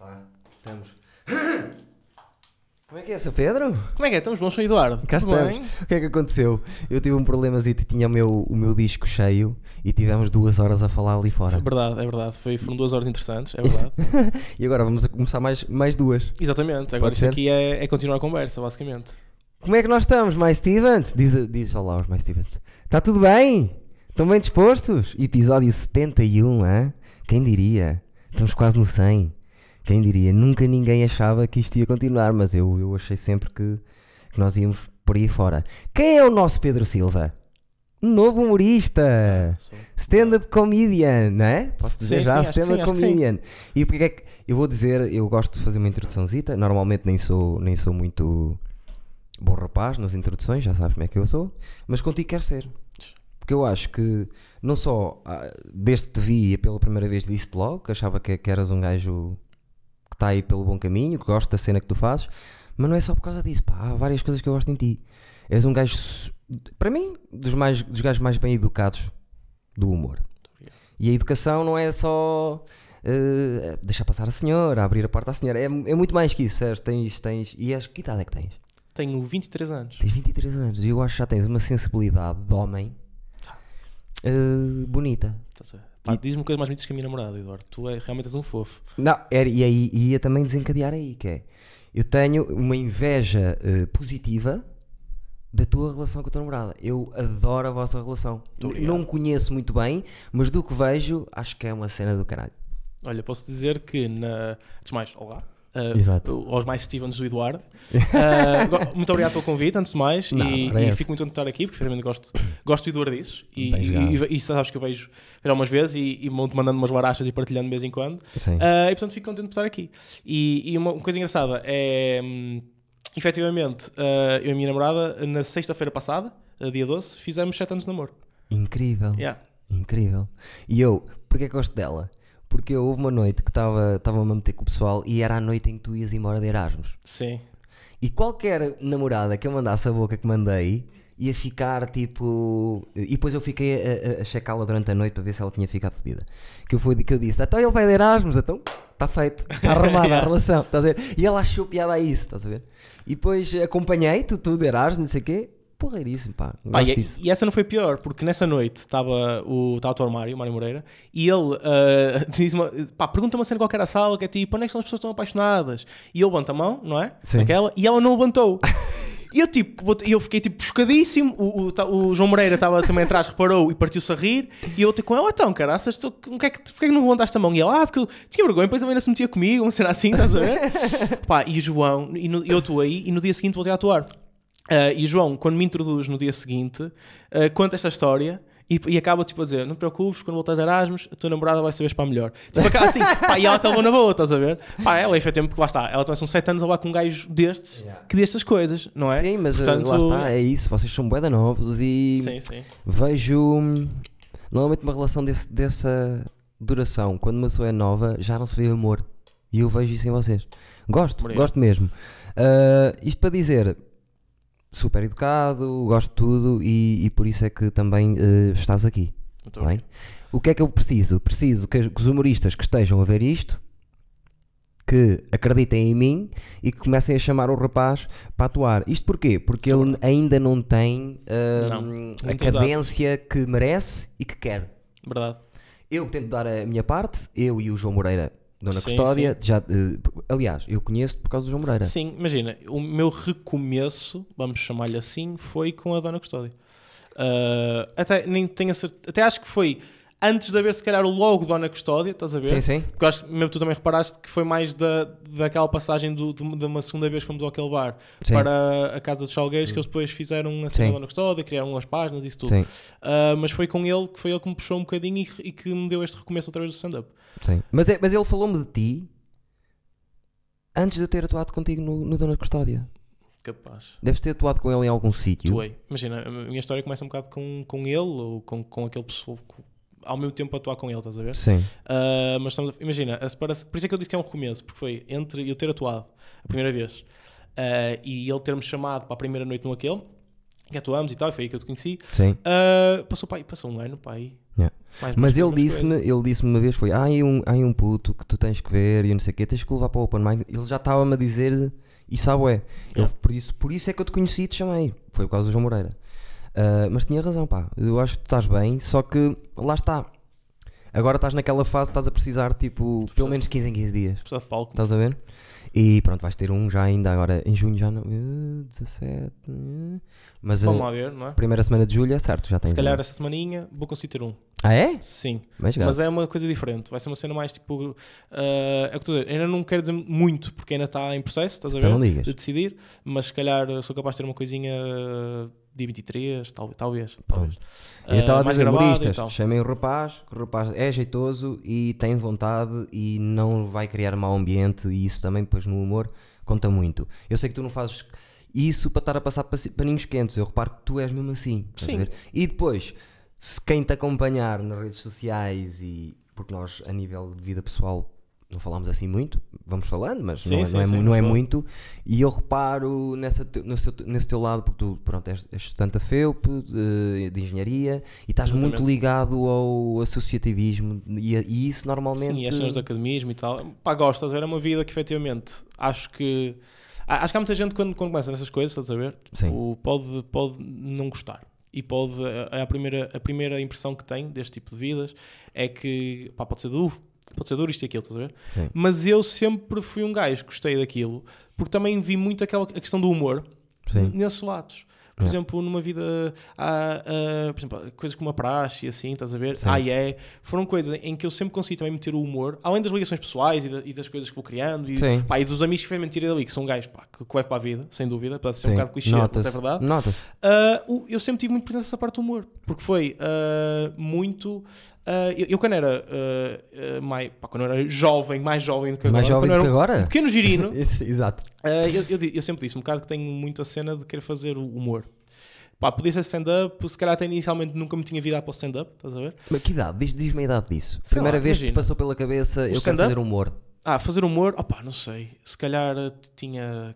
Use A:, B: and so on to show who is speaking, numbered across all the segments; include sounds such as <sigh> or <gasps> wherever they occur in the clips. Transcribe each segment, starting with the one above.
A: Tá, estamos. <coughs> Como é que é, Sr. Pedro?
B: Como é que é? Estamos bons, Sr. Eduardo?
A: Cá
B: Tudo
A: estamos.
B: bem?
A: O que é que aconteceu? Eu tive um problemazito e tinha o meu, o meu disco cheio e tivemos duas horas a falar ali
B: É
A: fora.
B: verdade, é verdade. Foi, foram duas horas interessantes, é verdade. <laughs>
A: E agora vamos a começar mais, mais duas.
B: Exatamente. Agora
A: Pode
B: isto
A: ser?
B: aqui é, é continuar a conversa, basicamente.
A: Como é que nós estamos, mais Stevens? Diz, diz olá aos mais Stevens. Está tudo bem? Estão bem dispostos? Episódio 71, hã? Quem diria? Estamos quase no 100. Quem diria? Nunca ninguém achava que isto ia continuar, mas eu, eu achei sempre que, que nós íamos por aí fora. Quem é o nosso Pedro Silva? Um novo humorista. Stand-up comedian, não é? Posso dizer
B: Sim,
A: já stand-up comedian. E porque é que eu vou dizer, eu gosto de fazer uma introduçãozita, normalmente nem sou, nem sou muito bom rapaz nas introduções, já sabes como é que eu sou, mas contigo quero ser. Porque eu acho que não só ah, desde que te vi pela primeira vez disse-te logo, que achava que, que eras um gajo que está aí pelo bom caminho, que gosto da cena que tu fazes, mas não é só por causa disso, pá, há várias coisas que eu gosto em ti. És um gajo, para mim, dos, mais, dos gajos mais bem educados do humor. E a educação não é só eh, deixar passar a senhora, abrir a porta à senhora, é, é muito mais que isso, percebes? Tens, tens, e és, que idade é que tens?
B: Tenho 23 anos.
A: Tens 23 anos e eu acho que já tens uma sensibilidade de homem eh, bonita.
B: Estás a ver? Pá, Diz-me coisas mais bonitas que a minha namorada, Eduardo. Tu é, realmente és um fofo.
A: Não, era, e aí ia também desencadear aí, que é eu tenho uma inveja eh, positiva da tua relação com a tua namorada. Eu adoro a vossa relação. Não conheço muito bem, mas do que vejo, acho que é uma cena do caralho.
B: Olha, posso dizer que na. Antes mais, olá.
A: Exato.
B: Aos mais Stevens do Eduardo. <laughs> Go- muito obrigado pelo convite, antes de mais.
A: Não,
B: e, e fico muito contente de estar aqui, porque realmente gosto, gosto do. E,
A: Bem jogado.
B: e, e, e sabes que eu vejo algumas vezes e, e vão-te mandando umas barachas e partilhando de vez em quando. Ah, e portanto fico contente por estar aqui. E, uma, uma coisa engraçada é. Hum, efetivamente, eu e a minha namorada, na sexta-feira passada, dia 12, fizemos 7 anos de namoro.
A: Incrível.
B: Yeah.
A: Incrível. E eu, porque é que gosto dela? Porque houve uma noite que estava estava a meter com o pessoal e era a noite em que tu ias embora de Erasmus.
B: Sim.
A: E qualquer namorada que eu mandasse a boca que mandei ia ficar tipo. E depois eu fiquei a, a- a checá-la durante a noite para ver se ela tinha ficado fedida. Que eu, fui, que eu disse: então ele vai de Erasmus, então está feito, está arrumada <laughs> a relação, estás a ver? E ela achou piada a isso, estás a ver? E depois acompanhei-te, tu de Erasmus, não sei o quê. Porreiríssimo, pá.
B: Pá, e,
A: disso.
B: e essa não foi pior, porque nessa noite estava o, estava o teu Mário, o Mário Moreira, e ele ah, <laughs> diz uma, pá, pergunta uma cena qualquer à sala que é tipo, onde é que estão as pessoas estão apaixonadas? E eu levanto a mão, não é?
A: Sim.
B: Naquela, e ela não levantou. <laughs> E eu tipo, eu fiquei tipo pescadíssimo. O, o, o João Moreira estava também atrás, reparou e partiu-se a rir. E eu até com ela, então, caraças, tu, que é que, porquê é que não levantaste a mão? E ela, ah, porque eu tinha vergonha, depois também não se metia comigo, uma cena assim, estás a ver? <laughs> Pá, e o João, e no- eu atuei e no dia seguinte voltei a atuar. Ah, e o João, quando me introduz no dia seguinte, ah, conta esta história. E, e acaba tipo a dizer: Não te preocupes, quando voltares a Erasmus, a tua namorada vai saber para melhor. Tipo, acaba assim, <laughs> pá, e ela está levou na boa, estás a ver? Pá, ela, efetivamente, porque lá está, ela também são 7 anos a lá com um gajo destes
A: Yeah.
B: que destas coisas, não é?
A: Sim, mas uh,
B: Portanto,
A: lá está, é isso. Vocês são bué da novos e
B: Sim, sim.
A: vejo hum, normalmente uma relação desse- dessa duração. Quando uma pessoa é nova, já não se vê amor. E eu vejo isso em vocês. Gosto,
B: Obrigado.
A: gosto mesmo. Ah, isto para dizer, super educado, gosto de tudo e, e por isso é que também eh, estás aqui.
B: Muito
A: tá bem? O que é que eu preciso? Preciso que, os humoristas que estejam a ver isto que acreditem em mim e que comecem a chamar o rapaz para atuar. Isto porquê? Porque ele ainda não tem
B: Não,
A: hum, a cadência que merece e que quer.
B: Verdade.
A: Eu tento dar a minha parte, eu e o João Moreira, Dona
B: Sim,
A: Custódia, já, eh, aliás, eu conheço por causa do João Moreira.
B: Sim, imagina, o meu recomeço, vamos chamar-lhe assim, foi com a Dona Custódia. Ah, até, nem tenho a certe- até acho que foi antes de haver se calhar o logo Dona Custódia, estás a ver?
A: Sim, sim.
B: Porque acho que mesmo tu também reparaste que foi mais da, daquela passagem do, do- de uma segunda vez que fomos àquele bar
A: Sim.
B: para a Casa dos Salgueiros que eles depois fizeram a cena Dona Custódia, criaram umas páginas e isso tudo.
A: Sim,
B: Ah, mas foi com ele que foi ele que me puxou um bocadinho e, e que me deu este recomeço através do stand-up.
A: sim. Mas, é- mas ele falou-me de ti antes de eu ter atuado contigo no, no Dona Custódia.
B: Capaz.
A: Deves ter atuado com ele em algum sítio.
B: Atuei. Imagina, a minha história começa um bocado com, com ele ou com, com aquele pessoa com- ao mesmo tempo a atuar com ele, estás a ver?
A: Sim.
B: Ah, mas estamos a- imagina, a separa por isso é que eu disse que é um recomeço, porque foi entre eu ter atuado a primeira vez ah, e ele ter-me chamado para a primeira noite no aquele, que atuamos e tal, e foi aí que eu te conheci.
A: Sim.
B: Ah, passou, pai, passou um ano, pai,
A: Yeah.
B: Mais
A: Mas ele disse-me, ele disse-me uma vez foi, aí um, aí um puto que tu tens que ver e não sei o quê, tens que levar para o Open Mic. Ele já estava-me a dizer à bué. Ele,
B: Yeah.
A: por, isso, por isso é que eu te conheci e te chamei. Foi por causa do João Moreira. Ah, mas tinha razão, pá. Eu acho que tu estás bem, só que lá está. Agora estás naquela fase, estás a precisar tipo pelo menos 15 em 15 dias.
B: Precisa de palco.
A: Estás a ver? E pronto, vais ter um já ainda agora em junho já não. eh, 17. eh, Mas
B: Vamos
A: a
B: lá ver, não é?
A: primeira semana de julho é certo, já tens.
B: Se calhar
A: um.
B: esta semaninha vou conseguir ter um.
A: Ah é?
B: Sim.
A: Mas.
B: Mas é uma coisa diferente. Vai ser uma cena mais tipo. ah, é o que estou a dizer. Ainda não quero dizer muito porque ainda está em processo, estás a ver?
A: Então não digas.
B: De decidir. Mas se calhar sou capaz de ter uma coisinha dia 23, tal, talvez. talvez.
A: Eu estava a dizer, humoristas, chamem o rapaz, que o rapaz é jeitoso e tem vontade e não vai criar mau ambiente e isso também depois no humor conta muito. Eu sei que tu não fazes isso para estar a passar paninhos quentes, eu reparo que tu és mesmo assim.
B: Sim.
A: E depois, se quem te acompanhar nas redes sociais e porque nós a nível de vida pessoal não falamos assim muito, vamos falando, mas
B: Sim,
A: não, é,
B: sim,
A: não, é,
B: sim,
A: não é muito. E eu reparo nessa, te- no seu- nesse teu lado, porque tu pronto, és, és estudante da FEUP, de, de engenharia, e estás
B: Exatamente.
A: muito ligado ao associativismo, e, a- e isso normalmente.
B: Sim, e as cenas do academismo e tal. Pá, gosto, estás a ver? É uma vida que efetivamente acho que. a- Acho que há muita gente quando, quando começa nessas coisas, estás a ver?
A: Sim.
B: Tipo, pode, pode não gostar. E pode. É a primeira, a primeira impressão que tem deste tipo de vidas é que. Pá, pode ser duro. Pode ser duro isto e aquilo, estás a ver?
A: Sim.
B: Mas eu sempre fui um gajo que gostei daquilo porque também vi muito aquela a questão do humor
A: Sim.
B: nesses lados. Por
A: Yeah.
B: exemplo, numa vida, há, há, por exemplo, coisas como a praxe e assim, estás a ver?
A: Sim.
B: Ah, é. Foram coisas em que eu sempre consegui também meter o humor, além das ligações pessoais e, da- e das coisas que vou criando e,
A: Sim.
B: pá, e dos amigos que fez mentira dali, que são gajos pá, que, levo para a vida, sem dúvida, apesar de ser um bocado clichê, mas é verdade.
A: Nota-se.
B: Ah, o- eu sempre tive muito presente essa parte do humor, porque foi ah, muito. ah, eu, eu quando era ah, ah, mais, pá, quando era jovem, mais jovem do que agora,
A: Mais jovem do que
B: era um
A: agora?
B: pequeno girino, <laughs>
A: Exato.
B: ah, eu, eu eu sempre disse um bocado que tenho muito a cena de querer fazer o humor. Pá, podia ser stand-up, se calhar até inicialmente nunca me tinha virado para o stand-up, estás a ver?
A: Mas que idade? Diz- Diz-me a idade disso.
B: Sei
A: Primeira
B: lá,
A: vez que te
B: imagina.
A: passou pela cabeça, eu quero fazer humor.
B: Ah, fazer humor, opá, não sei, se calhar eh, tinha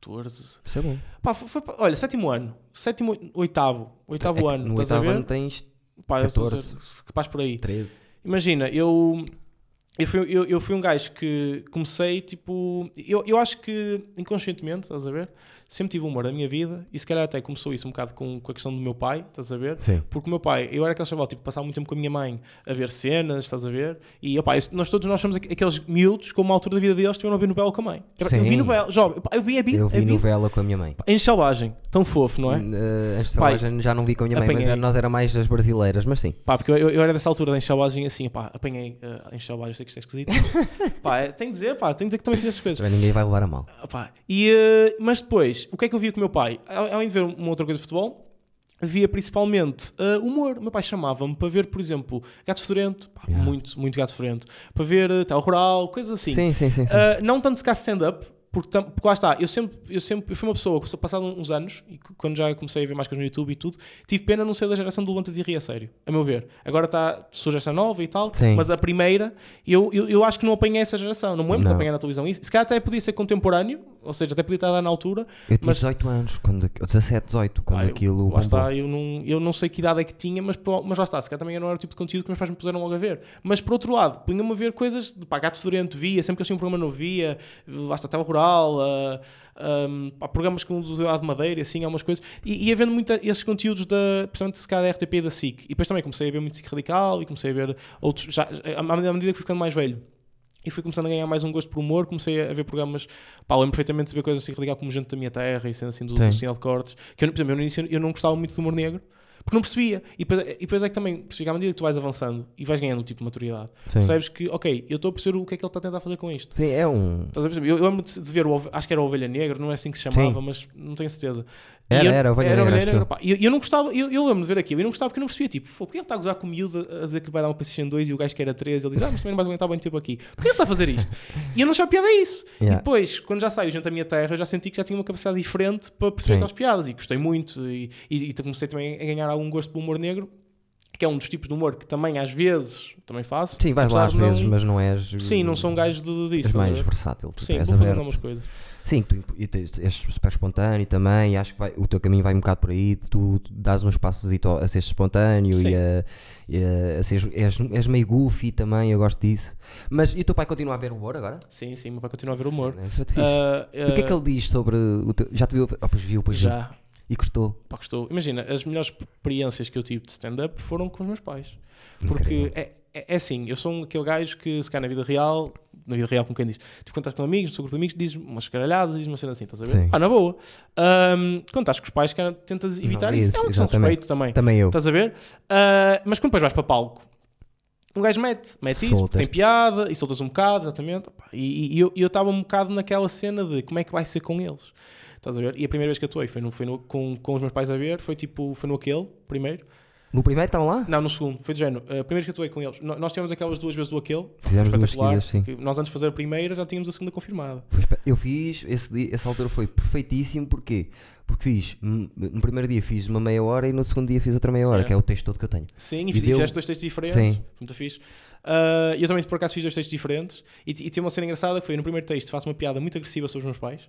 B: 14.
A: Isso é bom.
B: Pá, foi, foi- olha, sétimo ano, sétimo, oitavo, oitavo
A: É
B: ano,
A: no oitavo ano tens
B: Pá, eu estou a
A: 14.
B: dizer, capaz por aí.
A: 13.
B: Imagina, eu, eu, fui, eu, eu fui um gajo que comecei, tipo... Eu, eu acho que, inconscientemente, estás a ver? Sempre tive humor na minha vida e se calhar até começou isso um bocado com, com a questão do meu pai, estás a ver?
A: Sim.
B: Porque o meu pai, eu era aquele chaval, tipo, passava muito tempo com a minha mãe a ver cenas, estás a ver? E, opá, nós todos nós somos aqu- aqueles miúdos, com uma altura da vida deles, estiveram a ver novela com a mãe. Eu, eu
A: Sim.
B: vi novela, jovem, opá, eu vi, eu vi,
A: Eu vi
B: eu vi
A: novela com a minha mãe.
B: em selvagem, tão fofo, não é?
A: Uh, esta
B: Pai,
A: selvagem já não vi com a minha mãe,
B: apanhei.
A: mas nós era mais das brasileiras, mas sim.
B: Pá, porque eu, eu era dessa altura da enxalagem assim, pá, apanhei uh, enxalagem, sei que isto é esquisito. <laughs> pá, é- tenho de dizer, pá, tenho de dizer que também fiz essas coisas.
A: Também ninguém vai levar a mal.
B: Pá, e, uh, mas depois, o que é que eu via com o meu pai? Al- Além de ver uma outra coisa de futebol, via principalmente uh, humor. O meu pai chamava-me para ver, por exemplo, Gato Fedorento,
A: Yeah.
B: muito, muito Gato Fedorento, para ver uh, Tel Rural, coisas assim.
A: Sim, sim, sim. sim.
B: Uh, não tanto se cá stand-up, porque, tam- porque lá está, eu sempre, eu sempre eu fui uma pessoa que, passado uns anos, e quando já comecei a ver mais coisas no YouTube e tudo, tive pena de não ser da geração do Levanta de Rir a sério, a meu ver. Agora está, surge esta nova e tal,
A: Sim.
B: mas a primeira, eu, eu, eu acho que não apanhei essa geração, não me lembro de
A: Não.
B: apanhar na televisão isso. Se calhar até podia ser contemporâneo, ou seja, até podia estar lá na altura,
A: eu tinha
B: mas-
A: 18 anos, quando, 17, 18, quando
B: eu-
A: aquilo.
B: lá está, eu não, eu não sei que idade é que tinha, mas, mas lá está, se calhar também eu não era o tipo de conteúdo que meus pais me puseram logo a ver. Mas por outro lado, punham-me a ver coisas de pá, gato fedorento, via, sempre que eles tinham um programa novo, via, lá está, Tela Rural, ah, ahm, pá, programas como o de Madeira, e assim, algumas coisas, e ia vendo muito esses conteúdos, da, principalmente se calhar da RTP e da SIC. E depois também comecei a ver muito SIC Radical e comecei a ver outros, já, à medida à medida que fui ficando mais velho. E fui começando a ganhar mais um gosto por humor, comecei a ver programas, pá, lembro perfeitamente de ver coisas assim radical como Gente da Minha Terra e sendo assim do,
A: Sim.
B: do Sinal de Cortes, que eu, por exemplo, eu no início eu não gostava muito do humor negro, porque não percebia. E depois, e depois é que também percebi que à medida que tu vais avançando e vais ganhando um tipo de maturidade,
A: Sim.
B: percebes que, ok, eu estou a perceber o que é que ele está a tentar fazer com isto.
A: Sim, é um.
B: Estás a perceber? Eu, eu lembro de, ver, o, acho que era a Ovelha Negra, não é assim que se chamava, mas não tenho certeza.
A: Era,
B: eu-
A: era, Ovelha Negra, acho eu.
B: pá. E eu, eu não gostava, eu, eu lembro de ver aquilo, eu não gostava porque eu não percebia, tipo, "Fô, porque ele está a gozar com o miúdo a a dizer que vai dar uma PlayStation 2 e o gajo que era 13, ele diz, ah, mas também não vais aguentar bem tempo aqui. Porquê ele está a fazer isto? E eu não achava piada a isso.
A: Yeah.
B: E depois, quando já saiu Gente da Minha Terra, eu já senti que já tinha uma capacidade diferente para perceber aquelas piadas e gostei muito e, e, e comecei também a ganhar algum gosto pelo humor negro. que é um dos tipos de humor que também às vezes também faço.
A: Sim, vais lá às
B: não-
A: vezes, mas não és.
B: Sim, não sou um gajo de,
A: És
B: disso. a
A: mais
B: ver?
A: versátil. tipo,
B: Sim,
A: és
B: vou fazendo
A: aberto.
B: algumas coisas.
A: Sim, tu e tens- és super espontâneo também. e Acho que vai- o teu caminho vai um bocado por aí. Tu, tu dás uns passos a ser espontâneo
B: Sim.
A: e, a, e a- a seres- és, és meio goofy também. Eu gosto disso. Mas e o teu pai continua a ver humor agora?
B: Sim, sim, meu pai continua a ver humor.
A: Sim, é fixe.
B: Ah,
A: o que é que
B: ah,
A: ele diz sobre o teu. Já te viu? Oh, pois viu, pois.
B: Já,
A: E gostou.
B: pá, gostou. Imagina, as melhores experiências que eu tive de stand-up foram com os meus pais. Porque é, é, é assim, eu sou um- aquele gajo que se calhar na vida real, na vida real como quem diz, tipo, quando estás com amigos, no seu grupo de amigos, dizes umas caralhadas, dizes uma cena assim, estás a ver?
A: Sim.
B: Ah, na boa. Ahm, quando estás com os pais, cara, tentas evitar
A: Não
B: isso.
A: dizes,
B: É uma questão de respeito também.
A: Também eu.
B: Estás a ver? Ah, mas quando depois vais para palco, um gajo mete, mete isso, tem piada e soltas um bocado, exatamente. E, e eu eu estava um bocado naquela cena de como é que vai ser com eles. Estás a ver? E a primeira vez que atuei foi, no, foi no, com, com os meus pais a ver, foi tipo, foi no aquele, primeiro.
A: No primeiro estavam lá?
B: Não, no segundo, foi de género. A primeira vez que atuei com eles, no- nós tivemos aquelas duas vezes do aquele.
A: Fizemos duas seguidas, sim.
B: Nós antes de fazer a primeira já tínhamos a segunda confirmada.
A: Eu fiz, esse dia, essa altura foi perfeitíssimo, porquê? Porque fiz, hum, no primeiro dia fiz uma meia hora e no segundo dia fiz outra meia hora,
B: É.
A: que é o texto todo que eu tenho.
B: Sim, e,
A: E
B: fiz-
A: deu-
B: fizeste dois textos diferentes.
A: Sim.
B: Muito fixe. Ah, eu também, por acaso, fiz dois textos diferentes. E, e tinha uma cena engraçada que foi no primeiro texto faço uma piada muito agressiva sobre os meus pais.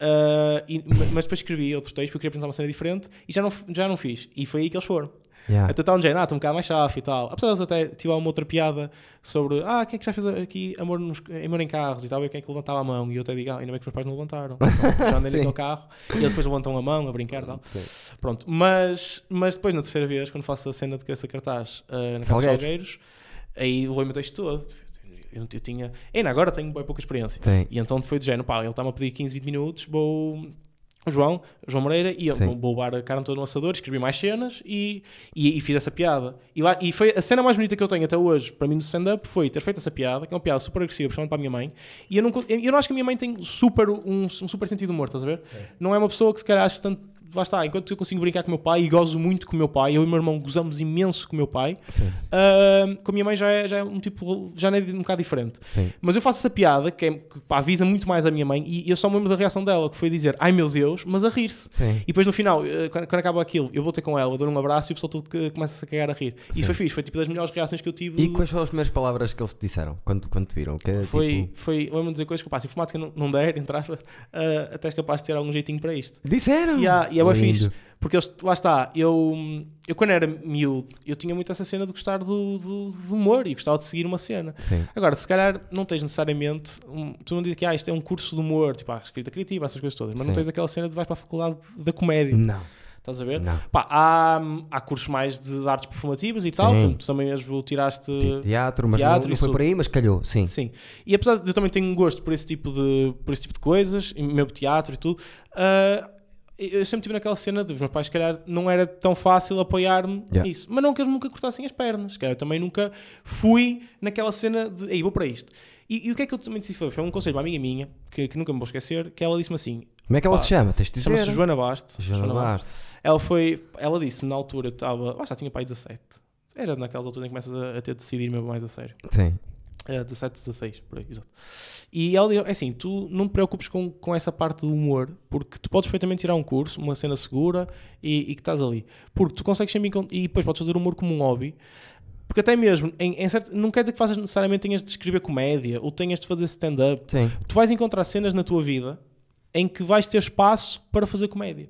B: Ah, e- ma- mas depois escrevi outro texto porque eu queria apresentar uma cena diferente e já não, já não fiz. E foi aí que eles foram.
A: Yeah.
B: Então estava um género, ah, estou um bocado mais chave e tal. Apesar deles até tiver uma outra piada sobre, ah, quem é que já fez aqui amor, nos, amor em carros e tal, e quem é que levantava a mão. E eu até digo, ah, ainda bem que os meus pais não levantaram. <laughs> já andei naquele carro e eles depois levantam a mão a brincar e tal.
A: Sim.
B: Pronto, mas, mas depois na terceira vez, quando faço a cena de cabeça de cartaz uh, na Casa dos
A: Salgueiros.
B: Salgueiros, aí meu texto todo. Eu, eu tinha. Ainda agora tenho bem pouca experiência.
A: Sim.
B: E então foi do género, pá, ele está-me a pedir 15, 20 minutos, vou. João, João Moreira, e eu
A: Sim.
B: vou, a carne toda no assador, escrevi mais cenas e, e, e fiz essa piada. E, lá, e foi a cena mais bonita que eu tenho até hoje, para mim, no stand-up, foi ter feito essa piada, que é uma piada super agressiva, principalmente para a minha mãe. E eu não, eu não acho que a minha mãe tem super, um, um super sentido de humor, estás a ver? Não é uma pessoa que se calhar acha tanto. Lá está, enquanto eu consigo brincar com o meu pai e gozo muito com o meu pai, eu e o meu irmão gozamos imenso com o meu pai, ah, com a minha mãe já é, já é um tipo, já é um bocado diferente.
A: Sim.
B: Mas eu faço essa piada que, é, que pá, avisa muito mais a minha mãe e eu só me lembro da reação dela, que foi dizer ai meu Deus, mas a rir-se. E depois no final, eh, quando, quando acaba aquilo, eu vou ter com ela, dou um abraço e o pessoal todo que- começa a cagar a rir. E
A: Sim.
B: isso foi fixe, foi tipo das melhores reações que eu tive.
A: E quais foram as primeiras palavras que eles te disseram quando, quando te viram? Que, é,
B: Foi,
A: tipo,
B: foi de dizer coisas que, pá, se informática não, não der, entre aspas, <laughs> eh, até és capaz de ter algum jeitinho para isto.
A: disseram!
B: E, há- e é bem fixe, porque eles, lá está, eu, eu quando era miúdo, eu tinha muito essa cena de gostar do, do, do humor e gostava de seguir uma cena.
A: Sim.
B: Agora, se calhar não tens necessariamente. Um, tu não dizes que ah, isto é um curso de humor, tipo, ah, escrita criativa, essas coisas todas, mas não
A: Sim.
B: tens aquela cena de vais para a faculdade da comédia.
A: Não.
B: Estás a ver?
A: Não.
B: Pá, há, há cursos mais de artes performativas e tal, tu também mesmo tiraste.
A: Te- Teatro, mas
B: teatro,
A: não, não foi por aí, mas calhou, sim.
B: Sim. E apesar de eu também tenho um gosto por esse tipo de, por esse tipo de coisas, mesmo teatro e tudo, ah, eu sempre tive naquela cena de os meus pais, se calhar, não era tão fácil apoiar-me
A: Yeah.
B: nisso. Mas não que eles nunca cortassem as pernas. Calhar, eu também nunca fui naquela cena de, ei, vou para isto. E, e o que é que eu também disse? Foi, foi um conselho para uma amiga minha, que, que nunca me vou esquecer, que ela disse-me assim,
A: Como é que ela
B: Pá,
A: se chama? Tens de dizer.
B: chama-se Joana Basto.
A: Joana Bastos.
B: Ela foi, ela disse-me na altura, eu estava, já tinha pai 17. Era naquelas alturas em que começas a, a ter de decidir mesmo mais a sério.
A: Sim.
B: É, 17, 16, por aí, exato. E ela é assim, tu não te preocupes com, com essa parte do humor, porque tu podes perfeitamente tirar um curso, uma cena segura, e, e que estás ali. Porque tu consegues sempre, e depois podes fazer humor como um hobby, porque até mesmo, em, em certo, não quer dizer que faças necessariamente tenhas de escrever comédia, ou tenhas de fazer stand-up, tu vais encontrar cenas na tua vida em que vais ter espaço para fazer comédia.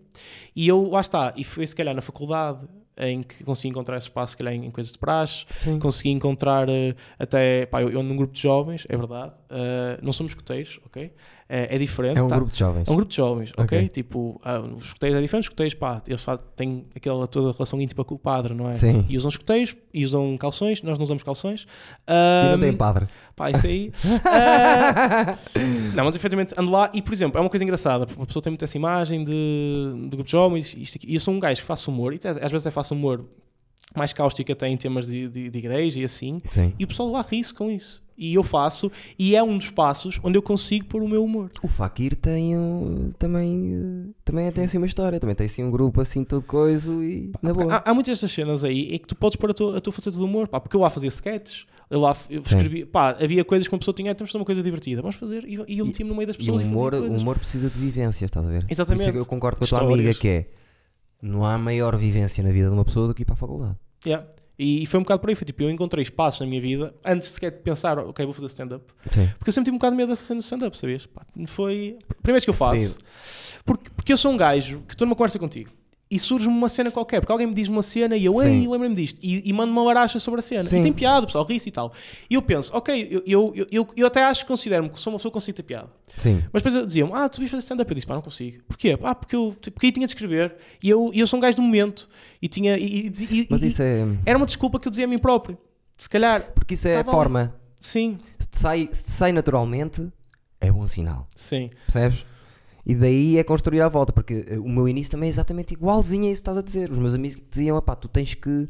B: E eu, lá está, e foi se calhar na faculdade em que consegui encontrar esse espaço, se calhar em, coisas de praxe,
A: Sim.
B: consegui encontrar eh, até, pá, eu, eu num grupo de jovens, é verdade, eh, não somos escuteiros, ok? É, é diferente.
A: É um
B: tá?
A: grupo de jovens.
B: É um grupo de jovens, ok?
A: Ok.
B: Tipo, ah, os escuteiros é diferente, os escuteiros, pá, eles têm aquela toda a relação íntima com o padre, não é?
A: Sim.
B: E usam escuteiros, e usam calções, nós não usamos calções.
A: E não tem padre.
B: Pá, isso aí. <laughs> Ah, não, mas efetivamente ando lá e, por exemplo, é uma coisa engraçada, porque uma pessoa tem muito essa imagem de, de grupo de jovens, isto aqui, e eu sou um gajo que faço humor, e às vezes até faço humor mais cáustico até em temas de, de, de igreja e assim,
A: Sim.
B: e o pessoal lá ri-se com isso. E eu faço, e é um dos passos onde eu consigo pôr o meu humor.
A: O Fakir tem um, também, eh, também tem assim uma história, também tem assim um grupo assim todo coisa e na boa.
B: Há, há muitas destas cenas aí em que tu podes pôr a tua, a tua faceta de humor, pá, porque eu lá fazia sketches, eu lá eu escrevi, pá, havia coisas que uma pessoa tinha, "Ah, temos de fazer uma coisa divertida, vamos fazer, e, e eu
A: E-
B: metia-me no meio das
A: E o
B: pessoas e,
A: humor,
B: fazia
A: o humor precisa de vivências, estás a ver?
B: Exatamente.
A: é que eu concordo com a tua
B: Histórias.
A: amiga que é não há maior vivência na vida de uma pessoa do que ir para a faculdade.
B: Yeah. E, e foi um bocado por aí. Foi tipo, eu encontrei espaços na minha vida antes sequer de pensar, ok, vou fazer stand-up. Porque eu sempre tive um bocado de medo dessa cena do stand-up, sabias? Pá, foi. Primeira vez que eu faço. Porque, porque eu sou um gajo que estou numa conversa contigo e surge-me uma cena qualquer, porque alguém me diz uma cena e eu, ei,
A: Sim.
B: lembra-me disto, e, e mando uma baracha sobre a cena.
A: Sim.
B: E tem piada, o pessoal ri-se e tal. E eu penso, ok, eu, eu, eu, eu, eu até acho que considero-me que sou uma pessoa que consigo ter piada.
A: Sim.
B: Mas depois diziam, ah, tu vais fazer stand-up. Eu disse, pá, não consigo. Porquê? Ah, porque eu, porque aí tinha de escrever e eu, eu sou um gajo do momento e tinha. E, e-
A: Mas isso é.
B: Era uma desculpa que eu dizia a mim próprio. Se calhar,
A: Porque isso é a
B: Tava ali.
A: forma.
B: sim,
A: Se te, sai, se te sai naturalmente, é bom sinal.
B: sim.
A: Percebes? E daí é construir à volta, porque eh, o meu início também é exatamente igualzinho a isso que estás a dizer. Os meus amigos diziam, pá, tu tens que.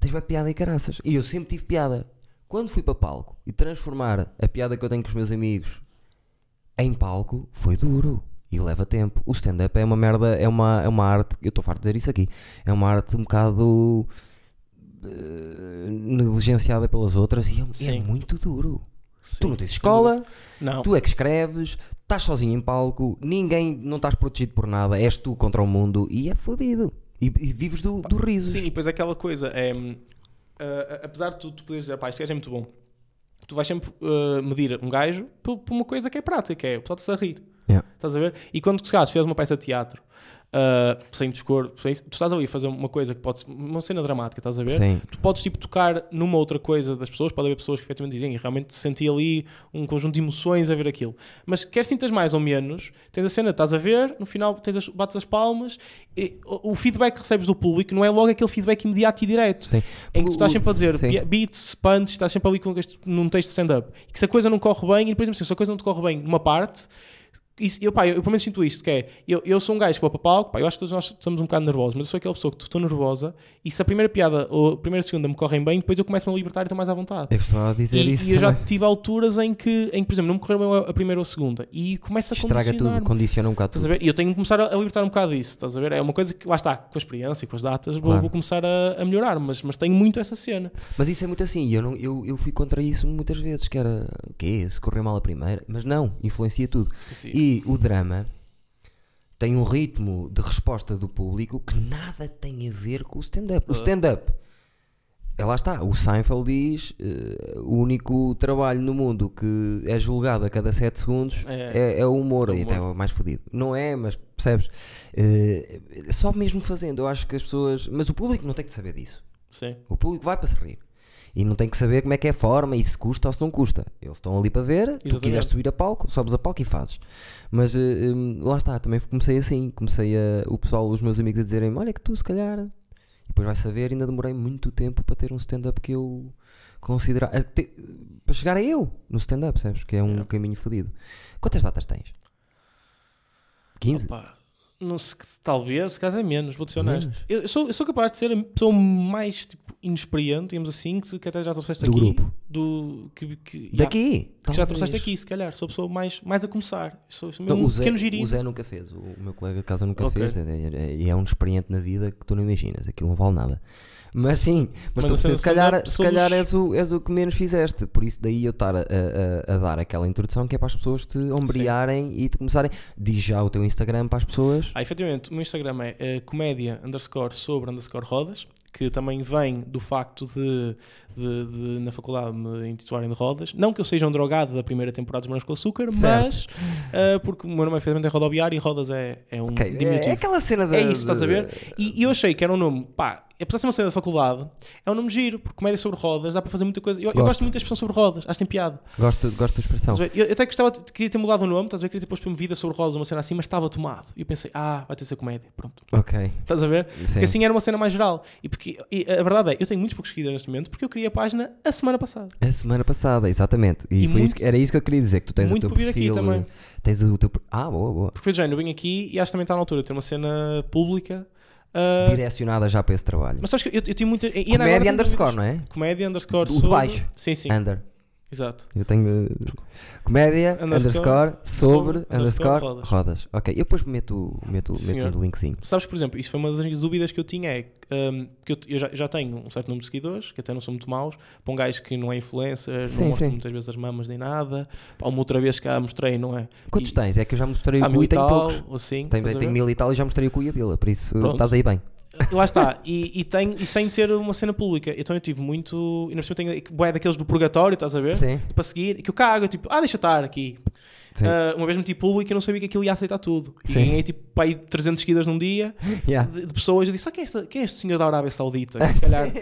A: tens bem piada e caraças. E eu sempre tive piada. Quando fui para palco e transformar a piada que eu tenho com os meus amigos em palco, foi duro. E leva tempo. O stand-up é uma merda, é uma, é uma arte, eu estou farto de dizer isso aqui, é uma arte um bocado eh, negligenciada pelas outras e é, é muito duro.
B: sim,
A: Tu não tens escola.
B: Não.
A: Tu é que escreves, estás sozinho em palco, ninguém, não estás protegido por nada, és tu contra o mundo e é fodido. E, e vives do, do riso.
B: Sim, e depois aquela coisa é. ah, apesar de tu, tu poderes dizer, pá, este gajo é muito bom, tu vais sempre ah, medir um gajo por, por uma coisa que é prática, que é o pessoal está-se a rir.
A: Yeah.
B: Estás a ver? E quando se fizeres uma peça de teatro ah, sem discor, sem, tu estás ali a fazer uma coisa que pode ser uma cena dramática, estás a ver?
A: Sim.
B: Tu podes tipo tocar numa outra coisa das pessoas, pode haver pessoas que efetivamente dizem realmente senti ali um conjunto de emoções a ver aquilo. Mas quer sintas mais ou menos, tens a cena, estás a ver, no final tens as, bates as palmas, e o, o feedback que recebes do público não é logo aquele feedback imediato e direto.
A: Sim.
B: Em que tu estás sempre a dizer
A: sim.
B: beats, punch, estás sempre ali com num texto de stand-up. E que se a coisa não corre bem, e depois assim, se a coisa não te corre bem numa parte, isso, eu, pá, eu, eu pelo menos sinto isto, que é, eu, eu sou um gajo que vou para palco, pá, eu acho que todos nós estamos um bocado nervosos, mas eu sou aquela pessoa que estou nervosa, e se a primeira piada ou a primeira segunda me correm bem, depois eu começo-me a libertar e estou mais à vontade.
A: Eu de dizer
B: E,
A: isso.
B: e eu já tive alturas em que, em que, por exemplo, não me correu bem a, a primeira ou a segunda, e começa a
A: Estraga tudo, condiciona um bocado
B: Estás a
A: tudo.
B: ver? E eu tenho que começar a, a libertar um bocado disso, estás a ver? É uma coisa que, lá está, com a experiência e com as datas, vou,
A: Claro.
B: vou começar a, a melhorar, mas, mas tenho muito essa cena.
A: Mas isso é muito assim, eu, não, eu, eu fui contra isso muitas vezes, que era o quê? Se correr mal a primeira, mas não, influencia tudo.
B: Assim,
A: E o drama tem um ritmo de resposta do público que nada tem a ver com o stand-up. O stand-up, é lá está, o Seinfeld diz: eh, o único trabalho no mundo que é julgado a cada 7 segundos
B: É.
A: é, é o humor,
B: É
A: e até é o mais fodido. Não é, mas percebes? Eh, só mesmo fazendo, eu acho que as pessoas. Mas o público não tem que saber disso.
B: Sim.
A: O público vai para se rir. E não tem que saber como é que é a forma e se custa ou se não custa. Eles estão ali para ver, tu
B: Exatamente.
A: quiseres subir a palco, sobes a palco e fazes. Mas hum, lá está, também comecei assim. Comecei a, o pessoal, os meus amigos a dizerem olha que tu se calhar. E depois vai saber, ainda demorei muito tempo para ter um stand-up que eu considerar. para chegar a eu no stand-up, sabes? Que é um
B: Yeah.
A: caminho fodido. Quantas datas tens? 15?
B: Opa, não sei, talvez, se calhar é menos, vou-te ser
A: Menos?
B: honesto. Eu, eu sou, eu sou capaz de ser a pessoa mais tipo, inexperiente, digamos assim, que, se- que até já trouxeste
A: Do
B: aqui.
A: grupo.
B: Do, que, que, já-
A: Daqui?
B: que já trouxeste aqui, se calhar. Sou a pessoa mais, mais a começar. Sou,
A: Então,
B: mesmo
A: o,
B: um
A: Zé,
B: pequeno girinho.
A: o Zé nunca fez, o, o meu colega de casa nunca
B: Ok.
A: fez, é- é- e é, um inexperiente na vida que tu não imaginas, aquilo não vale nada. Mas sim, mas,
B: Mas
A: tu, se, calhar, se calhar és, o, és o que menos fizeste, por isso daí eu estar a, a- a- dar aquela introdução que é para as pessoas te ombrearem e te começarem. Diz já o teu Instagram para as pessoas.
B: Ah, efetivamente, o meu Instagram é eh, comédia underscore sobre underscore rodas, que também vem do facto de, de, de, na faculdade me intitularem de rodas. Não que eu seja um drogado da primeira temporada dos Morangos com Açúcar,
A: Certo.
B: mas eh, porque o meu nome efetivamente é rodoviário e rodas é, é um
A: Ok,
B: diminutivo.
A: é, é aquela cena da.
B: É isso, estás a ver? E, e eu achei que era um nome, pá, apesar de ser uma cena da faculdade, é um nome giro, porque comédia sobre rodas dá para fazer muita coisa. Eu, eu
A: Gosto.
B: gosto muito da expressão sobre rodas, acho que tem piada.
A: Gosto, gosto da expressão.
B: Ver? Eu, eu até gostava, de, queria ter mudado o nome, estás a ver? Queria ter posto uma vida sobre rodas, uma cena assim, mas estava tomado. E eu pensei, ah, vai ter de ser comédia, pronto.
A: Ok.
B: Estás a ver?
A: Sim.
B: Porque assim era uma cena mais geral. E, porque, e a verdade é, eu tenho muitos poucos seguidores neste momento, porque eu criei a página a semana passada.
A: A semana passada, exatamente. E,
B: E
A: isso
B: muito-
A: que- era isso que eu queria dizer: que tu tens
B: muito
A: o teu
B: por vir aqui
A: perfil.
B: também.
A: Tens o teu. Ah, boa, boa.
B: Porque, já, eu vim aqui e acho que também está na altura de ter uma cena pública. Ah,
A: Direcionada já para esse trabalho.
B: mas sabes que eu, eu tenho muita. agora
A: Comédia underscore, não é?
B: Comédia underscore
A: O de baixo.
B: Sim, sim.
A: Under.
B: Exato.
A: Eu tenho uh, comédia
B: Underscore,
A: underscore, sobre underscore
B: underscore,
A: rodas.
B: rodas.
A: Ok, eu depois meto, meto,
B: Senhor.
A: meto um linkzinho.
B: Sabes, por exemplo, isso foi uma das dúvidas que eu tinha, é um, que eu, eu já, já tenho um certo número de seguidores, que até não são muito maus, para um gajo que não é influencer,
A: Sim,
B: não mostra muitas vezes as mamas nem nada, para uma outra vez que cá mostrei, não é?
A: Quantos
B: E-
A: tens? É que eu já mostrei o cu
B: e
A: tenho poucos.
B: ou assim,
A: Tenho, mil e tal e já mostrei o cu e a pila, por isso
B: Pronto.
A: estás aí bem.
B: Lá está, e, e, tenho, e sem ter uma cena pública. Então eu tive muito. E na tenho boé daqueles do purgatório, estás a ver?
A: Sim.
B: Para seguir, que eu cago, tipo, ah, deixa estar aqui. Uh, uma vez meti público e eu não sabia que aquilo ia aceitar tudo. E
A: Sim.
B: ganhei tipo aí 300 seguidas num dia <laughs>
A: Yeah.
B: de, de pessoas. Eu disse: ah, quem é, este, quem é este senhor da Arábia Saudita? Que <laughs> se calhar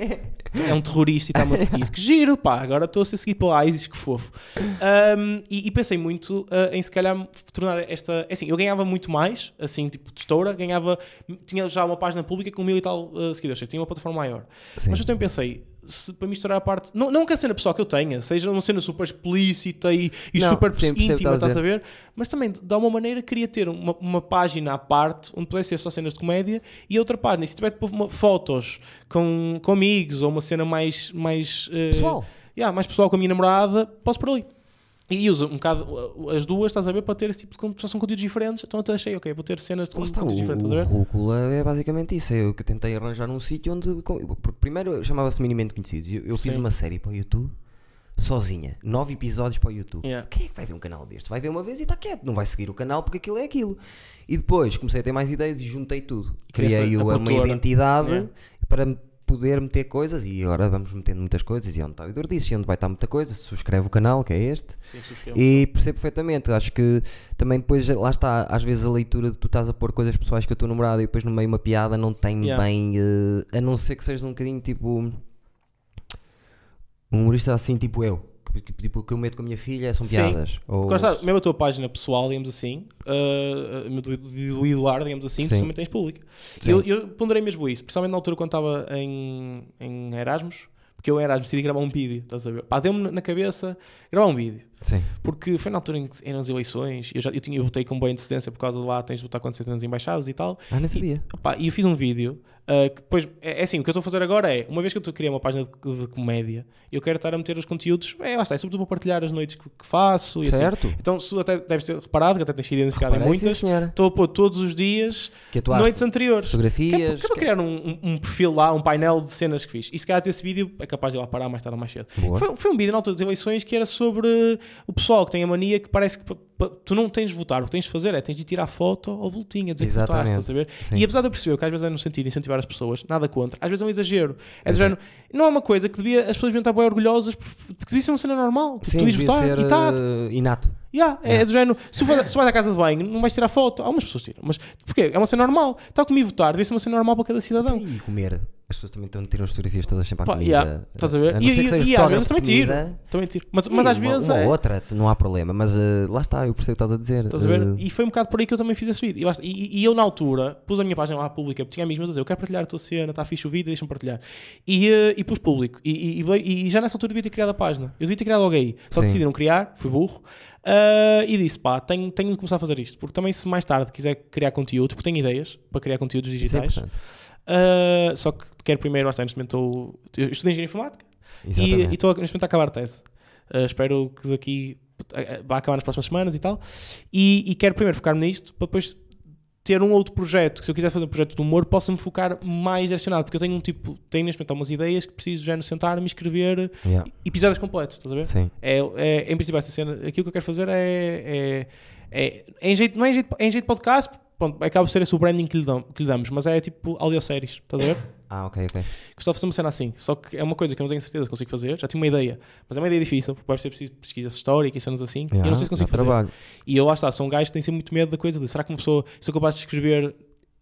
B: é um terrorista e está-me a seguir. Que giro, pá, agora estou a ser seguido pela ISIS, que fofo. Um, e, e pensei muito uh, em se calhar tornar esta. é Assim, eu ganhava muito mais, assim, tipo de estoura, ganhava. Tinha já uma página pública com mil e tal uh, seguidores, eu tinha uma plataforma maior.
A: Sim.
B: Mas eu também pensei, se, para misturar a parte. Não, não que a cena pessoal que eu tenha seja uma cena super explícita e, e
A: Não,
B: super
A: sim,
B: íntima,
A: estás a
B: ver? Mas também, de alguma maneira, queria ter uma, uma página à parte onde pudesse ser só cenas de comédia e outra página. E se tiver tipo, uma- fotos com, com amigos ou uma cena mais. mais eh,
A: Pessoal.
B: yeah, mais pessoal com a minha namorada, posso por ali. E uso um bocado uh, as duas, estás a ver, para ter esse tipo de conteúdos, são conteúdos diferentes. Então até achei, ok, vou ter cenas de
A: Lá está,
B: conteúdos diferentes, estás a
A: o
B: ver?
A: Rúcula é basicamente isso. Eu que tentei arranjar um sítio onde. Porque primeiro chamava-se Minimamente Conhecidos. Eu, eu fiz uma série para o YouTube sozinha. Nove episódios para o YouTube.
B: Yeah.
A: Quem é que vai ver um canal deste? Vai ver uma vez e está quieto. Não vai seguir o canal porque aquilo é aquilo. E depois comecei a ter mais ideias e juntei tudo. Criei
B: a
A: uma
B: produtora.
A: identidade
B: Yeah.
A: para me poder meter coisas e agora vamos metendo muitas coisas. E onde está o Idor disse, e onde vai estar muita coisa, subscreve o canal, que é este.
B: Sim.
A: E percebo perfeitamente, acho que também depois, lá está, às vezes a leitura de tu estás a pôr coisas pessoais com a tua namorada e depois no meio uma piada não tem
B: Yeah.
A: bem, eh, a não ser que sejas um bocadinho tipo um humorista assim tipo eu, que, que- tipo o que eu meto com a minha filha são
B: Sim.
A: piadas. Ou,
B: Porque está, mesmo a tua página pessoal, digamos assim, uh, uh, do, do Eduardo, digamos assim, também tens pública.
A: Sim.
B: Eu, eu ponderei mesmo isso, principalmente na altura quando estava em, em Erasmus, porque eu em Erasmus decidi gravar um vídeo, estás a ver? Pá, deu-me na cabeça gravar um vídeo.
A: Sim.
B: Porque foi na altura em que eram as eleições, eu já eu tinha eu votei com boa antecedência por causa de lá tens de votar quando nas embaixadas e tal.
A: Ah, nem sabia.
B: Opa, e eu fiz um vídeo uh, que depois, é, é assim, o que eu estou a fazer agora é, uma vez que eu estou a criar uma página de, de comédia, eu quero estar a meter os conteúdos, é, lá está, é sobretudo para partilhar as noites que, que faço e assim.
A: certo?
B: Então, se tu até deves ter reparado, que até tens sido identificado em
A: Reparei, sim,
B: muitas, estou a pôr todos os dias
A: tua
B: noites
A: arte,
B: anteriores. É,
A: fotografias.
B: que é criar um, um- um perfil lá, um painel de cenas que fiz. E se calhar esse vídeo é capaz de ir lá parar mais tarde ou mais cedo. Foi, foi um vídeo na altura das eleições que era sobre o pessoal que tem a mania que parece que tu não tens de votar, o que tens de fazer é tens de tirar foto ao boletim, a dizer que votaste,
A: Exatamente.
B: a ver?
A: Sim.
B: E apesar de eu perceber que às vezes é no sentido de incentivar as pessoas, nada contra, às vezes é um exagero. É do género, não é uma coisa que devia, as pessoas deviam estar bem orgulhosas por- porque devia ser uma cena normal. Tipo,
A: Sim,
B: tu ires votar e tá,
A: inato.
B: Yeah, é,
A: Yeah.
B: do género, se vais, se vais à casa de banho, não vais tirar foto. Algumas pessoas tiram, mas porquê? É uma cena normal. Tal como ir votar, devia ser uma cena normal para cada cidadão.
A: E comer. As pessoas também estão tiram as fotografias todas sempre à
B: Pá,
A: comida.
B: yeah, estás a ver?
A: não
B: E,
A: ser que
B: e, e às vezes também tiro.
A: comida.
B: Também tiro. Mas, mas às
A: uma-
B: vezes
A: uma
B: é.
A: ou outra, não há problema, mas eh, lá está, eu percebo o que estás a dizer.
B: Estás a ver?
A: Eh,
B: E foi um bocado por aí que eu também fiz esse vídeo. E, lá está. E- e eu, na altura, pus a minha página lá pública, porque tinha amigos meus a dizer: Eu quero partilhar a tua cena, está fixe o vídeo, deixa-me partilhar. E, eh, e pus público. E, e- e veio- e já nessa altura devia ter criado a página. Eu devia ter criado logo aí. Só
A: Sim.
B: decidi não criar, fui burro. Ah, e disse: Pá, tenho, tenho de começar a fazer isto. Porque também, se mais tarde quiser criar conteúdo, porque tenho ideias para criar conteúdos digitais. Ah, só que quero primeiro, lá neste momento, estou- eu estudei engenharia informática. E
A: Exatamente.
B: e estou neste momento a acabar a tese. Uh, espero que daqui uh, vá acabar nas próximas semanas e tal. E, e quero primeiro focar-me nisto para depois ter um outro projeto que se eu quiser fazer um projeto de humor possa-me focar mais direcionado porque eu tenho um tipo tenho neste momento algumas ideias que preciso já no sentar-me escrever
A: Yeah.
B: episódios completos estás a ver?
A: Sim.
B: É, é, em princípio essa cena aquilo que eu quero fazer é, é, é, em jeito, não é em jeito, é em jeito podcast pronto, acaba por ser esse o branding que lhe, dam- que lhe damos mas é tipo audioséries estás a ver? <laughs>
A: Ah, ok, ok.
B: Gostava de fazer uma cena assim, só que é uma coisa que eu não tenho certeza que consigo fazer. Já tinha uma ideia, mas é uma ideia difícil, porque vai ser preciso pesquisa histórica e cenas assim. e eu não sei se consigo fazer.
A: trabalho.
B: E eu lá está, sou um gajo que tem sempre muito medo da coisa de será que uma pessoa, sou capaz de escrever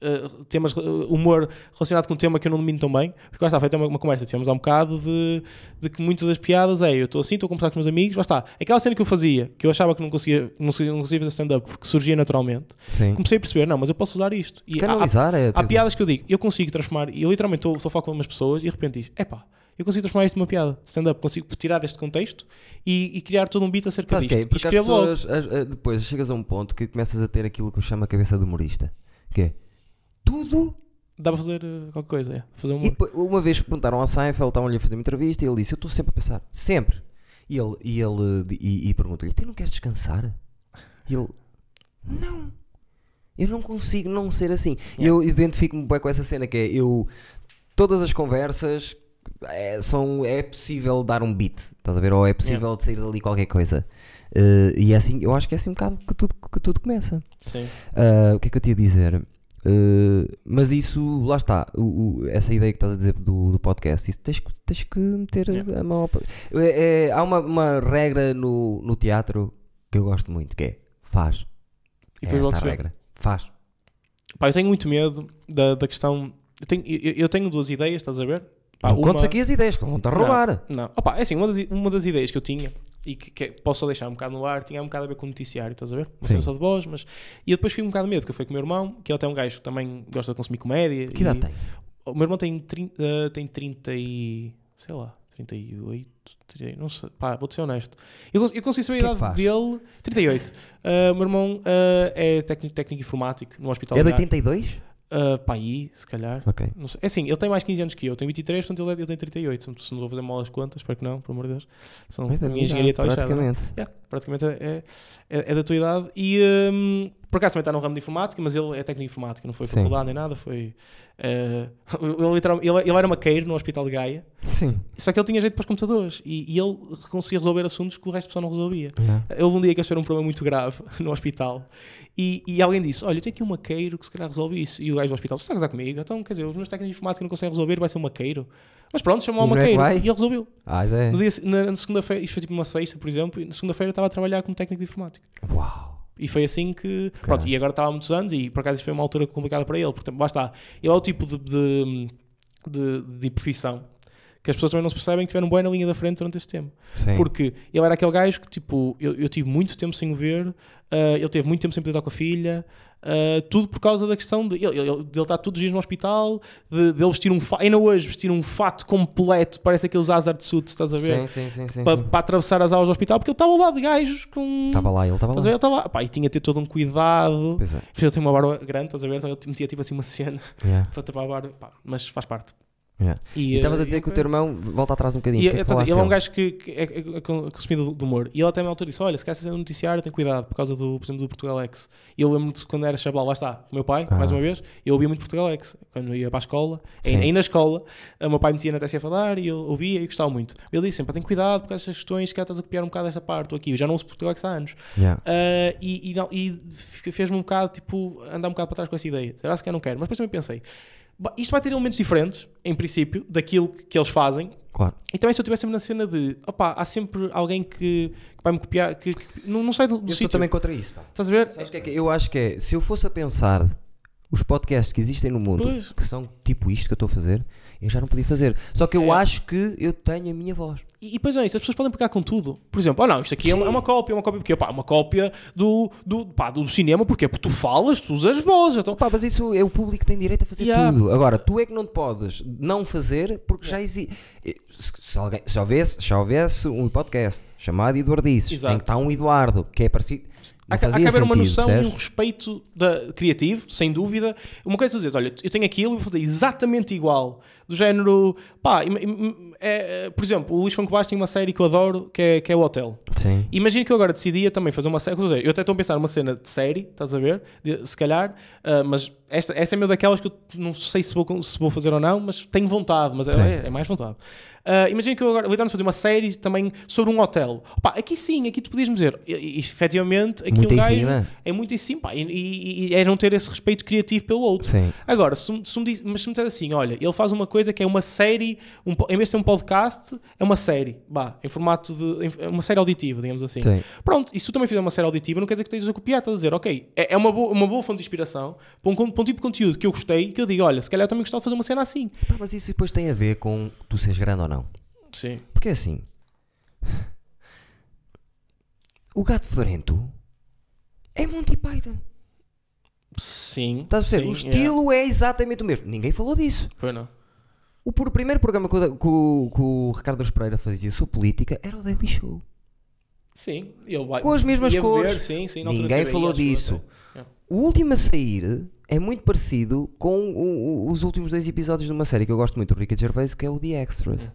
B: uh, temas, uh, humor relacionado com um tema que eu não domino tão bem? Porque lá está, foi até uma, uma conversa, tivemos há um bocado de, de que muitas das piadas é eu estou assim, estou a conversar com os meus amigos, lá está, aquela cena que eu fazia, que eu achava que não conseguia, não conseguia, não conseguia fazer stand-up porque surgia naturalmente,
A: Sim.
B: comecei a perceber, não, mas eu posso usar isto. E há- há,
A: Canalizar é.
B: Há
A: tipo-
B: piadas que eu digo, eu consigo transformar, e eu literalmente estou a falar com umas pessoas e de repente diz: epá, eu consigo transformar isto numa piada de stand-up, consigo tirar deste contexto e, e criar todo um beat acerca
A: Sabe
B: disto.
A: que é?
B: E
A: Porque as pessoas, as- a- depois chegas a um ponto que começas a ter aquilo que eu chamo a cabeça de humorista. Que é tudo.
B: Dá para fazer uh, qualquer coisa, é. Fazer um
A: E depois, uma vez perguntaram ao Seinfeld, estavam-lhe a fazer uma entrevista e ele disse: Eu estou sempre a pensar, sempre. E ele, e ele e, e pergunta-lhe: Tu não queres descansar? E ele: Não. Eu não consigo não ser assim. E eu identifico-me bem com essa cena que é eu. Todas as conversas é, são, é possível dar um beat, estás a ver? Ou é possível de sair dali qualquer coisa. Eh, e é assim, eu acho que é assim um bocado que tudo, que tudo começa.
B: Sim.
A: Ah, o que é que eu te ia dizer? Uh, mas isso, lá está, o, o- essa ideia que estás a dizer do, do podcast, isso tens, que- tens que meter
B: Yeah.
A: a mão. ao É- é- há uma, uma regra no, no teatro que eu gosto muito, que é faz.
B: E
A: É esta
B: vê.
A: regra. Faz.
B: Pá, eu tenho muito medo da, da questão. Eu tenho, eu, eu tenho duas ideias, estás a ver? Pá,
A: não
B: uma-
A: contes aqui as ideias, que vão-te a roubar.
B: Não, Opa, é assim, uma das, uma das ideias que eu tinha e que, que posso só deixar um bocado no ar, tinha um bocado a ver com o noticiário, estás a ver? Uma cena só de voz, mas. E eu depois fiquei um bocado de medo, porque foi com o meu irmão, que ele até é um gajo que também gosta de consumir comédia.
A: Que idade
B: e-
A: tem?
B: O meu irmão tem, trin- eh, tem 30 e. sei lá, 38, 30, não sei, pá, vou-te ser honesto. Eu, eu consigo saber a
A: é
B: idade
A: faz?
B: dele, 38. Eh, o meu irmão eh, é técnico, técnico informático no hospital
A: É de
B: de Gaia.
A: 82?
B: Uh, pá, aí, se calhar.
A: Ok.
B: Não sei. É assim, ele tem mais 15 anos que eu. Eu tenho 23, portanto ele, é- ele tem 38. Se não vou fazer mal as contas, espero que não, pelo amor de Deus. São,
A: É da
B: a
A: minha
B: engenharia
A: idade, praticamente.
B: Yeah, praticamente é, é, é da tua idade. E um, por acaso também está no ramo de informática, mas ele é técnico de informática, não foi faculdade nem nada. Foi. uh, <laughs> ele, ele, ele era maqueiro no Hospital de Gaia,
A: Sim.
B: só que ele tinha jeito para os computadores e, e ele conseguia resolver assuntos que o resto do pessoal não resolvia.
A: Yeah.
B: Houve um dia que eles tiveram um problema muito grave <laughs> no hospital e, e alguém disse: Olha, eu tenho aqui um maqueiro que se calhar resolve isso. E o gajo do hospital: Você está a gozar comigo? Então, quer dizer, os meus técnicos de informática não conseguem resolver, vai ser um maqueiro. Mas pronto, chamou o
A: é
B: maqueiro e ele resolveu.
A: Ah.
B: No dia, na, na segunda-feira, isto foi tipo uma sexta, por exemplo, e na segunda-feira eu estava a trabalhar como técnico de informática.
A: Uau.
B: E foi assim que. Pronto, e agora estava há muitos anos e por acaso isto foi uma altura complicada para ele. Porque, lá está, ele é o tipo de, de, de, de profissão que as pessoas também não se percebem que tiveram bem na linha da frente durante este tempo.
A: Sim.
B: Porque ele era aquele gajo que, tipo, eu, eu tive muito tempo sem o ver, ah, ele teve muito tempo sem poder estar com a filha, ah, tudo por causa da questão de ele, ele, de ele estar todos os dias no hospital, de, de ele vestir um fato, ainda hoje vestir um fato completo, parece aqueles hazard suits, estás a ver?
A: Sim, sim, sim. sim,
B: Para, atravessar as aulas do hospital, porque ele estava lá de gajos com.
A: Estava lá, ele estava lá.
B: Ele estava lá. Pá, e tinha de ter todo um cuidado.
A: Pois é.
B: Ele tem uma barba grande, estás a ver? Então ele metia tipo assim uma cena
A: Yeah.
B: para tapar a barba. Pá, mas faz parte.
A: Yeah. E
B: eh,
A: estavas a dizer
B: e-
A: que o teu irmão volta atrás um bocadinho.
B: e,
A: o que é que falaste
B: ele é um gajo que, que é, é, é con- consumidor de humor. E ele até me altura disse: Olha, se quer ser no noticiário, tem cuidado por causa do, por exemplo, do Portugal X. E eu lembro-me de quando era chablau, lá está, o meu pai,
A: Ah.
B: mais uma vez, eu ouvia muito Portugal X. Quando ia para a escola, aí na escola, o meu pai metia na TSF a falar e eu ouvia e gostava muito. Ele disse sempre: tem cuidado por causa dessas questões, calhar estás a copiar um bocado esta parte ou aqui. Eu já não uso Portugal X há anos.
A: Yeah.
B: Ah, e, e, e fez-me um bocado, tipo, andar um bocado para trás com essa ideia. Será que eu não quero? Mas depois também pensei, "Bah, isto vai ter elementos diferentes, em princípio, daquilo que, eles fazem.
A: Claro.
B: E também se eu estivesse sempre na cena de, opá, há sempre alguém que, que vai-me copiar, que, que não, não sai do, do
A: Eu sou
B: sítio.
A: também contra isso. pá.
B: Estás a ver?
A: Sabes o que é que é? Eu acho que é, se eu fosse a pensar os podcasts que existem no mundo,
B: Pois.
A: que são tipo isto que eu estou a fazer, eu já não podia fazer. Só que eu
B: É.
A: acho que eu tenho a minha voz.
B: E, e depois é isso, as pessoas podem pegar com tudo. Por exemplo, oh não, isto aqui é uma, é uma cópia, é uma cópia, porque pá, uma cópia do, do, pá, do cinema, porque Porque tu falas, tu usas voz. Então,
A: Pá, mas isso é o público que tem direito a fazer
B: Yeah.
A: tudo. Agora, tu é que não podes não fazer porque já existe. Se, se alguém, se, houvesse, se houvesse um podcast chamado Eduardices,
B: Exato.
A: em que está um Eduardo que é parecido.
B: Há, que- haver uma noção
A: percebes?
B: e um respeito da, criativo, sem dúvida. Uma coisa é tu dizes, olha, eu tenho aquilo e vou fazer exatamente igual. Do género, pá, é, é, por exemplo, o Luís Franco Bastos tem uma série que eu adoro, que é, que é o Hotel.
A: Sim.
B: Imagina que eu agora decidia também fazer uma série. dizer, Eu até estou a pensar numa cena de série, estás a ver? De- se calhar, ah, mas esta, essa é meio daquelas que eu não sei se vou, se vou fazer ou não, mas tenho vontade, mas é, é- é mais vontade. Ah, imagina que eu agora vou tentar fazer uma série também sobre um hotel. Opa, aqui sim, aqui tu podias-me dizer, e, e, efetivamente, aqui
A: Muito
B: um gajo
A: cima.
B: é muito em cima, pá, e, e, e é não ter esse respeito criativo pelo outro.
A: Sim.
B: Agora, se, me- se me diz, mas se me disser assim, olha, ele faz uma coisa que é uma série, um em vez de ser um podcast, é uma série, bah, em formato de. em- é uma série auditiva, digamos assim.
A: Sim.
B: Pronto, e se tu também fizer uma série auditiva, não quer dizer que estejas a copiar, estás a dizer, ok, é, é uma, boa, uma boa fonte de inspiração para um, para um tipo de conteúdo que eu gostei, que eu digo, olha, se calhar eu também gostava de fazer uma cena assim.
A: Pá, mas isso depois tem a ver com tu seres grande ou não.
B: Sim.
A: Porque é assim. O gato fedorento é Monty Python.
B: Sim.
A: Estás a
B: sim,
A: o estilo é exatamente o mesmo. Ninguém falou disso.
B: Pois não.
A: O, por- o primeiro programa que o, que o- que o Ricardo Pereira fazia sobre política era o Daily Show.
B: Sim. Ele vai,
A: Com as mesmas
B: beber,
A: cores.
B: sim, sim,
A: Ninguém falou disso.
B: Yeah.
A: O último a sair é muito parecido com o- o- os últimos dois episódios de uma série que eu gosto muito do Ricky Gervais, que é o The Extras.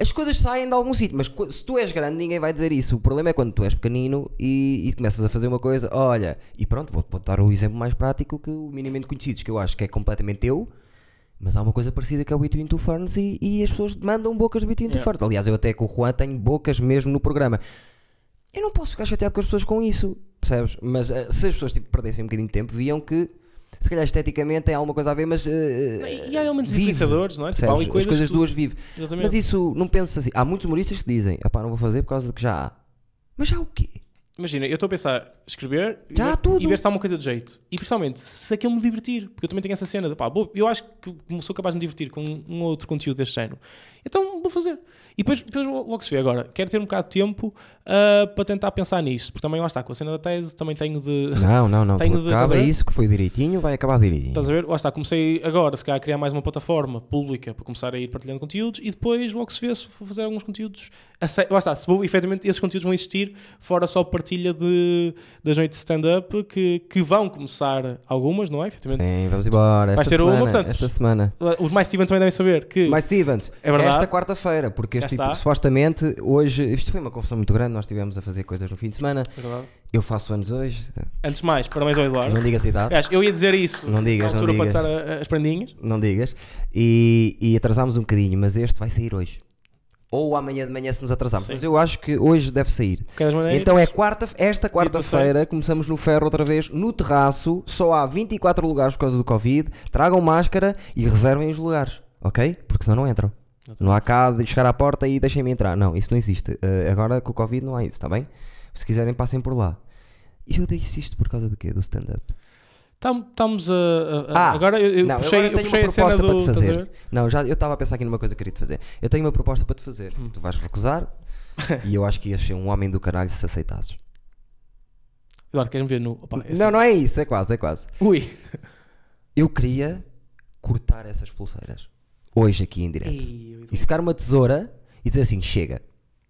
A: As coisas saem de algum sítio, mas se tu és grande, ninguém vai dizer isso. O problema é quando tu és pequenino e, e começas a fazer uma coisa, olha, e pronto, vou-te vou dar o exemplo mais prático que o minimamente conhecidos, que eu acho que é completamente eu, mas há uma coisa parecida que é o Between Two Ferns e, e as pessoas demandam bocas do Between Two
B: Yeah.
A: Ferns. Aliás, eu até com o Juan tenho bocas mesmo no programa. Eu não posso ficar chateado com as pessoas com isso, percebes? Mas eh, se as pessoas tipo, perdessem um bocadinho de tempo, viam que se calhar esteticamente tem alguma coisa a ver, mas. eh,
B: E há elementos influenciadores, não é? Tipo, coisas,
A: As coisas
B: tu-
A: duas vivem.
B: Exatamente.
A: Mas isso, não pensas assim. Há muitos humoristas que dizem, pá, não vou fazer por causa de que já há. Mas já há o quê?
B: Imagina, eu estou a pensar escrever e
A: Já
B: ver-
A: tudo.
B: e ver se há uma coisa de jeito. E principalmente se aquilo me divertir, porque eu também tenho essa cena de pá, vou- eu acho que sou capaz de me divertir com um, um outro conteúdo deste género. Então vou fazer. E depois, depois logo se vê agora. Quero ter um bocado de tempo ah, para tentar pensar nisso, porque também lá está, com a cena da tese também tenho de.
A: Não, não, não.
B: Tenho de-
A: acaba isso que foi direitinho, vai acabar direitinho.
B: Estás a ver? Lá está, comecei agora, se calhar, a criar mais uma plataforma pública para começar a ir partilhando conteúdos e depois logo se vê se vou fazer alguns conteúdos. Lá está, se vou, efetivamente esses conteúdos vão existir, fora só partilha de, das noites de stand-up, que, que vão começar algumas, não é? Efetivamente.
A: Sim, vamos embora.
B: Vais
A: Esta
B: ter uma,
A: semana,
B: portanto.
A: esta semana.
B: Os mais Steven também devem saber que.
A: Mais Stevens,
B: É verdade.
A: esta quarta-feira, porque este tipo, supostamente hoje, isto foi uma confusão muito grande, nós estivemos a fazer coisas no fim de semana,
B: É verdade.
A: eu faço anos hoje,
B: Antes de mais, parabéns ao Eduardo.
A: não digas a idade,
B: Aliás, eu ia dizer isso
A: Não digas,
B: na
A: não
B: altura
A: digas.
B: para a- as prendinhas.
A: não digas, e, e atrasámos um bocadinho, mas este vai sair hoje. Ou amanhã de manhã se nos atrasarmos,
B: Sim.
A: mas eu acho que hoje deve sair. Então é quarta, esta quarta-feira, começamos no ferro outra vez, no terraço, só há 24 lugares por causa do Covid, tragam máscara e reservem os lugares, ok? Porque senão não entram. Não há cá de chegar à porta e deixem-me entrar. Não, isso não existe. Eh, agora com o Covid não há isso, está bem? Se quiserem, passem por lá. E eu disse isto por causa de quê? Do stand-up?
B: Tam- Estamos a. a-
A: Ah,
B: agora eu, eu
A: não,
B: puxei,
A: agora
B: eu
A: tenho
B: puxei
A: uma proposta
B: do.
A: para te fazer. Não, já eu estava a pensar aqui numa coisa que queria te fazer. Eu tenho uma proposta para te fazer.
B: Hum.
A: Tu vais recusar <laughs> e eu acho que ias ser um homem do caralho se aceitasses.
B: Eduardo, queres-me ver no. Opa, é
A: não,
B: assim.
A: não é isso, é quase, é quase.
B: Ui.
A: Eu queria cortar essas pulseiras. Hoje aqui em direto.
B: Ei,
A: E ficar uma tesoura e dizer assim: chega.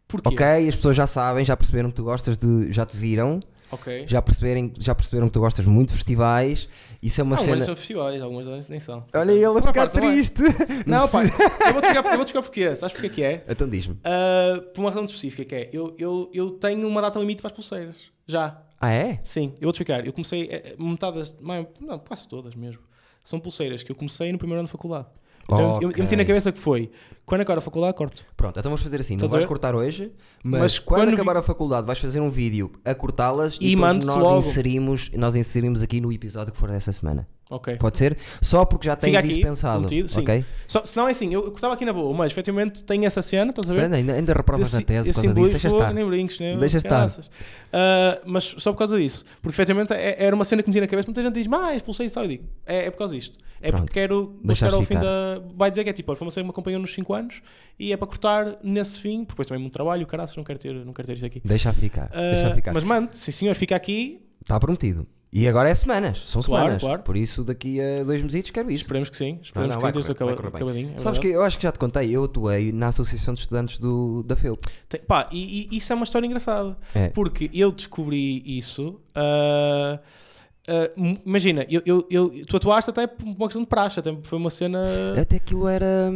B: Porquê?
A: Ok, as pessoas já sabem, já perceberam que tu gostas de. Já te viram,
B: Ok.
A: já, perceberem, já perceberam que tu gostas muito de festivais. Isso é uma
B: algumas
A: cena.
B: são festivais, algumas nem são.
A: Olha ele a ficar
B: não é.
A: triste. <laughs>
B: Não, pá,
A: precisa-
B: eu vou-te explicar, eu vou-te explicar porquê. Sabes porquê que é?
A: Então diz-me.
B: Ah, por uma razão específica que é, eu, eu, eu tenho uma data limite para as pulseiras. Já.
A: Ah, é?
B: Sim, eu vou-te explicar. Eu comecei, eh, eh, metade das, não, não, quase todas mesmo. São pulseiras que eu comecei no primeiro ano de faculdade. Então eu- eu, eu meti na cabeça que foi, quando acabar a faculdade, corto.
A: Pronto, então vamos fazer assim: não
B: Estás a
A: vais
B: ver?
A: cortar hoje, mas,
B: Mas
A: quando,
B: quando
A: acabar a faculdade vais fazer um vídeo a cortá-las e,
B: E
A: depois
B: mando-te
A: nós
B: logo.
A: inserimos, nós inserimos aqui no episódio que for dessa semana.
B: Ok.
A: Pode ser? Só porque já tens
B: Fica
A: isso
B: aqui,
A: pensado.
B: prometido, sim.
A: ok?
B: Só, se não é assim, eu, eu cortava aqui na boa, mas efetivamente tenho essa cena, estás a ver?
A: Ainda, ainda, ainda reprovas na
B: Desse-
A: tese por
B: esse
A: causa disso, deixa estar.
B: Nem brinques, né?
A: Deixa estar.
B: Caraças. Ah, mas só por causa disso. Porque efetivamente é- era uma cena que me tinha na cabeça. Muita gente diz, mais, pulsei isso e tal. Eu digo, é, é por causa disto. É
A: Pronto.
B: porque quero
A: Deixaste
B: chegar ao fim
A: ficar.
B: da. Vai dizer que é tipo, olha, foi uma cena que me acompanhou nos 5 anos e é para cortar nesse fim, porque depois também é muito trabalho, caraças, não quero ter, não quero ter isto aqui.
A: Deixa ficar.
B: Ah,
A: deixa ficar.
B: Mas mano, sim senhor, fica aqui,
A: Está prometido. E agora é semanas. São
B: Claro,
A: semanas.
B: claro.
A: Por isso, daqui a dois meses quero isto.
B: esperemos que sim.
A: Não,
B: Esperemos
A: não,
B: que
A: vai
B: sim, acaba- acabadinho. é
A: Sabes que
B: verdade.
A: eu acho que já te contei, eu atuei na Associação de Estudantes do, da FEUP.
B: Tem- pá, e, e isso é uma história engraçada.
A: É.
B: Porque eu descobri isso. ah, m- imagina, eu, eu, eu- tu atuaste até por uma questão de praxe, até foi uma cena.
A: Até aquilo era.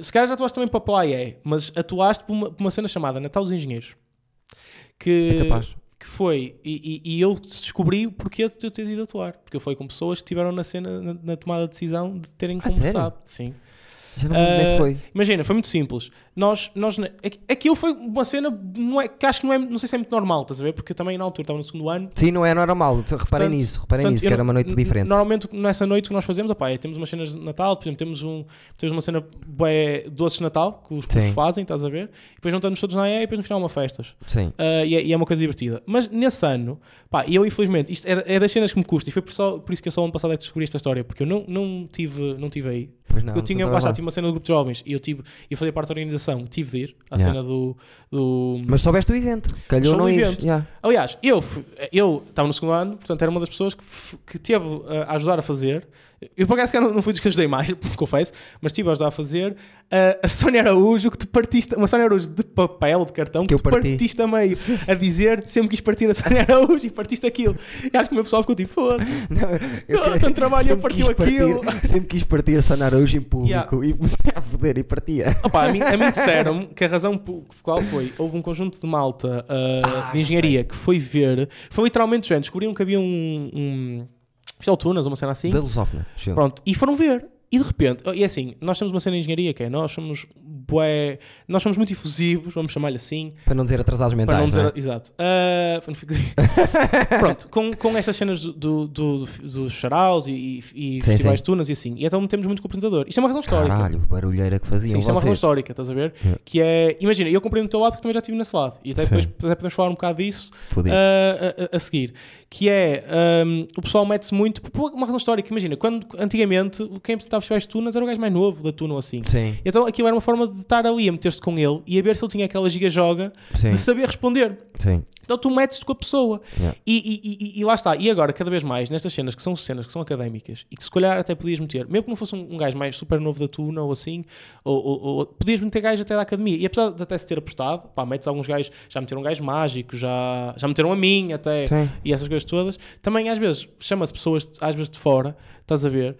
B: Se calhar já atuaste também para a Playa, mas atuaste por uma, por uma cena chamada Natal dos Engenheiros. Que,
A: É capaz.
B: que foi, e, e- e eu descobri o porquê de eu ter ido atuar. Porque foi com pessoas que estiveram na cena, na, na tomada de decisão de terem
A: Ah,
B: conversado. Sim.
A: Já não lembro como é que
B: Ah,
A: foi.
B: Imagina, foi muito simples. Nós, nós, aqu- aquilo foi uma cena não é, que acho que não é, não sei se é muito normal, estás a ver? Porque eu também na altura estava no segundo ano.
A: Sim, não é normal. Reparem
B: Portanto-
A: nisso. Reparem
B: portanto,
A: nisso, que era uma noite diferente.
B: Normalmente nessa noite que nós fazemos, opá, é, temos umas cenas de Natal, por exemplo, temos, um, temos uma cena bué, doces de Natal que os cursos fazem, estás a ver? E depois juntamos todos na EA e depois no final uma festas.
A: Sim.
B: Ah, e, é, e é uma coisa divertida. Mas nesse ano, pá, eu infelizmente, isto é, é das cenas que me custa, e foi por, só, por isso que eu só ano passado é que descobri esta história, porque eu não, não, tive, não tive aí.
A: Não,
B: eu tinha, lá está,
A: estava
B: tinha uma cena do grupo de jovens e eu, tive, eu fazia parte da organização, tive de ir à
A: Yeah.
B: cena do. do...
A: Mas soubeste o evento. Calhou não
B: evento.
A: Yeah.
B: Aliás, eu fui- eu estava no segundo ano, portanto era uma das pessoas que, que teve uh, a ajudar a fazer. Eu por acaso não, não fui dos que ajudei mais, <laughs> confesso, mas tive a ajudar a fazer. uh, a Sónia Araújo, que tu partiste, uma Sónia Araújo de papel, de cartão,
A: Que
B: que,
A: eu
B: tu
A: parti.
B: partiste a meio a dizer, sempre quis partir a Sónia <laughs> Araújo e partiste aquilo. E acho que o meu pessoal ficou tipo, foda <laughs>
A: Não, eu quero-
B: tanto trabalho, eu partiu
A: partir-
B: aquilo.
A: Sempre quis partir a Sana Araújo em público
B: Yeah.
A: e comecei a foder e partia.
B: Opa, a mim, a mim disseram que a razão por qual foi, houve um conjunto de malta uh,
A: Ah,
B: de engenharia que foi ver, foi literalmente, gente, descobriram que havia um, um De Tunas, uma cena assim,
A: Da Lusófona.
B: pronto, e foram ver. E de repente, e é assim, nós temos uma cena de engenharia que é, nós somos bué. Nós somos muito efusivos, vamos chamar-lhe assim.
A: Para não dizer atrasados mentais.
B: Para não dizer.
A: não é?
B: Exato. Ah, ficar- <laughs> Pronto, com, com estas cenas do, do, do, do- dos charaus e, e,
A: Sim,
B: festivais
A: sim.
B: de tunas e assim. E então metemos muito com o apresentador. Isto é uma razão histórica.
A: Caralho, barulheira que faziam
B: Sim, isto é uma razão
A: vocês.
B: histórica, estás a ver?
A: Yeah.
B: Que é. Imagina, eu comprei no teu lado porque também já estive nesse lado. E até depois até podemos falar um bocado disso
A: Fodido.
B: a, a- a seguir. Que é. hum, o pessoal mete-se muito. Por uma razão histórica. Imagina, quando antigamente quem apresentava festivais de tunas era o gajo mais novo da tuna ou assim.
A: Sim,
B: Então aquilo era uma forma de estar ali a meter-se com ele e a ver se ele tinha aquela giga-joga de saber responder.
A: sim.
B: Então tu metes-te com a pessoa.
A: Yeah.
B: E, e- e- e lá está. E agora, cada vez mais, nestas cenas que são cenas que são académicas e que se calhar até podias meter, mesmo que não fosse um, um gajo mais super novo da tuna ou assim, ou, ou- ou- podias meter gajos até da academia. E apesar de até se ter apostado, pá, metes alguns gajos, já meteram um gajo mágico, já, já meteram a mim até,
A: Sim.
B: e essas coisas todas. Também às vezes chama-se pessoas, às vezes de fora, estás a ver,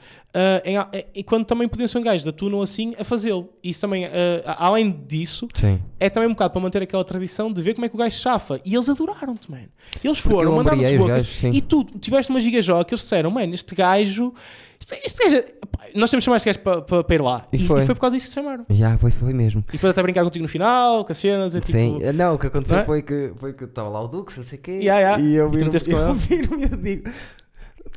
B: e quando também podiam ser um gajo da tuna ou assim a fazê-lo. E isso também, ah, além disso,
A: Sim.
B: é também um bocado para manter aquela tradição de ver como é que o gajo chafa. E eles adoraram-te, man. Eles foram,
A: eu
B: mandaram-te bocas.
A: gajos.
B: E tu tiveste uma gigajoga que eles disseram, mano, este gajo. Este, este gajo. é- pá, Nós temos que chamar este gajo para, para, para ir lá.
A: E
B: E,
A: foi.
B: e foi por causa disso que se chamaram.
A: Já, foi, foi mesmo.
B: E depois até brincar contigo no final, com as cenas. É tipo,
A: Sim, não, o que aconteceu
B: Não
A: foi que foi que estava lá o Dux, não sei o quê,
B: Yeah, yeah.
A: e eu
B: E
A: viro-me
B: meteste com <laughs>
A: eu
B: ele?
A: viro-me e eu digo.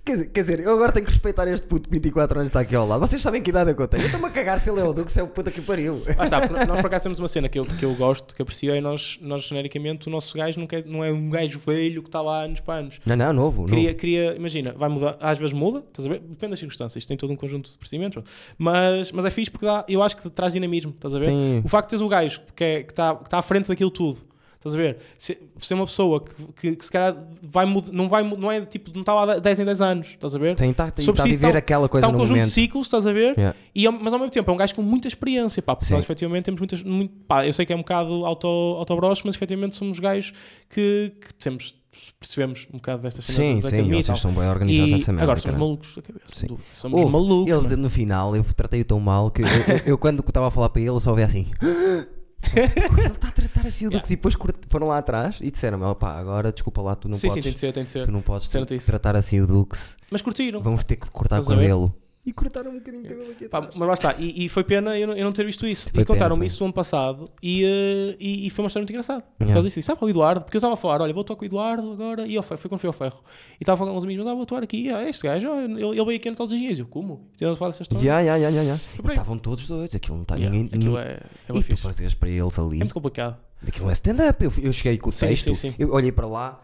A: Quer dizer, quer dizer, eu agora tenho que respeitar este puto de 24 anos que está aqui ao lado. Vocês sabem que idade é que eu tenho. Eu estou-me a cagar se ele é o Dux, é o puta que pariu.
B: Ah, está, nós por acaso temos uma cena que eu, que eu gosto, que aprecio, é nós, nós genericamente, o nosso gajo não, quer, não é um gajo velho que está lá anos para anos.
A: Não, não, novo.
B: Queria,
A: novo.
B: queria, imagina, vai mudar, às vezes muda, estás a ver? Depende das circunstâncias, isto tem todo um conjunto de procedimentos, mas, mas é fixe porque dá, eu acho que traz dinamismo, estás a ver?
A: Sim.
B: O facto de teres o gajo que está que tá, que tá à frente daquilo tudo, estás a ver? Se, ser uma pessoa que, que, que se calhar vai mudar, não, vai, não é tipo, não está lá 10 em 10 anos, estás a ver?
A: Sim, está tá,
B: Sobre
A: tá a viver
B: está-
A: aquela coisa
B: Está um
A: no
B: conjunto
A: momento.
B: de ciclos, estás a ver?
A: Yeah.
B: E, ao- mas ao mesmo tempo é um gajo com muita experiência, pá, porque
A: Sim.
B: nós efetivamente temos muitas. Muito, pá, eu sei que é um bocado auto, autobroche, mas efetivamente somos gajos que, que temos, percebemos um bocado destas cenas
A: Sim,
B: da
A: sim,
B: academia e
A: vocês são bem organizados nessa merda.
B: agora somos malucos da cabeça.
A: Sim.
B: du- Somos
A: Houve,
B: malucos.
A: Eles
B: mano.
A: no final, eu tratei-o tão mal que eu, eu- eu quando estava a falar para ele, só ouvia assim. <gasps> ele está a tratar assim o Dux e depois foram lá atrás e disseram-me: opá, agora desculpa lá, tu não
B: sim, sim,
A: podes.
B: tem de ser, tem de ser.
A: Tu não podes tratar assim o Dux.
B: Mas curtiram.
A: Vamos ter que cortar
B: Estás
A: o cabelo. E cortaram um bocadinho o cabelo aqui
B: Pá,
A: atrás.
B: mas lá está, e, e foi pena eu não, eu não ter visto isso.
A: Foi
B: e contaram-me isso no ano passado e, eh, e, e foi uma história muito engraçada. Por
A: Yeah.
B: causa disso, disse, sabe o Eduardo? Porque eu estava a falar, olha, vou atuar com o Eduardo agora, e ao ferro, foi quando fui ao ferro. E estava a falar com uns amigos, mas ah, vou atuar aqui, ah, este gajo, ah, ele, ele veio aqui nos todos os dias. Eu, como? E temos a falar dessa história.
A: Ya, ya.
B: Foi por aí.
A: Estavam todos doidos, aquilo não está
B: Yeah,
A: ninguém.
B: Aquilo é, é
A: E tu fazias para eles ali.
B: É muito complicado.
A: Aquilo é stand-up. Eu, eu cheguei com o
B: Sim,
A: texto,
B: sim, sim.
A: eu olhei para lá.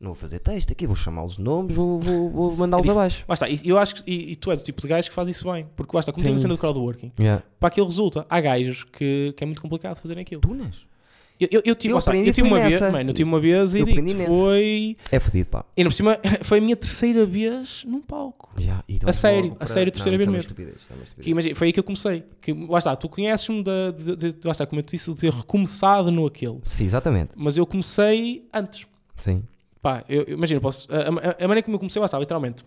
A: Não vou fazer texto aqui, vou chamá-los nomes, vou, vou, vou mandá-los
B: É
A: abaixo.
B: E eu acho que e, e tu és o tipo de gajo que faz isso bem. Porque está, como tens a cena do crowdworking,
A: Yeah.
B: para aquilo resulta, há gajos que, que é muito complicado fazerem aquilo.
A: Tunas?
B: Eu, eu, eu tive,
A: Eu aprendi
B: eu tive uma vez,
A: nessa.
B: mano, eu tive uma vez e digo foi.
A: É fodido, pá.
B: E por cima, <laughs> foi a minha terceira vez num palco.
A: Já, e
B: A sério, a sério, terceira
A: Não,
B: vez
A: é
B: mesmo.
A: estupidez, é.
B: Que, imagina, foi aí que eu comecei. Que, lá está, tu conheces-me de, de, de- de- Lá está, como eu te disse, de ter recomeçado no aquele.
A: Sim, exatamente.
B: Mas eu comecei antes.
A: Sim.
B: Pá, eu, eu- imagina, posso, a, a- a maneira como eu comecei, lá está, literalmente.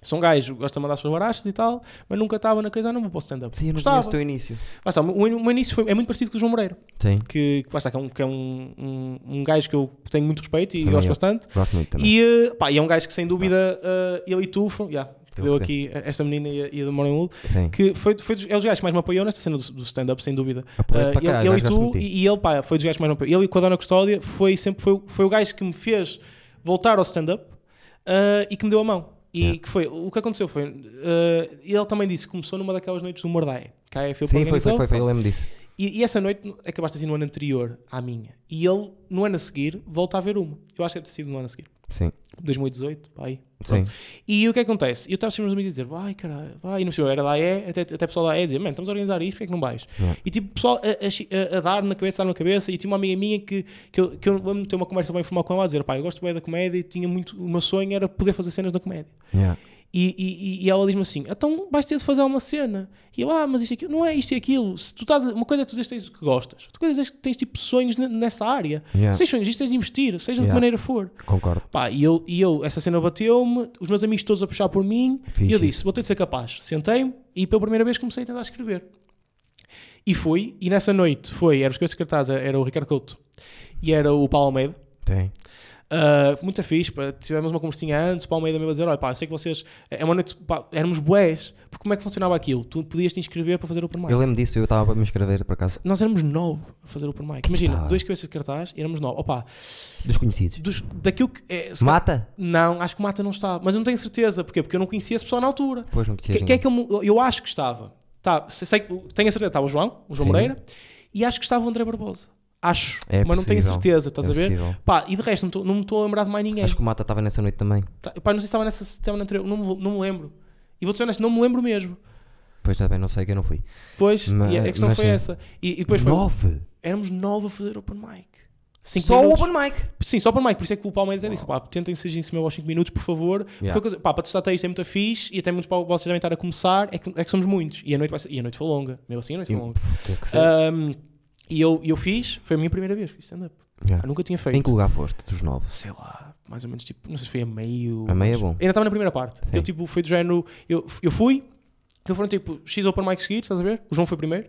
B: Sou um gajo, gosto de mandar as suas barachas e tal, mas nunca estava na coisa, ah, não vou para o stand-up.
A: Sim, não
B: Gostava.
A: conheço o teu início.
B: Lá está, o, meu- o meu início foi, é muito parecido com o João Moreira,
A: Sim,
B: que, que, lá está, que é, um, que é um, um, um gajo que eu tenho muito respeito e
A: Também
B: gosto
A: eu.
B: bastante.
A: gosto muito também.
B: E, eh, pá, e é um gajo que sem dúvida, eh, ele e tu, foi- yeah, que
A: Eu
B: deu
A: fiquei.
B: aqui esta menina e a, e a do que foi, foi dos, é dos gajos que mais me apoiou nesta cena do, do stand-up, sem dúvida.
A: Apoio
B: Uh, ele,
A: caralho,
B: ele e tu, e, e ele, pá, foi dos gajos que mais me apoiou. Ele e com a Dona Custódia foi sempre foi, foi o gajo que me fez voltar ao stand-up uh, e que me deu a mão. E
A: Yeah.
B: que foi, o que aconteceu foi, uh, ele também disse que começou numa daquelas noites do Mordae. Que a
A: Sim, foi, foi, foi, foi, eu lembro disso.
B: E, e essa noite acabaste assim no ano anterior à minha. E ele, no ano a seguir, volta a ver uma. Eu acho que deve ter sido no ano a seguir.
A: Sim,
B: 2018, pá, aí.
A: sim.
B: E o que acontece? Eu estava sempre a dizer, vai caralho, vai, e no senhor era da E, até, até pessoal da E dizer, mano, estamos a organizar isto, porque é que não vais? E tipo, pessoal a, a a- dar na cabeça, a dar na cabeça, e tinha uma amiga minha que, que eu, que eu vou ter uma conversa bem informal com ela a dizer, pá, eu gosto bem da comédia e tinha muito, o meu sonho era poder fazer cenas da comédia.
A: Yeah.
B: E, e, e ela diz-me assim: então vais ter de fazer uma cena. E eu, ah, mas isto aquilo, não é isto e aquilo. Se tu estás uma coisa é tu dizes que que gostas, outra coisa é que tens tipo sonhos ne- nessa área.
A: Yeah.
B: Se tens sonhos, isto tens de investir, seja de que
A: Yeah.
B: maneira for.
A: Concordo.
B: Pá, e eu, e eu essa cena bateu-me, os meus amigos todos a puxar por mim,
A: Fixe
B: e eu disse: vou ter de ser capaz. Sentei-me e pela primeira vez comecei a tentar escrever. E fui, e nessa noite foi, era os cabeças cartazes, era o Ricardo Couto e era o Paulo Almeida.
A: Tem.
B: Uh, muito fixe, pá. tivemos uma conversinha antes, para o meio da meia dizer, olha pá, eu sei que vocês, é uma noite, pá, éramos bués, porque como é que funcionava aquilo? Tu podias te inscrever para fazer open mic.
A: Eu lembro disso, eu estava para me inscrever para casa.
B: Nós éramos nove a fazer open mic. Imagina,
A: está.
B: dois cabeças de cartaz, éramos nove. Opa,
A: Desconhecidos.
B: dos, daquilo que. É,
A: Mata?
B: não, acho que o Mata não estava, mas eu não tenho certeza, porquê? Porque eu não conhecia esse pessoal na altura.
A: Pois não
B: Que,
A: conhecias
B: que é que eu, eu acho que estava? Tá, sei, tenho a certeza, estava o João, o João
A: Sim.
B: Moreira, e acho que estava o André Barbosa. Acho,
A: É
B: mas não tenho
A: possível.
B: certeza, estás
A: É
B: a ver?
A: possível.
B: Pá, e de resto, não tô- não me estou a lembrar de mais ninguém.
A: Acho que o Mata estava nessa noite também.
B: Tá, pá, não sei se estava nessa, se estava na anterior, não me, não me lembro. E vou-te ser honesto, não me lembro mesmo.
A: Pois também não sei que eu não fui.
B: Pois,
A: Mas-
B: e a questão foi
A: sim.
B: essa. E, e depois foi.
A: Nove?
B: Éramos nove a fazer open mic. Cinco
A: Só o
B: minutos.
A: open mic.
B: Sim, só open mic. Por isso é que o Palmeiras é disso. Pá, tentem ser em cima aos 5 minutos, por favor. Porque
A: Yeah.
B: coisa- pá, para testar até isto é muito fixe e até muitos para vocês devem estar a começar. É que, é que somos muitos. E a noite, ser- e a noite foi longa. Mesmo assim, a noite foi longa.
A: Tem que ser.
B: E eu, eu fiz, foi a minha primeira vez fiz stand-up.
A: Yeah.
B: Eu nunca tinha feito.
A: Em que lugar foste dos nove?
B: Sei lá, mais ou menos tipo, não sei se foi a meio.
A: A meio é bom.
B: Ainda estava na primeira parte.
A: Sim.
B: Eu tipo, foi do género. Eu, eu fui, eu foram tipo X Open Mic seguidos, estás a ver? O João foi primeiro.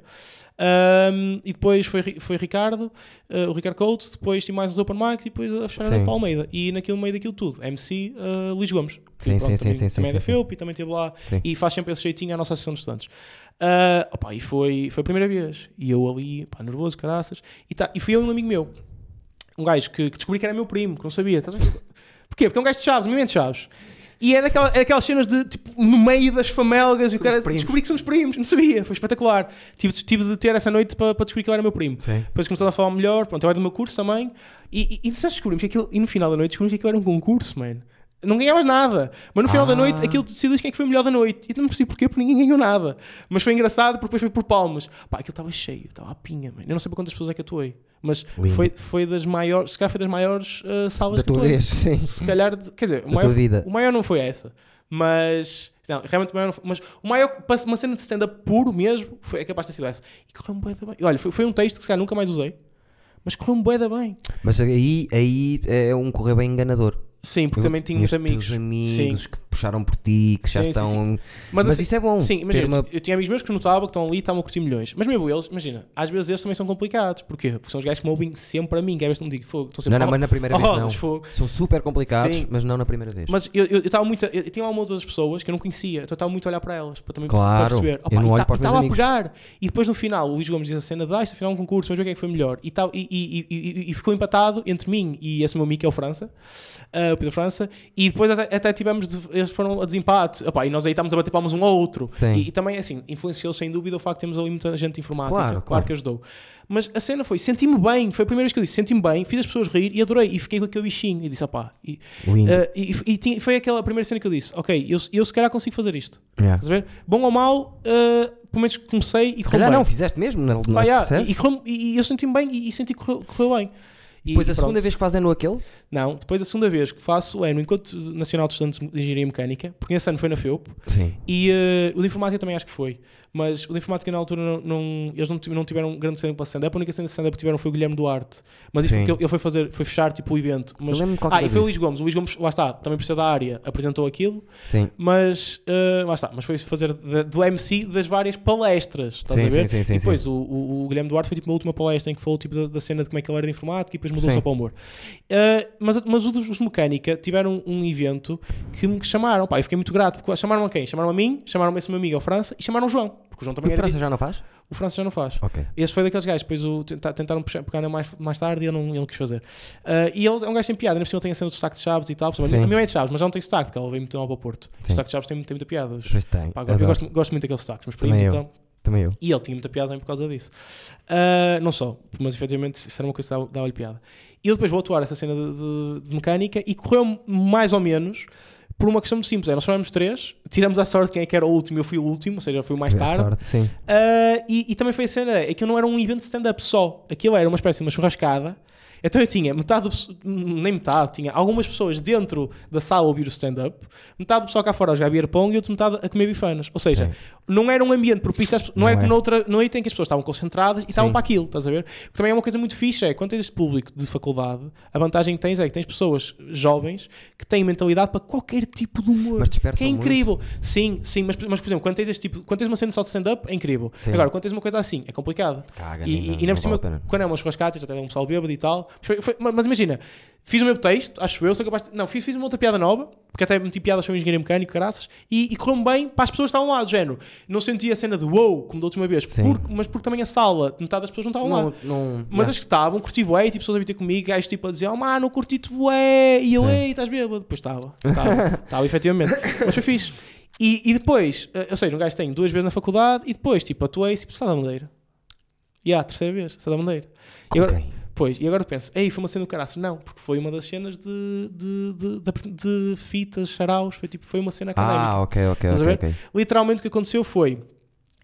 B: Ahm, e depois foi, foi Ricardo, ah, o Ricardo Coates, depois tinha mais uns Open Mics e depois a fechar era para Almeida. E naquilo meio daquilo tudo, MC ah, Luís Gomes.
A: Sim,
B: pronto,
A: sim,
B: também,
A: sim, sim,
B: também é da
A: sim, sim.
B: FEUP e também esteve lá.
A: Sim.
B: E faz sempre esse jeitinho à nossa Associação de Estudantes. Ah, opá, e foi, foi a primeira vez. E eu ali, pá, nervoso, caraças. E, tá, e fui eu e um amigo meu um gajo que, que descobri que era meu primo, que não sabia. Porquê? Porque é um gajo de Chaves, um movimento de Chaves. E é, daquela, é daquelas cenas de, tipo, no meio das famelgas, e o cara
A: primos.
B: descobri que somos primos, não sabia, foi espetacular. Tive, tive de ter essa noite para, para descobrir que ele era meu primo.
A: Sim.
B: Depois começamos a falar melhor, pronto, eu era do meu curso também. E, e, e descobrimos que aquilo, e no final da noite descobrimos que aquilo era um concurso, man. Não ganhavas nada, mas no final da
A: Ah.
B: noite aquilo decidiu quem é que foi o melhor da noite. E eu não percebi porquê, porque ninguém ganhou nada. Mas foi engraçado porque depois foi por palmas. Pá, aquilo estava cheio, estava a pinha, man. Eu não sei para quantas pessoas é que atuei, mas
A: Lindo.
B: foi, foi das maiores, se calhar foi das maiores uh, salas
A: Da
B: que
A: tua vez, <laughs> sim.
B: Se calhar, quer dizer, o maior, o maior não foi essa, mas não, realmente o maior não foi, mas o maior, para uma cena de stand-up puro mesmo, foi, é capaz de ter sido essa. E correu-me bué da bem. E Olha, foi, foi um texto que se calhar nunca mais usei, mas correu-me bué da bem.
A: Mas aí, aí é um correio bem enganador.
B: Sim, porque também tinha
A: Tinhas
B: amigos.
A: amigos
B: Sim.
A: que puxaram por ti, que já
B: Sim, sim,
A: estão.
B: Mas,
A: Mas,
B: assim,
A: isso é bom.
B: Sim, imagina,
A: uma-
B: eu tinha amigos meus que notava que estão ali e estavam a curtir milhões. Mas mesmo eles, imagina, às vezes esses também são complicados. Porquê? Porque são os gajos que me ouvem sempre a mim, que às vezes não me digo fogo. Estou sempre
A: Não, não,
B: "Oh,
A: mas na primeira
B: oh,
A: vez não.
B: fogo.
A: São super complicados,
B: Sim.
A: mas não na primeira vez.
B: Mas eu estava muito. Eu, eu tinha lá uma outras pessoas que eu não conhecia, então eu estava muito a olhar para elas, para também
A: Claro,
B: para perceber.
A: eu não olho para os meus
B: estava a pegar. E depois no final, o Luís Gomes diz a cena: dá, isto afinal é um concurso, mas ver quem é que foi melhor. E, tal, e, e, e, e- ficou empatado entre mim e esse meu amigo que é o França, ah, o Pedro França. E depois até, até tivemos. de- eles foram a desempate. Opá, e nós aí estávamos a bater palmas um ao outro. E, e também, assim, influenciou sem dúvida o facto de termos ali muita gente informática.
A: Claro,
B: Claro,
A: claro.
B: que ajudou. Mas a cena foi: senti-me bem. Foi a primeira vez que eu disse: senti-me bem, fiz as pessoas rir e adorei. E fiquei com aquele bichinho. E disse: opá. E,
A: Lindo.
B: Uh, e, e tinha- foi aquela primeira cena que eu disse: Ok, eu, eu se calhar consigo fazer isto.
A: Yeah.
B: Estás? Bom ou mau, uh, pelo menos comecei e
A: Se
B: correu
A: calhar
B: bem.
A: não, fizeste mesmo, não, não
B: Pá, yeah,
A: percebes?
B: e, e- e eu senti-me bem e, e senti que correu, correu bem.
A: Depois
B: e
A: a segunda
B: pronto.
A: vez que fazem no aquele?
B: Não, depois a segunda vez que faço é no Encontro Nacional de Estudantes de Engenharia Mecânica, porque esse ano foi na FEUP,
A: Sim.
B: e uh, o de Informática também acho que foi. Mas o de Informática na altura não, não- eles não, não tiveram grande cena para stand-up, a única cena de stand-up que tiveram foi o Guilherme Duarte. Mas isso ele, ele foi, fazer, foi fechar tipo, o evento. Mas, ah, e foi o. Luís Gomes. O Luís Gomes, lá está, também por ser da área, apresentou aquilo.
A: Sim.
B: Mas uh, lá está, mas foi fazer de- do MC das várias palestras, estás
A: Sim,
B: a ver?
A: sim, sim, sim,
B: e depois O, o, o Guilherme Duarte foi tipo uma última palestra em que falou tipo da, da cena de como é que ele era de informática e depois mudou só para o humor. Uh, mas, mas os, os mecânica tiveram um evento que me chamaram, pá, eu fiquei muito grato, porque chamaram a quem? Chamaram a mim, chamaram esse meu amigo ao França e chamaram o João, porque o João também
A: E
B: era.
A: França já não faz?
B: O França já não faz.
A: Ok.
B: Esse foi daqueles gajos, depois o, tenta- tentaram puxar, pegar mais, mais tarde e eu não, eu não quis fazer. Uh, e ele é um gajo sem piada, ainda por cima tem a cena do sotaque de Chaves e tal. por exemplo, A minha mãe é de Chaves, mas já não tem sotaque, porque ela veio muito mal para o Porto. O
A: Sim.
B: sotaque de Chaves tem, tem muita piada. Os-
A: Depois tem.
B: pá, eu
A: Adoro.
B: gosto, gosto muito daqueles sotaques, meus primos e
A: eu.
B: tal.
A: Também eu.
B: E ele tinha muita piada também por causa disso. Uh, não só, mas efetivamente isso era uma coisa que dava- dava-lhe piada. E eu depois vou atuar essa cena de, de- de mecânica e correu mais ou menos por uma questão muito simples. É, nós só éramos três, tiramos a sorte quem é que era o último, eu fui o último, ou seja, fui o mais tarde.
A: sorte, Sim.
B: Uh, e, e também foi a cena, é que não era um evento de stand-up só, aquilo era uma espécie de uma churrascada. Então eu tinha metade, do, nem metade, tinha algumas pessoas dentro da sala a ouvir o stand-up, metade do pessoal cá fora a jogar beer pong e outra metade a comer bifanas. Ou seja,
A: Sim.
B: Não era um ambiente propício, às, não,
A: Não
B: era
A: é.
B: como noutra noite em que as pessoas estavam concentradas e estavam para aquilo, estás a ver? Porque também é uma coisa muito fixe, é quando tens este público de faculdade, a vantagem que tens é que tens pessoas jovens que têm mentalidade para qualquer tipo de humor.
A: Mas
B: Que é
A: muito.
B: incrível. Sim, sim, mas, mas por exemplo, quando tens este tipo, quando tens uma cena só de stand-up, é incrível.
A: Sim.
B: Agora, quando tens uma coisa assim, é complicado.
A: Caga,
B: E,
A: nem-
B: e,
A: não
B: e ainda por cima, quando é uma churrascada, já tem um pessoal bêbado e tal, Foi- foi- mas imagina, fiz o meu texto, acho eu, sou capaz de, Não, fiz, fiz uma outra piada nova, porque até meti piadas sobre engenheiro mecânico, caraças, e, e correu-me bem para as pessoas que estavam lá, do género. Não senti a cena de wow, como da última vez, porque- mas porque também a sala, metade das pessoas não estavam lá.
A: Não, não,
B: Mas as que estavam, curti bué, e tipo, pessoas a vir ter comigo, gajos tipo a dizer, oh mano, curti-te bué, e eu,
A: Sim.
B: ei, estás bêbado? Depois estava, estava, <laughs> estava efetivamente, mas foi fixe. E, e depois, eh, ou seja, um gajo tem duas vezes na faculdade, e depois, tipo, atuei, tipo, Sá da Bandeira. E ah, a terceira vez, Sá da Bandeira. E
A: Com
B: agora,
A: quem?
B: Pois, e agora penso, ei, foi uma cena do caraças. Não, porque foi uma das cenas de, de, de, de, de fitas, saraus, foi tipo, foi uma cena académica.
A: Ah, ok, ok,
B: Estás a
A: ok.
B: ver?
A: ok.
B: Literalmente o que aconteceu foi.